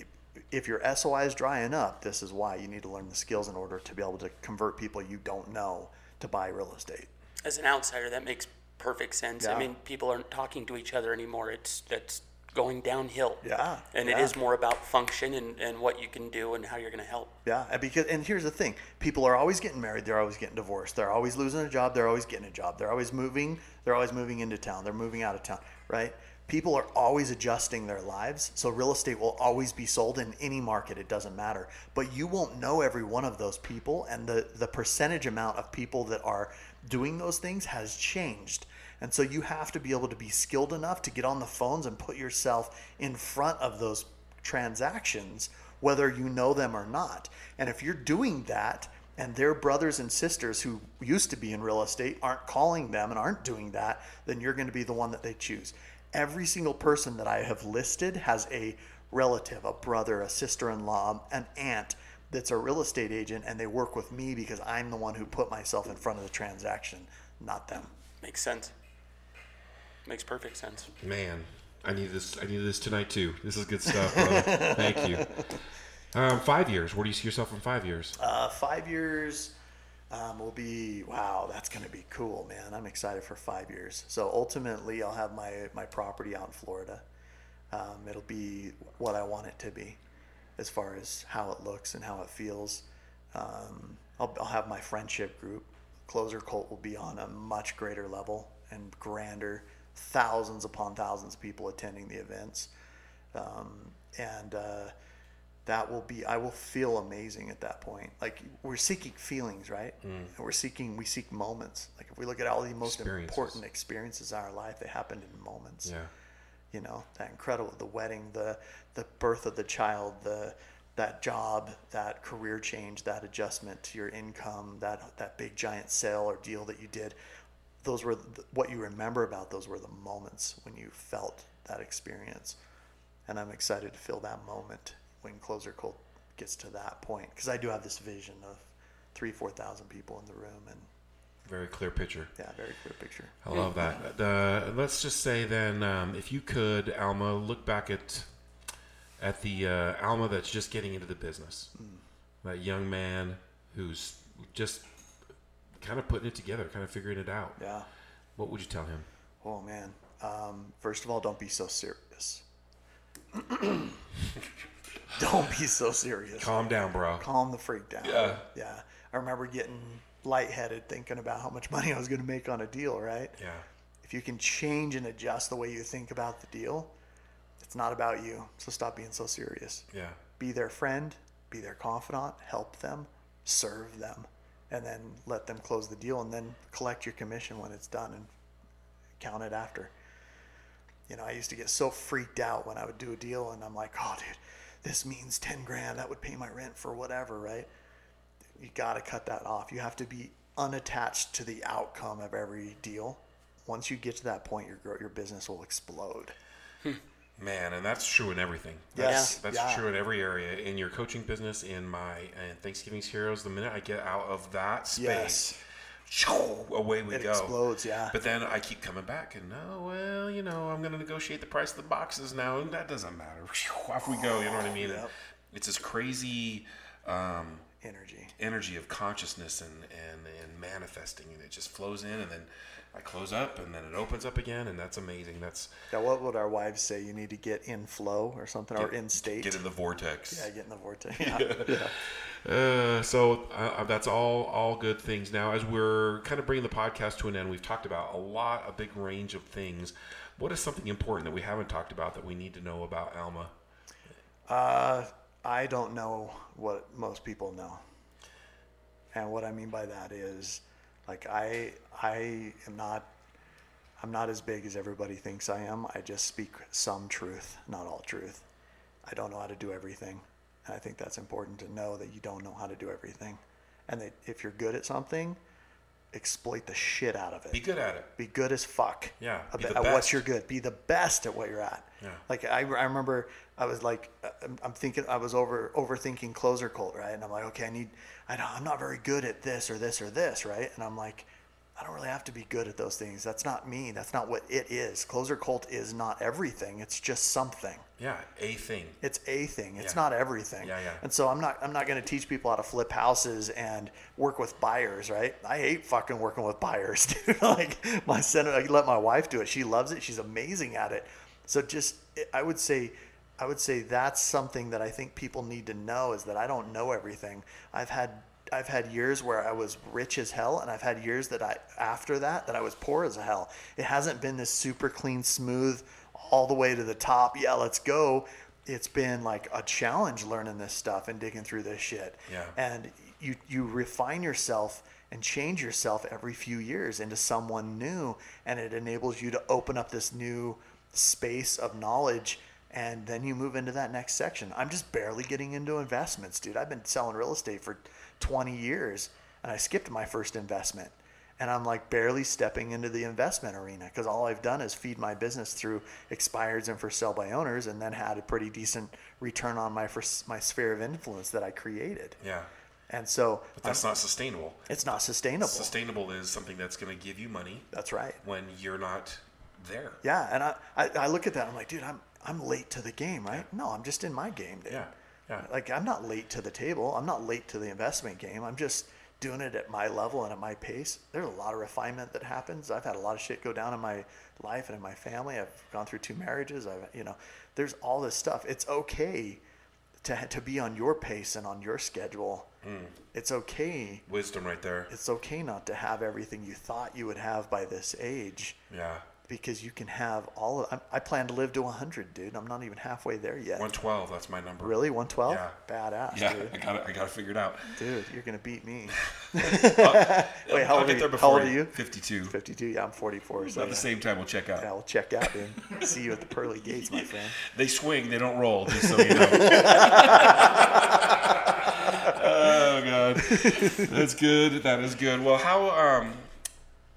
D: if your SOI is drying up, this is why you need to learn the skills in order to be able to convert people you don't know to buy real estate.
A: As an outsider, that makes perfect sense. I mean, people aren't talking to each other anymore. It's that's going downhill.
D: Yeah,
A: And it
D: yeah.
A: is more about function and, and what you can do and how you're going to help.
D: Yeah, and because and here's the thing: people are always getting married, they're always getting divorced, they're always losing a job, they're always getting a job, they're always moving, they're always moving into town, they're moving out of town, right? People are always adjusting their lives, so real estate will always be sold in any market. It doesn't matter, but you won't know every one of those people, and the the percentage amount of people that are doing those things has changed. And so you have to be able to be skilled enough to get on the phones and put yourself in front of those transactions, whether you know them or not. And if you're doing that, and their brothers and sisters who used to be in real estate aren't calling them and aren't doing that, then you're going to be the one that they choose. Every single person that I have listed has a relative, a brother, a sister in law, an aunt that's a real estate agent, and they work with me because I'm the one who put myself in front of the transaction, not them.
A: Makes sense. Makes perfect sense.
B: Man, I need this. I need this tonight too. This is good stuff, brother. Thank you. Um, five years. Where do you see yourself in five years?
D: Uh, five years um, will be wow. That's going to be cool, man. I'm excited for five years. So ultimately, I'll have my my property out in Florida. Um, it'll be what I want it to be, as far as how it looks and how it feels. Um, I'll, I'll have my friendship group. Clozer Cult will be on a much greater level and grander. Thousands upon thousands of people attending the events, um, and. Uh, that will be i will feel amazing at that point like we're seeking feelings right
B: Mm.
D: we're seeking we seek moments like if we look at all the most important experiences in our life they happened in moments
B: Yeah.
D: you know that incredible the wedding the the birth of the child the that job that career change that adjustment to your income that that big giant sale or deal that you did those were the, what you remember about those were the moments when you felt that experience and i'm excited to feel that moment when clozer cult gets to that point because i do have this vision of three four thousand people in the room and
B: Very clear picture.
D: yeah very clear picture
B: I love that. Uh, let's just say then, um, if you could, Alma, look back at at the uh, Alma that's just getting into the business, that young man who's just kind of putting it together, kind of figuring it out.
D: yeah
B: What would you tell him?
D: Oh man. Um, first of all, don't be so serious. don't be so serious.
B: Calm down, bro.
D: Calm the freak down.
B: Yeah.
D: Yeah. I remember getting lightheaded thinking about how much money I was going to make on a deal, right?
B: Yeah.
D: If you can change and adjust the way you think about the deal, it's not about you. So stop being so serious.
B: Yeah.
D: Be their friend, be their confidant, help them, serve them, and then let them close the deal and then collect your commission when it's done and count it after. You know, I used to get so freaked out when I would do a deal and I'm like, oh, dude, this means 10 grand. That would pay my rent for whatever, right? You got to cut that off. You have to be unattached to the outcome of every deal. Once you get to that point, your, your business will explode. Hmm.
B: Man, and that's true in everything.
D: Yes,
B: That's, that's
D: yeah.
B: true in every area. In your coaching business, in my and Thanksgiving's Heroes, the minute I get out of that space,
D: Yes.
B: shoo, away we
D: It
B: go.
D: explodes, yeah.
B: But then I keep coming back, and no, well, you know, I'm going to negotiate the price of the boxes now, and that doesn't matter. Shoo, Off we go. You know what I mean?
D: Yep.
B: It's this crazy um,
D: Energy.
B: energy of consciousness and, and and manifesting, and it just flows in, and then I close up, and then it opens up again, and that's amazing. That's
D: Yeah, what would our wives say? You need to get in flow or something, or in state.
B: get in the vortex.
D: yeah, get in the vortex. Yeah. yeah.
B: Uh, so uh, that's all all good things. Now, as we're kind of bringing the podcast to an end, we've talked about a lot, a big range of things. What is something important that we haven't talked about that we need to know about Alma?
D: Uh, I don't know what most people know. And what I mean by that is like I I am not I'm not as big as everybody thinks I am. I just speak some truth, not all truth. I don't know how to do everything. And I think that's important to know that you don't know how to do everything. And that if you're good at something, exploit the shit out of it.
B: Be good at it.
D: Be good as fuck.
B: Yeah,
D: At,
B: be the
D: at what you're good. Be the best at what you're at.
B: Yeah.
D: Like I, I remember I was like uh, I'm- I'm thinking I was over overthinking clozer cult right, and I'm like okay I need I don't, I'm not very good at this or this or this right, and I'm like I don't really have to be good at those things. That's not me. That's not what it is. Clozer cult is not everything. It's just something.
B: Yeah, a thing.
D: It's a thing. It's
B: Yeah.
D: not everything.
B: Yeah, yeah.
D: And so I'm not I'm not going to teach people how to flip houses and work with buyers, right? I hate fucking working with buyers, dude. like my center, I let my wife do it. She loves it. She's amazing at it. So just I would say I would say that's something that I think people need to know is that I don't know everything. I've had I've had years where I was rich as hell, and I've had years that I after that that I was poor as hell. It hasn't been this super clean, smooth, all the way to the top. Yeah, let's go. it's been like a challenge learning this stuff and digging through this shit.
E: Yeah.
D: And you you refine yourself and change yourself every few years into someone new, and it enables you to open up this new space of knowledge. And then you move into that next section. I'm just barely getting into investments, dude. I've been selling real estate for 20 years, and I skipped my first investment and I'm like barely stepping into the investment arena because all I've done is feed my business through expireds and for sale by owners, and then had a pretty decent return on my first, my sphere of influence that I created.
E: Yeah.
D: And so,
E: But that's not sustainable.
D: it's not sustainable.
E: Sustainable is something that's going to give you money
D: that's right.
E: when you're not there.
D: Yeah, and I, I, I look at that. I'm like, dude, I'm I'm late to the game, right? No, I'm just in my game, dude.
E: Yeah. Yeah.
D: Like I'm not late to the table. I'm not late to the investment game. I'm just doing it at my level and at my pace. There's a lot of refinement that happens. I've had a lot of shit go down in my life and in my family. I've gone through two marriages. I've you know, there's all this stuff. It's okay to to be on your pace and on your schedule. Mm. It's okay.
E: Wisdom right there.
D: It's okay not to have everything you thought you would have by this age
E: Yeah.
D: Because you can have all of I, I plan to live to 100 dude i'm not even halfway there yet
E: 112, that's my number.
D: really 112
E: Yeah.
D: badass
B: Yeah, I got it. I got it figured out.
D: dude you're gonna beat me
B: I'll,
D: wait how
B: I'll
D: old, are you? how old are you
B: 52.
D: 52 yeah i'm 44 so
B: At the same time, we'll check out.
D: yeah we'll check out dude see you at the pearly gates my friend
B: They swing, they don't roll, just so you know. oh god, that's good. That is good. Well, how um,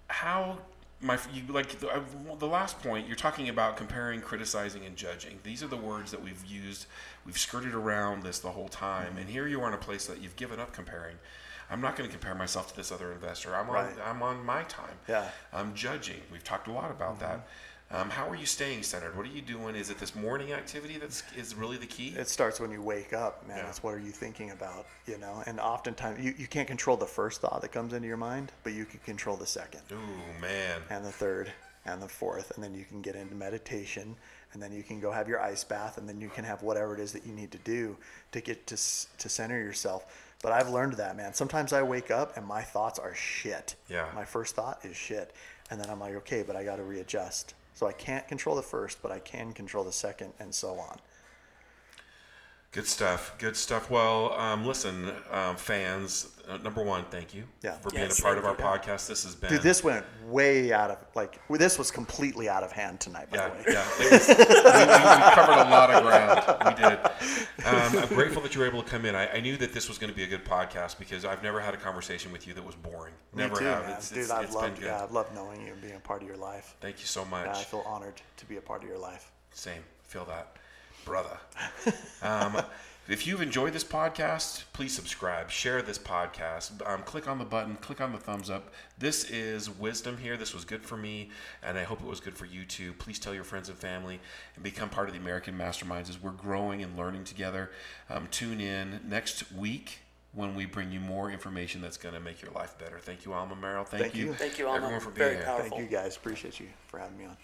B: how my you like the, uh, the last point? You're talking about comparing, criticizing, and judging. These are the words that we've used. We've skirted around this the whole time, and here you are in a place that you've given up comparing. I'm not going to compare myself to this other investor. I'm
D: Right.
B: on I'm on my time.
D: Yeah.
B: I'm judging. We've talked a lot about that. Um, how are you staying centered? What are you doing? Is it this morning activity that's is really the key?
D: it starts when you wake up man
B: Yeah.
D: it's what are you thinking about you know and oftentimes you, you can't control the first thought that comes into your mind but you can control the second
E: Ooh, man.
D: and the third and the fourth and then you can get into meditation and then you can go have your ice bath and then you can have whatever it is that you need to do to get to to center yourself but i've learned that man sometimes i wake up and my thoughts are shit
E: Yeah.
D: my first thought is shit and then i'm like okay but i got to readjust so i can't control the first but i can control the second and so on
E: Good stuff. Good stuff. Well, um, listen, um, fans. Uh, number one, thank you
D: Yeah.
E: for being
A: Yes,
E: a part of our
A: thank
E: podcast. This has been
D: dude this went way out of like this was completely out of hand tonight by
E: Yeah,
D: the way
E: yeah. Was, we, we, we covered a lot of ground. We did. Um, I'm grateful that you were able to come in. I, I knew that this was going to be a good podcast because I've never had a conversation with you that was boring.
D: Me
E: Never
D: too,
E: have.
D: man.
E: It's,
D: dude
E: it's,
D: i've
E: it's
D: loved
E: good.
D: yeah, i've loved knowing you and being a part of your life
E: Thank you so much.
D: yeah, i feel honored to be a part of your life
E: Same. Feel that, brother. um, if you've enjoyed this podcast, please subscribe, share this podcast, um, click on the button, click on the thumbs up. This is wisdom here. This was good for me, and I hope it was good for you too. Please tell your friends and family and become part of the American Masterminds as we're growing and learning together. Um, tune in next week when we bring you more information that's going to make your life better. Thank you, Alma Merrill. Thank,
D: Thank
E: you.
D: you.
A: Thank you, Alma.
E: everyone, for being
A: Very
E: here.
A: powerful.
D: Thank you guys. Appreciate you for having me on.